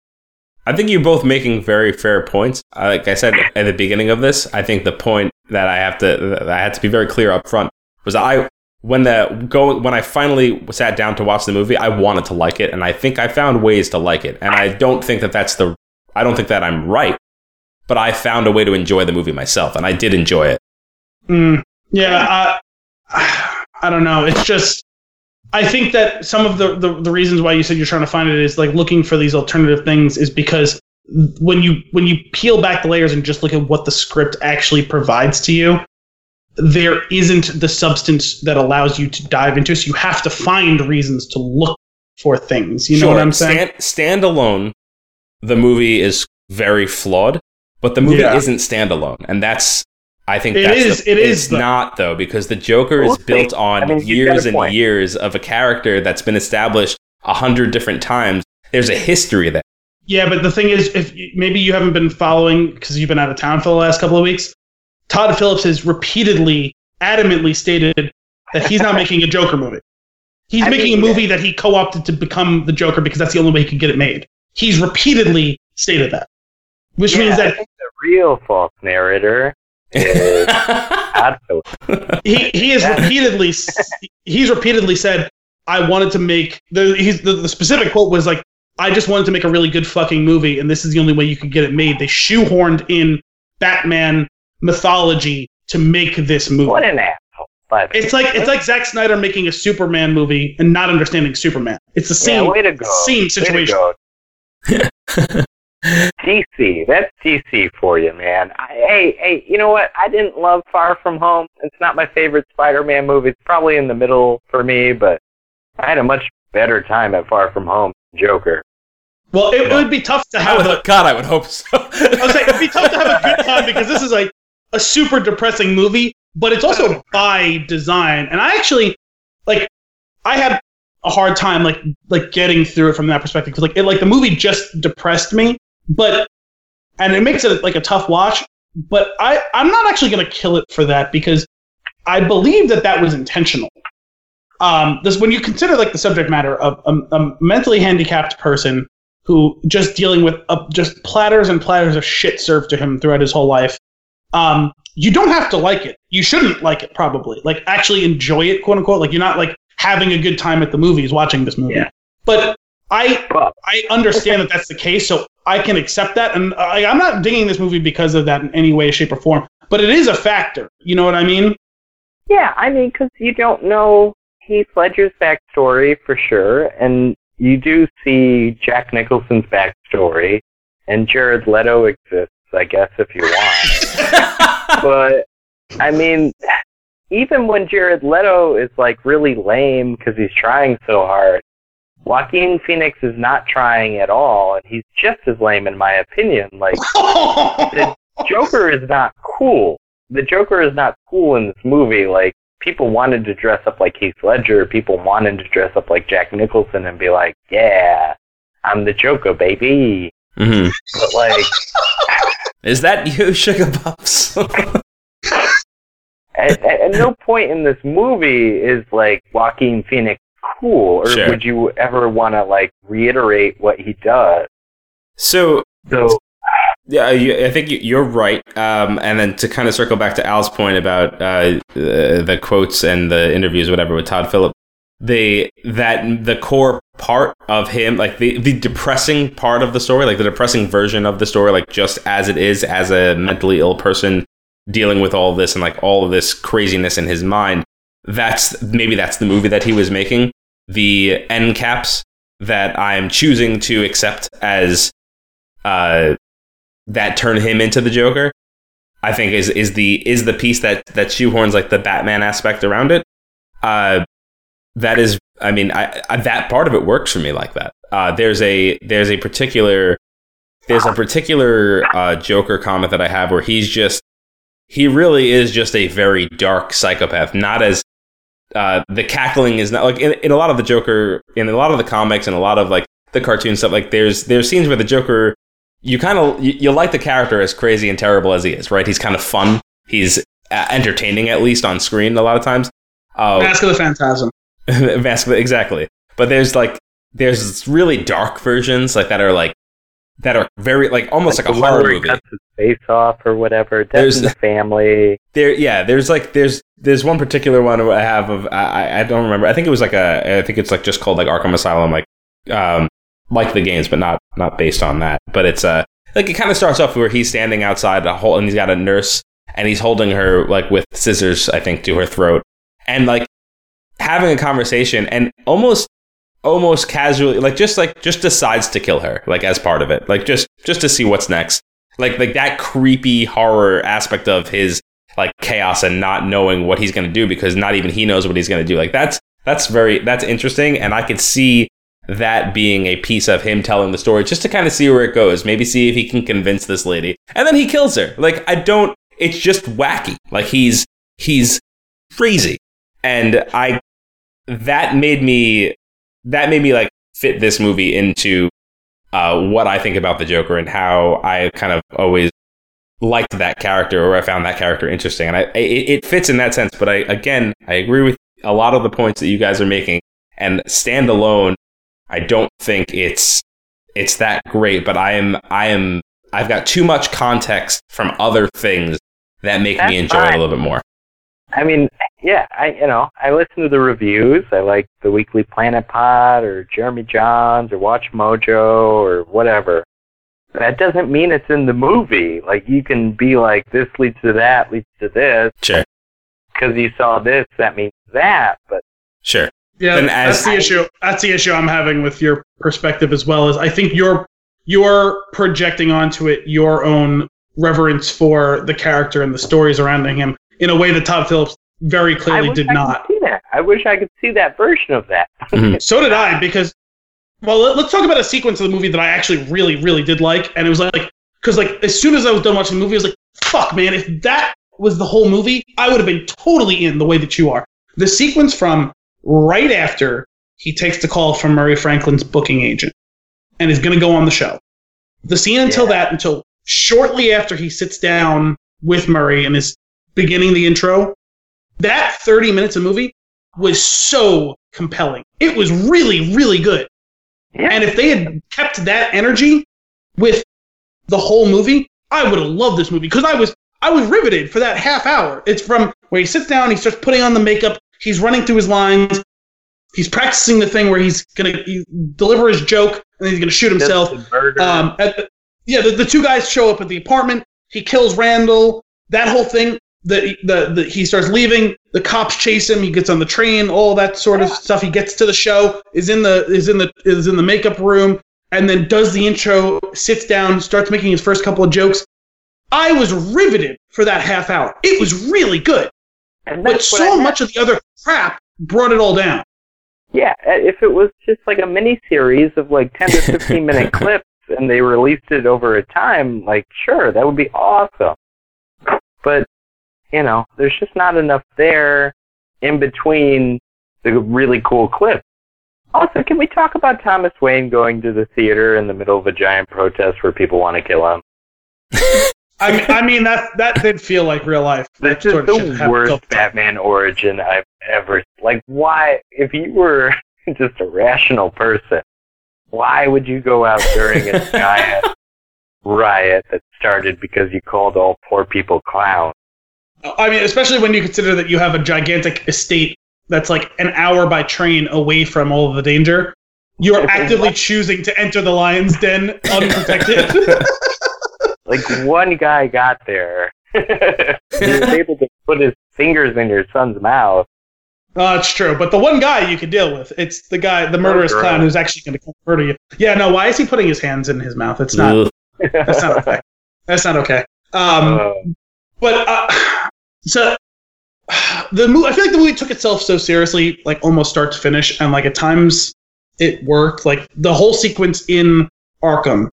I think you're both making very fair points. Like I said at the beginning of this, I think the point that I have to that I had to be very clear up front was I when the go when I finally sat down to watch the movie, I wanted to like it, and I think I found ways to like it. And I don't think that that's the I don't think that I'm right, but I found a way to enjoy the movie myself, and I did enjoy it. Mm, yeah, I, I don't know. It's just I think that some of the, the the reasons why you said you're trying to find it is like looking for these alternative things is because when you when you peel back the layers and just look at what the script actually provides to you there isn't the substance that allows you to dive into it. So you have to find reasons to look for things. You sure. know what I'm saying? Stand, standalone, the movie is very flawed, but the movie yeah. isn't standalone, and that's I think it that's is. The, it is is the, not though because the Joker is built on I mean, years and point. years of a character that's been established a hundred different times. There's a history there. Yeah, but the thing is, if maybe you haven't been following because you've been out of town for the last couple of weeks, Todd Phillips has repeatedly, adamantly stated that he's not making a Joker movie. He's I making mean, a movie that he co-opted to become the Joker because that's the only way he could get it made. He's repeatedly stated that, which yeah, means that the real false narrator is Todd Phillips. He he has repeatedly he's repeatedly said I wanted to make the he's the, the specific quote was like I just wanted to make a really good fucking movie and this is the only way you could get it made. They shoehorned in Batman mythology to make this movie. What an asshole! But it's like it's like Zack Snyder making a Superman movie and not understanding Superman. It's the same yeah, way to go. same situation. DC, that's DC for you, man. I, hey, hey, you know what? I didn't love Far From Home. It's not my favorite Spider-Man movie. It's probably in the middle for me, but I had a much better time at Far From Home. Joker. Well, it, would be tough to have. a, God, I would hope so. I was saying it'd be tough to have a good time because this is like a super depressing movie, but it's also by design. And I actually like I had a hard time like like getting through it from that perspective because like it like the movie just depressed me, but and it makes it like a tough watch. But I I'm not actually gonna kill it for that because I believe that that was intentional. Um, this when you consider like the subject matter of a, a mentally handicapped person who just dealing with uh, just platters and platters of shit served to him throughout his whole life um, you don't have to like it. You shouldn't like it, probably. Like, actually enjoy it, quote unquote. Like, you're not like having a good time at the movies watching this movie. Yeah. But I I understand that that's the case, so I can accept that. And I, I'm not digging this movie because of that in any way, shape, or form. But it is a factor. You know what I mean? Yeah, I mean, because you don't know Heath Ledger's backstory for sure, and you do see Jack Nicholson's backstory, and Jared Leto exists I guess, if you want. but I mean, even when Jared Leto is like really lame because he's trying so hard, Joaquin Phoenix is not trying at all, and he's just as lame in my opinion. Like the Joker is not cool. The Joker is not cool in this movie. Like people wanted to dress up like Heath Ledger, people wanted to dress up like Jack Nicholson and be like, "Yeah, I'm the Joker, baby." Mm-hmm. But like, is that you, Sugar Puffs? at, at, no point in this movie is like Joaquin Phoenix cool, or sure. would you ever want to like reiterate what he does? So, so yeah, I think you're right. Um, and then to kind of circle back to Al's point about uh, the quotes and the interviews, whatever, with Todd Phillips, they that the core part of him like the the depressing part of the story like the depressing version of the story like just as it is as a mentally ill person dealing with all this and like all of this craziness in his mind that's maybe that's the movie that he was making. The end caps that i'm choosing to accept as uh that turn him into the joker i think is is the is the piece that that shoehorns like the batman aspect around it. Uh that is i mean I, I, that part of it works for me like that. Uh, there's a there's a particular there's a particular uh, joker comment that i have where he's just he really is just a very dark psychopath not as uh, the cackling is not like in, in a lot of the joker in a lot of the comics and a lot of like the cartoon stuff like there's there's scenes where the joker you kind of you, you like the character as crazy and terrible as he is right? He's kind of fun. He's uh, entertaining at least on screen a lot of times. Uh, Mask of the Phantasm. exactly. But there's like there's really dark versions like that are like that are very like almost like, the a horror movie. cuts his face off or whatever. Death There's- the family. There, yeah, there's like there's there's one particular one I have of I I- don't remember. I think it was like a I think it's like just called like Arkham Asylum, like um like the games, but not not based on that. But it's uh like it kind of starts off where he's standing outside a hole and he's got a nurse and he's holding her like with scissors, I think, to her throat, and like having a conversation and almost almost casually like just like just decides to kill her like as part of it. Like just just to see what's next. Like like that creepy horror aspect of his like chaos and not knowing what he's going to do because not even he knows what he's going to do. Like that's that's very that's interesting. And i could see that being a piece of him telling the story just to kind of see where it goes maybe see if he can convince this lady. And then he kills her. Like i don't it's just wacky. Like he's he's crazy. And i that made me that made me like fit this movie into uh, what I think about the Joker and how I kind of always liked that character or I found that character interesting. And I, it, it fits in that sense. But I, again, I agree with a lot of the points that you guys are making. And standalone, I don't think it's it's that great. But I am I am I've got too much context from other things that make That's me enjoy it a little bit more. I mean, yeah, I you know I listen to the reviews. I like the Weekly Planet Pod or Jeremy Jahns or Watch Mojo or whatever. That doesn't mean it's in the movie. Like you can be like, this leads to that, leads to this, Sure, because you saw this, that means that. But sure. Yeah, Then that's as- the issue. That's the issue I'm having with your perspective as well. Is I think you're you're projecting onto it your own reverence for the character and the stories surrounding him in a way that Todd Phillips very I clearly wish did I not. Could see that. I wish I could see that version of that. Mm-hmm. So did I, because well, let, us talk about a sequence of the movie that I actually really, really did like, and it was like because like as soon as I was done watching the movie, I was like, "Fuck, man! If that was the whole movie, I would have been totally in the way that you are." The sequence from right after he takes the call from Murray Franklin's booking agent and is going to go on the show. The scene until Yeah. that, until shortly after he sits down with Murray and is beginning the intro, that 30 minutes of movie was so compelling. It was really, really good. Yeah. And if they had kept that energy with the whole movie, I would have loved this movie because I was I was riveted for that half hour. It's from where he sits down, he starts putting on the makeup, he's running through his lines, he's practicing the thing where he's gonna he, deliver his joke and then he's gonna shoot himself. Just the murder. Um, at the, yeah, the, the two guys show up at the apartment. He kills Randall. That whole thing. The, the the he starts leaving. The cops chase him. He gets on the train. All that sort of stuff. He gets to the show. Is in the is in the is in the makeup room, and then does the intro. Sits down. Starts making his first couple of jokes. I was riveted for that half hour. It was really good, and but so much of the other crap brought it all down. Yeah, if it was just like a mini series of like 10 to 15 minute clips and they released it over a time, like sure, that would be awesome. But, you know, there's just not enough there in between the really cool clips. Also, can we talk about Thomas Wayne going to the theater in the middle of a giant protest where people want to kill him? I mean, I mean that that did feel like real life. That's That just sort of shit the worst. Batman origin I've ever. Like, why? If you were just a rational person, why would you go out during a giant riot that started because you called all poor people clowns? I mean, especially when you consider that you have a gigantic estate that's like an hour by train away from all of the danger. You are actively choosing to enter the lion's den unprotected. Like, one guy got there. he was able to put his fingers in your son's mouth. Oh, it's true. But the one guy you could deal with, it's the guy, the murderous gross. clown who's actually going to murder you. Yeah, no, why is he putting his hands in his mouth? It's not. That's not okay. That's not okay. Um, Uh, But uh, so the movie, I feel like the movie took itself so seriously, like almost start to finish, and like at times it worked. Like the whole sequence in Arkham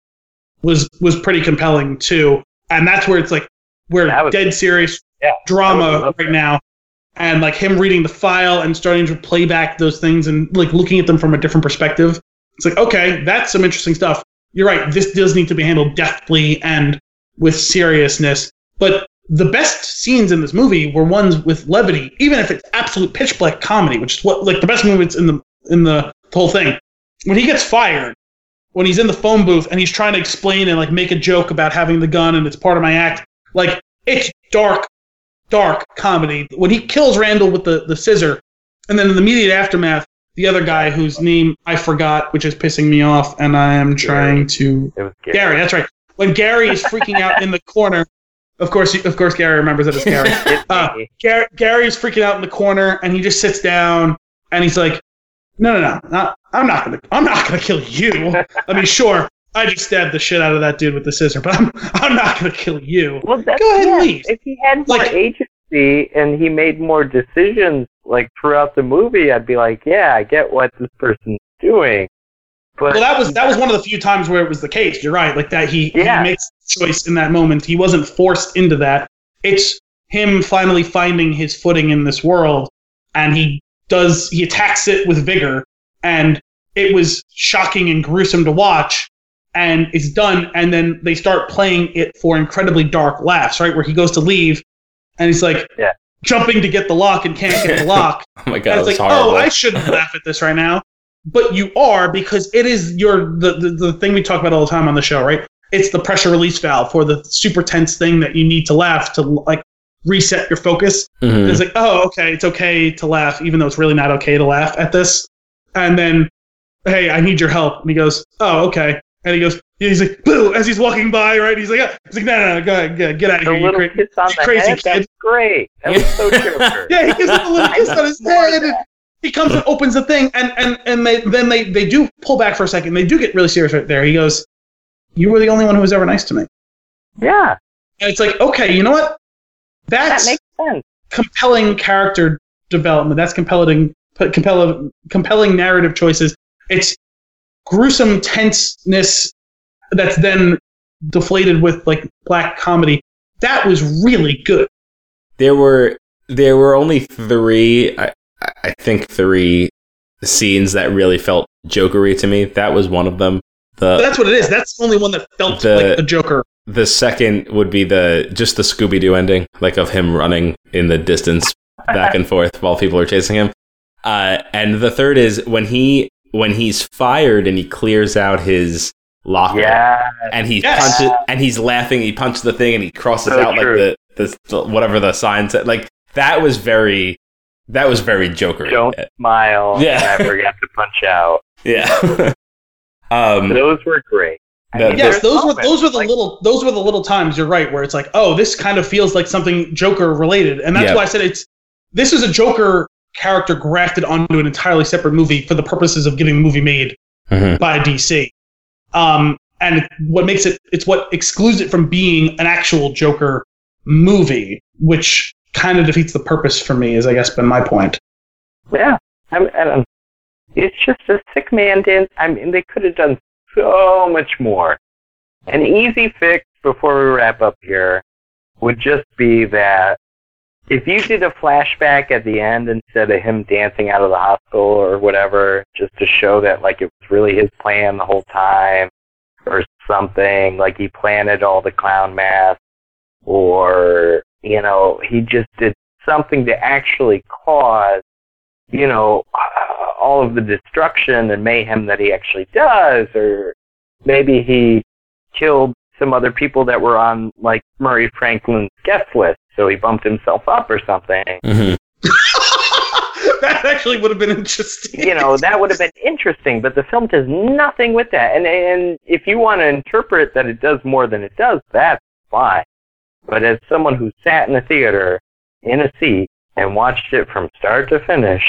was was pretty compelling too, and that's where it's like we're was- dead serious Yeah, drama right now, and like him reading the file and starting to play back those things and like looking at them from a different perspective. It's like okay, that's some interesting stuff. You're right. This does need to be handled deftly and with seriousness. But the best scenes in this movie were ones with levity, even if it's absolute pitch black comedy, which is what like the best moments in the in the whole thing. When he gets fired when he's in the phone booth and he's trying to explain and like make a joke about having the gun and it's part of my act. Like it's dark, dark comedy. When he kills Randall with the, the scissor, and then in the immediate aftermath, the other guy whose name I forgot, which is pissing me off, and I am trying to Gary. Gary. That's right. When Gary is freaking out in the corner, of course, of course, Gary remembers that it's Gary. Uh, me. Gary, Gary's freaking out in the corner, and he just sits down, and he's like, "No, no, no, not, I'm not gonna, I'm not gonna kill you. I mean, sure, I just stabbed the shit out of that dude with the scissor, but I'm, I'm not gonna kill you. Well, that's, Go ahead and yeah, leave. If he had more Like- agency and he made more decisions like throughout the movie, I'd be like, yeah, I get what this person's doing. But Well, that was that was one of the few times where it was the case. You're right, like that he, Yeah. he makes the choice in that moment. He wasn't forced into that. It's him finally finding his footing in this world, and he does he attacks it with vigor, and it was shocking and gruesome to watch. And it's done, and then they start playing it for incredibly dark laughs, right? Where he goes to leave, and he's like Yeah. jumping to get the lock and can't get the lock. Oh my god, it's it's like, oh, horrible. oh, I shouldn't laugh at this right now. But you are because it is your the, the the thing we talk about all the time on the show, right? It's the pressure release valve for the super tense thing that you need to laugh to like reset your focus. Mhm. It's like, oh, okay, it's okay to laugh, even though it's really not okay to laugh at this. And then, hey, I need your help. And he goes, oh, okay. And he goes, he's like, boo, as he's walking by, right? He's like, ah. he's like, no, no, no, go ahead, get, get out of here, you little cra- on the crazy head, kid. that's great. That was so Joker. Yeah, he gives him a little kiss on his need more of head. And he comes and opens the thing, and and and they then they they do pull back for a second. They do get really serious right there. He goes, "You were the only one who was ever nice to me," Yeah, and it's like, okay, you know what? that makes sense. compelling character development. That's compelling, compelling, compelling narrative choices. It's gruesome tenseness that's then deflated with like black comedy. That was really good. there were there were only three I, I think three scenes that really felt jokery to me that was one of them But the that's what it is. That's the only one that felt The- like the Joker. the second would be the just the scooby-doo ending like of him running in the distance back and forth while people are chasing him uh, and the third is when he when he's fired and he clears out his locker Yeah, and he Yes. punches and he's laughing he punches the thing and he crosses So out true. like the, the, the whatever the sign said like that was very that was very joker don't smile. Yeah. and I forgot to punch out. yeah um Those were great. I That- Yes, those were those were the like, little those were the little times. You're right, where it's like, oh, this kind of feels like something Joker related, and that's Yeah. why I said it's this is a Joker character grafted onto an entirely separate movie for the purposes of getting the movie made Mhm. by DC. Um, and what makes it it's what excludes it from being an actual Joker movie, which kind of defeats the purpose for me. Is I guess been my point. Yeah, I mean, I don't, it's just a sick man dance. I mean, they could have done so much more. An easy fix before we wrap up here would just be that if you did a flashback at the end instead of him dancing out of the hospital or whatever, just to show that like it was really his plan the whole time or something, like he planted all the clown masks or, you know, he just did something to actually cause you know, all of the destruction and mayhem that he actually does, or maybe he killed some other people that were on like Murray Franklin's guest list, so he bumped himself up or something. Mhm. that actually would have been interesting. You know, that would have been interesting, but the film does nothing with that. And and if you want to interpret that it does more than it does, that's fine. But as someone who sat in a theater in a seat and watched it from start to finish,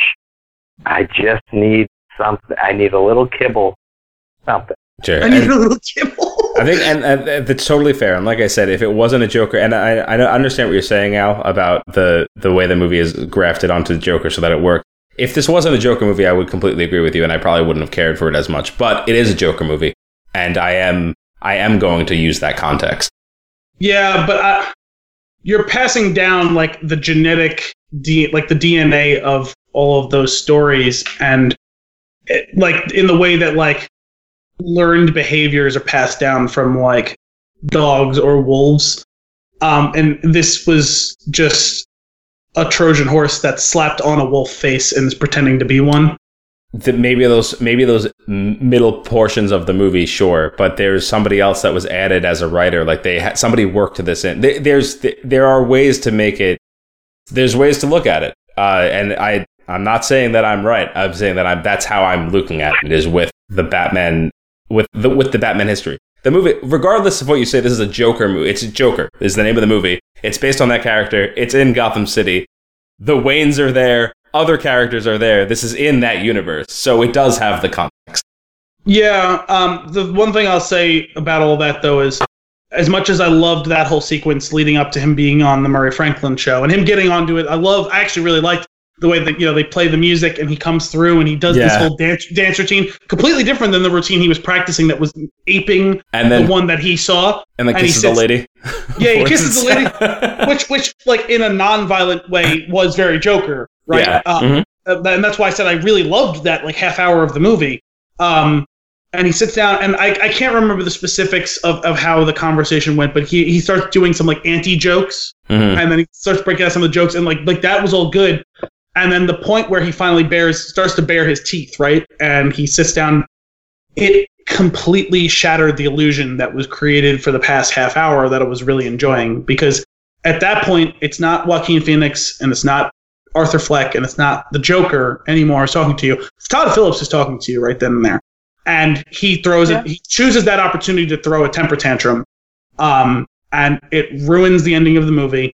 I just need something. I need a little kibble, something. sure I need And- a little kibble. I think, and, and that's totally fair. And like I said, if it wasn't a Joker, and I, I understand what you're saying, Al, about the the way the movie is grafted onto the Joker so that it worked. If this wasn't a Joker movie, I would completely agree with you, and I probably wouldn't have cared for it as much. But it is a Joker movie, and I am I am going to use that context. Yeah, but I, you're passing down like the genetic, D, like the DNA of all of those stories, and it, like in the way that like learned behaviors are passed down from like dogs or wolves. Um, and this was just a Trojan horse that slapped on a wolf face and is pretending to be one. the, maybe those maybe those middle portions of the movie, sure, but there's somebody else that was added as a writer. Like they had somebody worked to this in. There's there are ways to make it. There's ways to look at it, uh, and I I'm not saying that I'm right. I'm saying that I'm that's how I'm looking at it is with the Batman with the with the Batman history. The movie, regardless of what you say, this is a Joker movie. It's a Joker is the name of the movie. It's based on that character. It's in Gotham City. The Waynes are there. Other characters are there. This is in that universe, so it does have the context. Yeah. Um, the one thing I'll say about all that though is, as much as I loved that whole sequence leading up to him being on the Murray Franklin show and him getting onto it, I love. I actually really liked the way that you know they play the music and he comes through and he does yeah. this whole dance dance routine completely different than the routine he was practicing that was aping and then, the one that he saw and then and kisses sits, the lady yeah he kisses the lady which which like in a non-violent way was very joker right yeah. Uh, mm-hmm. Uh, and that's why i said i really loved that like half hour of the movie um and he sits down and I, I can't remember the specifics of, of how the conversation went but he, he starts doing some like anti jokes mm-hmm. and then he starts breaking out some of the jokes and like like that was all good and then the point where he finally bears starts to bare his teeth, right? And he sits down. It completely shattered the illusion that was created for the past half hour that I was really enjoying because at that point it's not Joaquin Phoenix and it's not Arthur Fleck and it's not the Joker anymore is talking to you. Todd Phillips is talking to you right then and there. And he throws yeah. it he chooses that opportunity to throw a temper tantrum. Um, and it ruins the ending of the movie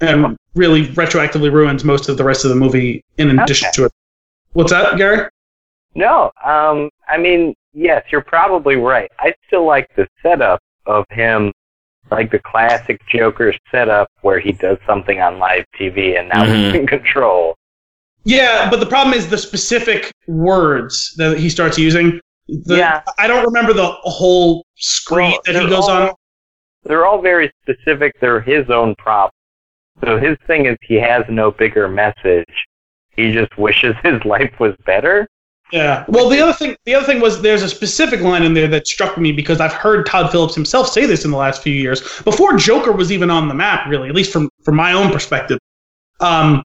and really retroactively ruins most of the rest of the movie in addition okay. to it. What's that, Gary? No, um, I mean, yes, you're probably right. I still like the setup of him, like the classic Joker setup where he does something on live TV and now mm-hmm. he's in control. Yeah, but the problem is the specific words that he starts using. The, yeah. I don't remember the whole screen well, that he goes all, on. They're all very specific. They're his own problem. So his thing is he has no bigger message. He just wishes his life was better. Yeah. Well, the other thing, the other thing was there's a specific line in there that struck me because I've heard Todd Phillips himself say this in the last few years, before Joker was even on the map, really, at least from from my own perspective. Um,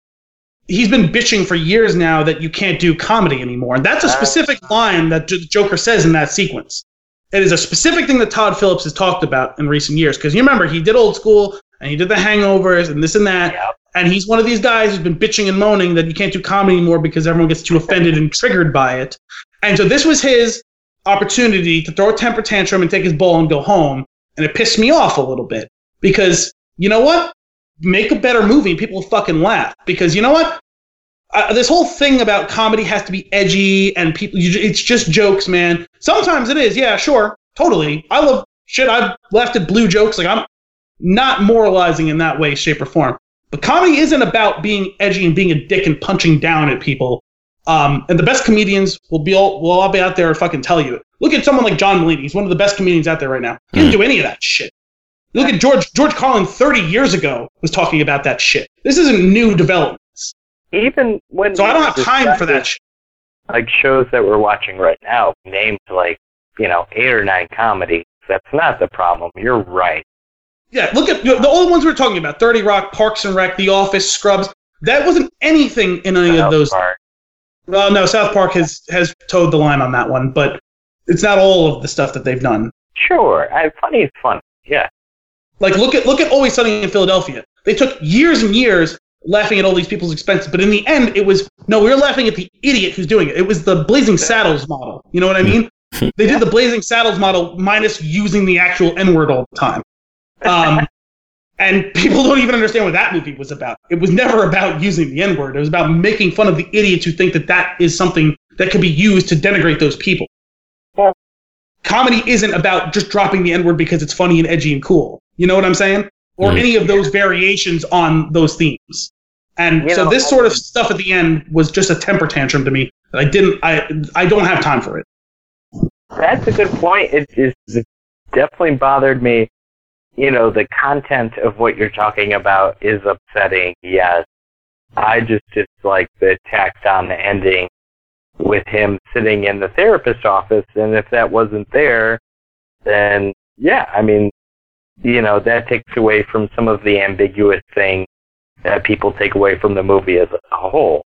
he's been bitching for years now that you can't do comedy anymore, and that's a specific line that J- Joker says in that sequence. It is a specific thing that Todd Phillips has talked about in recent years because you remember he did Old School, and he did the hangovers and this and that. Yep. And he's one of these guys who's been bitching and moaning that you can't do comedy anymore because everyone gets too offended and triggered by it. And so this was his opportunity to throw a temper tantrum and take his ball and go home. And it pissed me off a little bit because you know what? Make a better movie and people will fucking laugh. Because you know what? Uh, this whole thing about comedy has to be edgy and people, you, it's just jokes, man. Sometimes it is. Yeah, sure. Totally. I love shit. I've laughed at blue jokes. Like I'm, not moralizing in that way, shape, or form. But comedy isn't about being edgy and being a dick and punching down at people. Um, and the best comedians will be all will all be out there and fucking tell you. Look at someone like John Mulaney. He's one of the best comedians out there right now. He didn't do any of that shit. Look at George George Carlin 30 years ago was talking about that shit. This isn't new developments. Even when So I don't have time for that shit. Like shows that we're watching right now, named like, you know, eight or nine comedy. That's not the problem. You're right. Yeah, look at the only ones we are talking about: Thirty Rock, Parks and Rec, The Office, Scrubs. That wasn't anything in any South of those. Park. Well, no, South Park has has toed the line on that one, but it's not all of the stuff that they've done. Sure, I, funny is fun. Yeah. Like look at look at Always Sunny in Philadelphia. They took years and years laughing at all these people's expenses, but in the end, it was no, we are laughing at the idiot who's doing it. It was the Blazing Saddles model. You know what I mean? they did the Blazing Saddles model minus using the actual N word all the time. Um, and people don't even understand what that movie was about. It was never about using the N word. It was about making fun of the idiots who think that that is something that could be used to denigrate those people. Well, Comedy isn't about just dropping the N word because it's funny and edgy and cool. You know what I'm saying? Or mm. any of those variations on those themes. And you so know, this sort of stuff at the end was just a temper tantrum to me. I didn't. I I don't have time for it. That's a good point. It, it definitely bothered me you know, the content of what you're talking about is upsetting, yes. I just dislike the tacked on the ending with him sitting in the therapist office, and if that wasn't there, then yeah, I mean, you know, that takes away from some of the ambiguous things that people take away from the movie as a whole.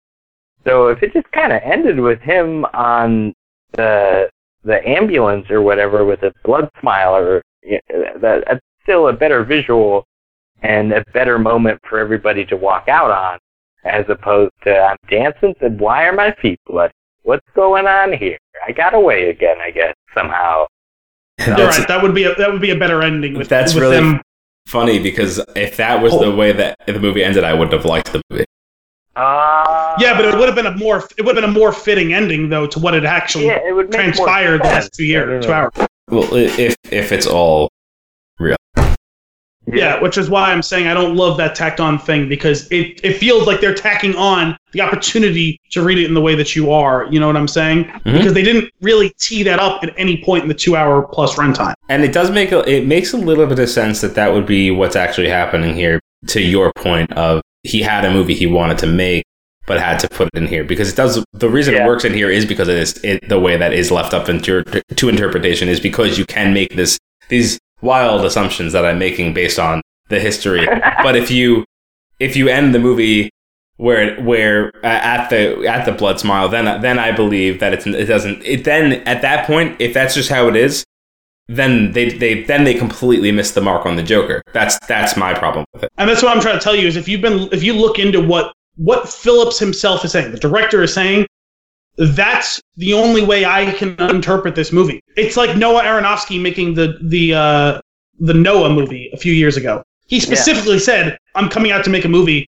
So if it just kind of ended with him on the the ambulance or whatever with a blood smile, or you know, that, that's still a better visual and a better moment for everybody to walk out on, as opposed to I'm dancing and why are my feet bloody? What's going on here? I got away again, I guess somehow. You're. That would be a, that would be a better ending. With, That's with really them. funny because if that was the Oh. way that the movie ended, I wouldn't have liked the movie. Uh, Yeah, but it would have been a more it would have been a more fitting ending though to what had actually yeah, it would transpired the last two years, two hours. Well, if if it's all Yeah, which is why I'm saying I don't love that tacked on thing because it, it feels like they're tacking on the opportunity to read it in the way that you are. You know what I'm saying? Mm-hmm. Because they didn't really tee that up at any point in the two hour plus runtime. And it does make a, it makes a little bit of sense that that would be what's actually happening here. To your point of he had a movie he wanted to make, but had to put it in here because it does. The reason Yeah. it works in here is because it is it, the way that is left up into to interpretation is because you can make this these wild assumptions that I'm making based on the history. but if you if you end the movie where where uh, at the at the blood smile, then then I believe that it's it doesn't. It then at that point, if that's just how it is, then they they then they completely miss the mark on the Joker. That's that's my problem with it. And that's what I'm trying to tell you is if you've been if you look into what what Phillips himself is saying, the director is saying, that's the only way I can interpret this movie. It's like Noah Aronofsky making the the uh, the Noah movie a few years ago. He specifically said, "I'm coming out to make a movie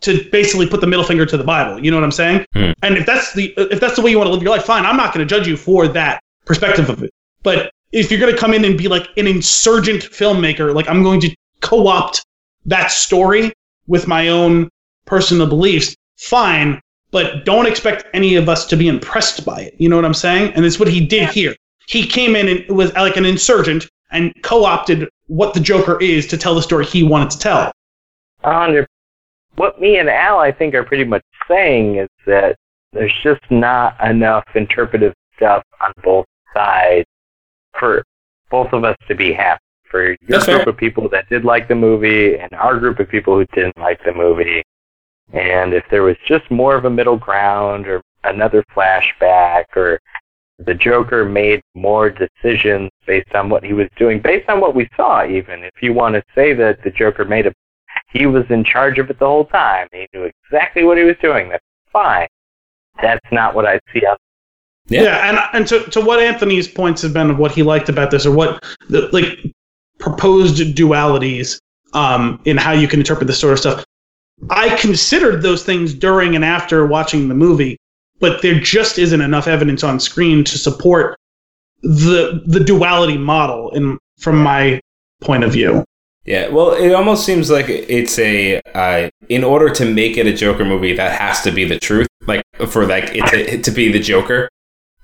to basically put the middle finger to the Bible." You know what I'm saying? Hmm. And if that's the if that's the way you want to live your life, fine. I'm not going to judge you for that perspective of it. But if you're going to come in and be like an insurgent filmmaker, like I'm going to co-opt that story with my own personal beliefs, fine. But don't expect any of us to be impressed by it. You know what I'm saying? And it's what he did here. He came in and was like an insurgent and co-opted what the Joker is to tell the story he wanted to tell. A hundred. What me and Al, I think, are pretty much saying is that there's just not enough interpretive stuff on both sides for both of us to be happy. For your That's group fair. of people that did like the movie, and our group of people who didn't like the movie, and if there was just more of a middle ground or another flashback, or the Joker made more decisions based on what he was doing, based on what we saw, even if you want to say that the Joker made a he was in charge of it the whole time. He knew exactly what he was doing. That's fine. That's not what I see on. Yeah. and and to, to what Anthony's points have been of what he liked about this, or what the like proposed dualities um, in how you can interpret this sort of stuff. I considered those things during and after watching the movie, but there just isn't enough evidence on screen to support the the duality model in from my point of view. Yeah, well, it almost seems like it's a uh, in order to make it a Joker movie, that has to be the truth, like for like it to, to be the Joker.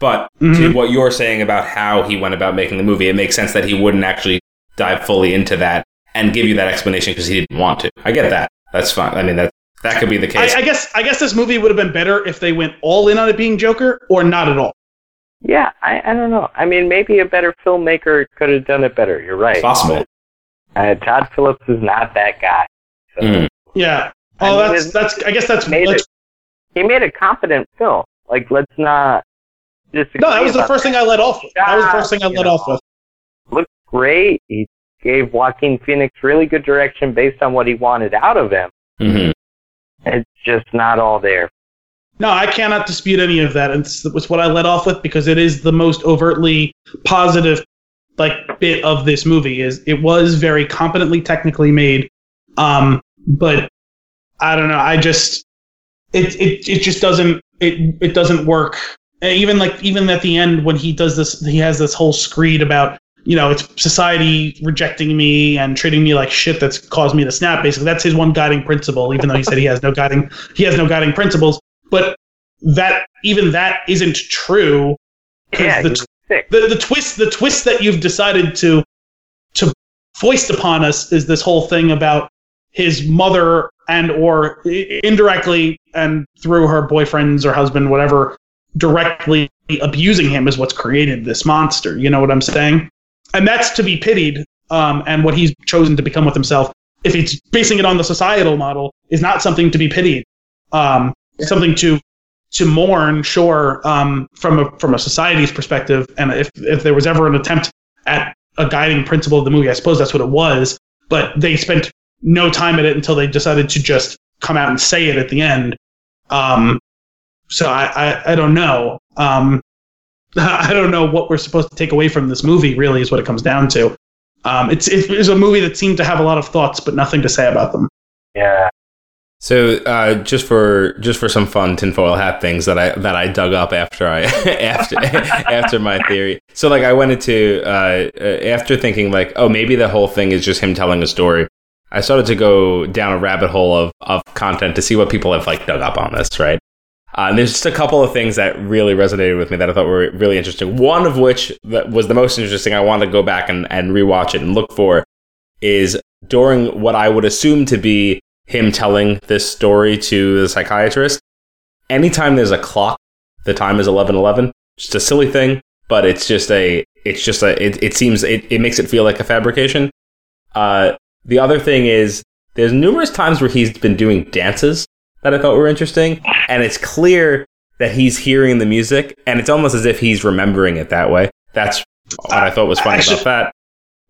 But to Mhm. what you're saying about how he went about making the movie, it makes sense that he wouldn't actually dive fully into that and give you that explanation because he didn't want to. I get that. That's fine. I mean, that that could be the case. I, I guess I guess this movie would have been better if they went all in on it being Joker or not at all. Yeah, I, I don't know. I mean, maybe a better filmmaker could have done it better. You're right. It's possible. Uh, Todd Phillips is not that guy. So Mm. Yeah. I Oh, mean, that's that's. I guess that's. made that's it. He made a competent film. Like, let's not disagree. no, that was the about first thing I let off with. That was the first thing I You let know. off with. Looked great. He gave Joaquin Phoenix really good direction based on what he wanted out of him. Mhm. It's just not all there. No, I cannot dispute any of that. And it's, it's what I led off with because it is the most overtly positive like bit of this movie. Is it was very competently technically made, um, but I don't know. I just it it it just doesn't it it doesn't work. And even like even at the end when he does this, he has this whole screed about you know it's society rejecting me and treating me like shit that's caused me to snap. Basically, that's his one guiding principle. Even though he said he has no guiding he has no guiding principles, but that even that isn't true. Yeah, the, the the twist the twist that you've decided to to foist upon us is this whole thing about his mother and or indirectly and through her boyfriends or husband whatever directly abusing him is what's created this monster you know what i'm saying and that's to be pitied um, and what he's chosen to become with himself if it's basing it on the societal model is not something to be pitied um, something to to mourn, sure, um, from a from a society's perspective, and if if there was ever an attempt at a guiding principle of the movie, I suppose that's what it was. But they spent no time at it until they decided to just come out and say it at the end. Um, so I, I, I don't know. Um, I don't know what we're supposed to take away from this movie. Really, is what it comes down to. Um, it's it's a movie that seemed to have a lot of thoughts, but nothing to say about them. Yeah. So uh, just for just for some fun tinfoil hat things that I that I dug up after I after after my theory. So like I went into uh, after thinking like oh maybe the whole thing is just him telling a story. I started to go down a rabbit hole of of content to see what people have like dug up on this right. Uh, there's just a couple of things that really resonated with me that I thought were really interesting. One of which that was the most interesting. I wanted to go back and, and rewatch it and look for is during what I would assume to be him telling this story to the psychiatrist. Anytime there's a clock, the time is eleven eleven. Just a silly thing, but it's just a. It's just a. It, it seems it, it makes it feel like a fabrication. Uh, the other thing is there's numerous times where he's been doing dances that I thought were interesting, and it's clear that he's hearing the music, and it's almost as if he's remembering it that way. That's what I thought was funny Actually- about that.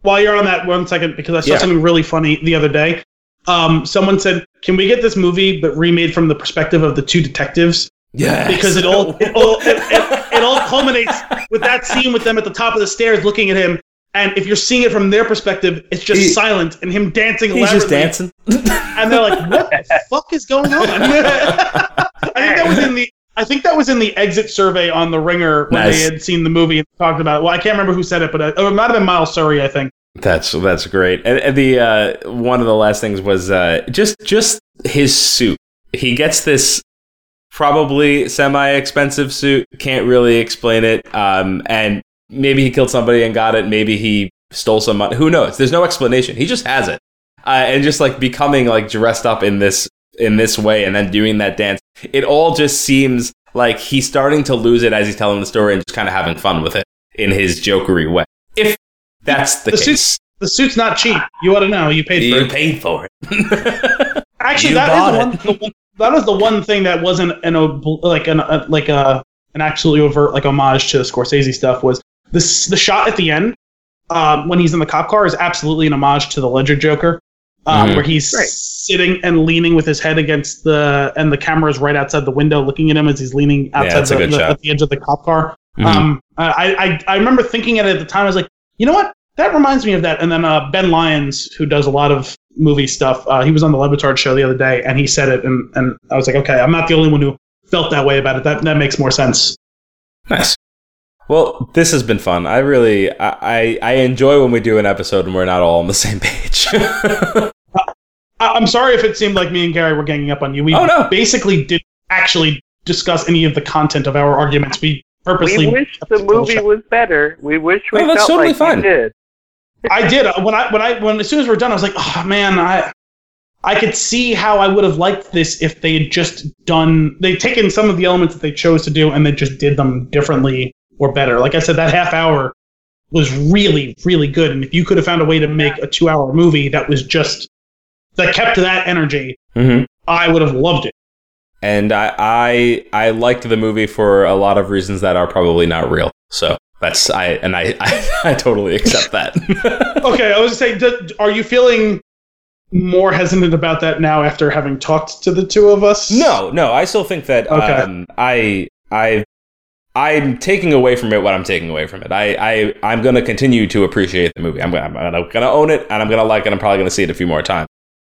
While you're on that one second, because I saw Yeah. something really funny the other day. Um, someone said, "Can we get this movie but remade from the perspective of the two detectives?" Yeah, Because it all it all it, it, it all culminates with that scene with them at the top of the stairs looking at him. And if you're seeing it from their perspective, it's just He- silent and him dancing he's just dancing. and they're like, "What the fuck is going on?" I think that was in the. I think that was in the exit survey on the Ringer when Nice. they had seen the movie and talked about it. Well, I can't remember who said it, but uh, it might have been Miles Surrey, I think. That's that's great. And, and the uh, one of the last things was uh, just just his suit. He gets this probably semi-expensive suit. Can't really explain it. Um, and maybe he killed somebody and got it. Maybe he stole some money. Who knows? There's no explanation. He just has it. Uh, and just like becoming like dressed up in this in this way and then doing that dance. It all just seems like he's starting to lose it as he's telling the story and just kind of having fun with it in his jokery way. If that's the, The case. suit's the suit's not cheap. You ought to know. You paid for You it. paid for it. Actually, you that bought is the one, the one. That was the one thing that wasn't an ob- like an a, like a an absolutely overt like homage to the Scorsese stuff was this the shot at the end um, when he's in the cop car is absolutely an homage to the Ledger Joker, um, Mhm. where he's Right. sitting and leaning with his head against the and the camera is right outside the window looking at him as he's leaning outside that's a the, the- at the edge of the cop car. Mhm. Um, I, I I remember thinking at it at the time. I was like, you know what? That reminds me of that. And then uh, Ben Lyons, who does a lot of movie stuff, uh, he was on the Le Batard show the other day, and he said it, and, and I was like, okay, I'm not the only one who felt that way about it. That that makes more sense. Nice. Well, this has been fun. I really, I, I, I enjoy when we do an episode and we're not all on the same page. I, I'm sorry if it seemed like me and Gary were ganging up on you. We Oh, no. basically didn't actually discuss any of the content of our arguments. We purposely. We wish the movie was better. We wish we No, that's felt totally like fine. did. I did uh, when I when I when as soon as we're done, I was like, oh man, I I could see how I would have liked this if they had just done they'd taken some of the elements that they chose to do and they just did them differently or better. Like I said, that half hour was really really good, and if you could have found a way to make a two hour movie that was just that kept that energy, hmm I would have loved it. And I, I, I liked the movie for a lot of reasons that are probably not real. So that's I, and I, I, I totally accept that. Okay, I was saying, are you feeling more hesitant about that now after having talked to the two of us? No, no, I still think that Okay. um, I I I'm taking away from it what I'm taking away from it. I, I I'm going to continue to appreciate the movie. I'm, I'm, I'm going to own it, and I'm going to like it. I'm probably going to see it a few more times.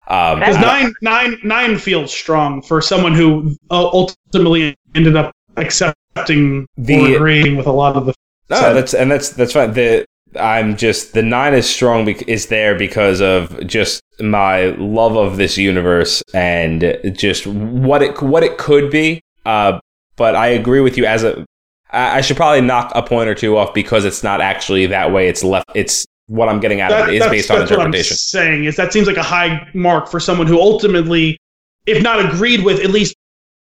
Um, Because I- nine, nine, nine feels strong for someone who uh, ultimately ended up accepting The- or agreeing with a lot of the. No, So- that's and that's that's fine. The I'm just the nine is strong bec- is there because of just my love of this universe and just what it what it could be. Uh, but I agree with you as a. I I should probably knock a point or two off because it's not actually that way. It's left. It's what I'm getting out That- of it is that's based on that's what I'm interpretation. saying is that seems like a high mark for someone who ultimately, if not agreed with, at least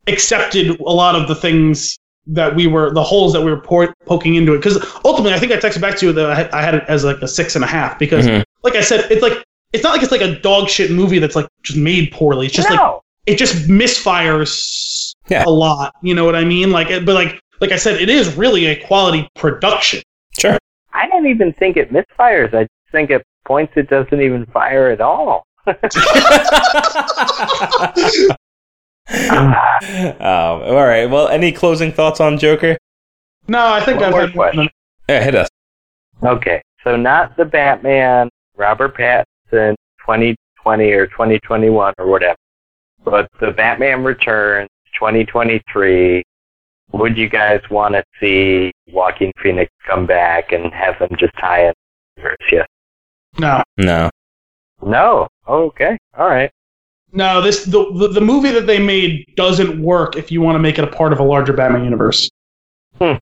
accepted a lot of the things that we were the holes that we were por- poking into it. Because ultimately, I think I texted back to you that I had, I had it as like a six and a half because, Mhm. like I said, it's like it's not like it's like a dog shit movie that's like just made poorly. It's just like it just misfires Yeah. a lot. You know what I mean? Like, it- but like like I said, it is really a quality production. Sure. I don't even think it misfires. I think at points it doesn't even fire at all. um, all right. Well, any closing thoughts on Joker? No, I think One I've had. Yeah, hit us. Okay, so not the Batman, Robert Pattinson, 2020 or 2021 or whatever, but the Batman Returns, 2023. Would you guys want to see Joaquin Phoenix come back and have them just tie in? Yes. no. No. No. Oh, okay. All right. No, this the, the the movie that they made doesn't work if you want to make it a part of a larger Batman universe. Hmm.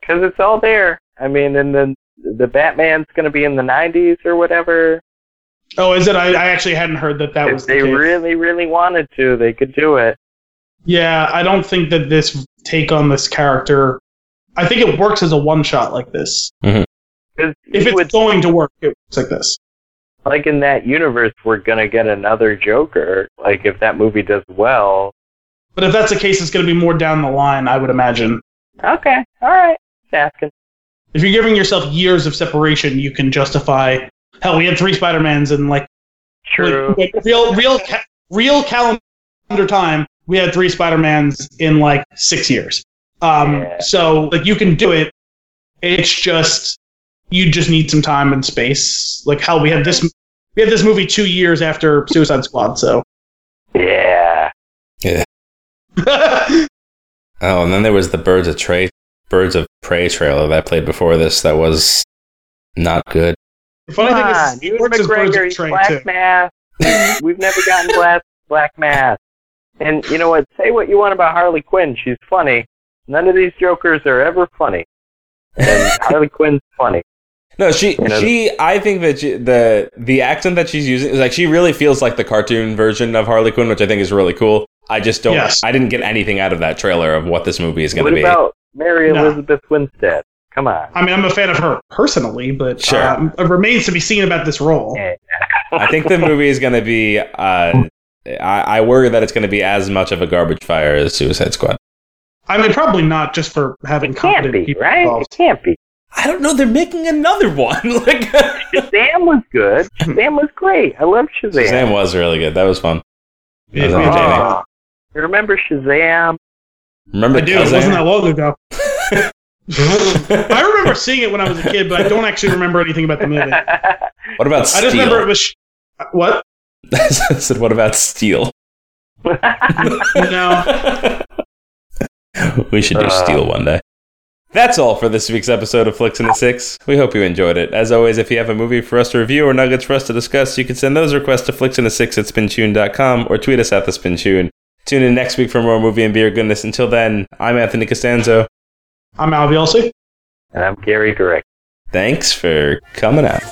Because it's all there. I mean, and then the Batman's going to be in the 90s or whatever. Oh, is it? I, I actually hadn't heard that that if was the they case. really, really wanted to, they could do it. Yeah, I don't think that this take on this character. I think it works as a one shot like this. Mm-hmm. Because If it's would going to work, it works like this. like in that universe, we're gonna get another Joker. Like if that movie does well. But if that's the case, it's going to be more down the line, I would imagine. Okay, all right, just asking. If you're giving yourself years of separation, you can justify. Hell, we had three Spider Mans in like, True. like, like real, real, ca- real calendar time. We had three Spider Mans in like six years. Um, Yeah. so like you can do it. It's just you just need some time and space. Like how we had this, we had this movie two years after Suicide Squad. So yeah. Yeah. oh, and then there was the Birds of Prey, Birds of Prey trailer that played before this. That was not good. the funny Come thing on, is, Ewan Birds of Birds McGregor, of Prey, Black too. Mass. We've never gotten Black Black Mass. And you know what? Say what you want about Harley Quinn. She's funny. None of these Jokers are ever funny. And Harley Quinn's funny. No, she You know- she. I think that she, the the accent that she's using is like she really feels like the cartoon version of Harley Quinn, which I think is really cool. I just don't. Yes. I didn't get anything out of that trailer of what this movie is going to be. What about Mary No. Elizabeth Winstead? Come on. I mean, I'm a fan of her personally, but Sure. um, it remains to be seen about this role. Yeah. I think the movie is going to be. Uh, I, I worry that it's going to be as much of a garbage fire as Suicide Squad. I mean, probably not just for having It can't be, people right? It can't be. I don't know. They're making another one. like Shazam was good. Shazam was great. I love Shazam. Shazam was really good. That was fun. That was Yeah, entertaining. Oh, you remember Shazam? Remember I do. It wasn't that long ago. I remember seeing it when I was a kid, but I don't actually remember anything about the movie. What about Steel? I just remember it was. Sh- what? I said, what about Steel? No. we should do Uh. Steel one day. That's all for this week's episode of Flicks in the Six. We hope you enjoyed it. As always, if you have a movie for us to review or nuggets for us to discuss, you can send those requests to flicksinthesix at spintune.com or tweet us at the spintune. Tune in next week for more movie and beer goodness. Until then, I'm Anthony Costanzo. I'm Al Bielsi. and I'm Gary Direct. Thanks for coming out.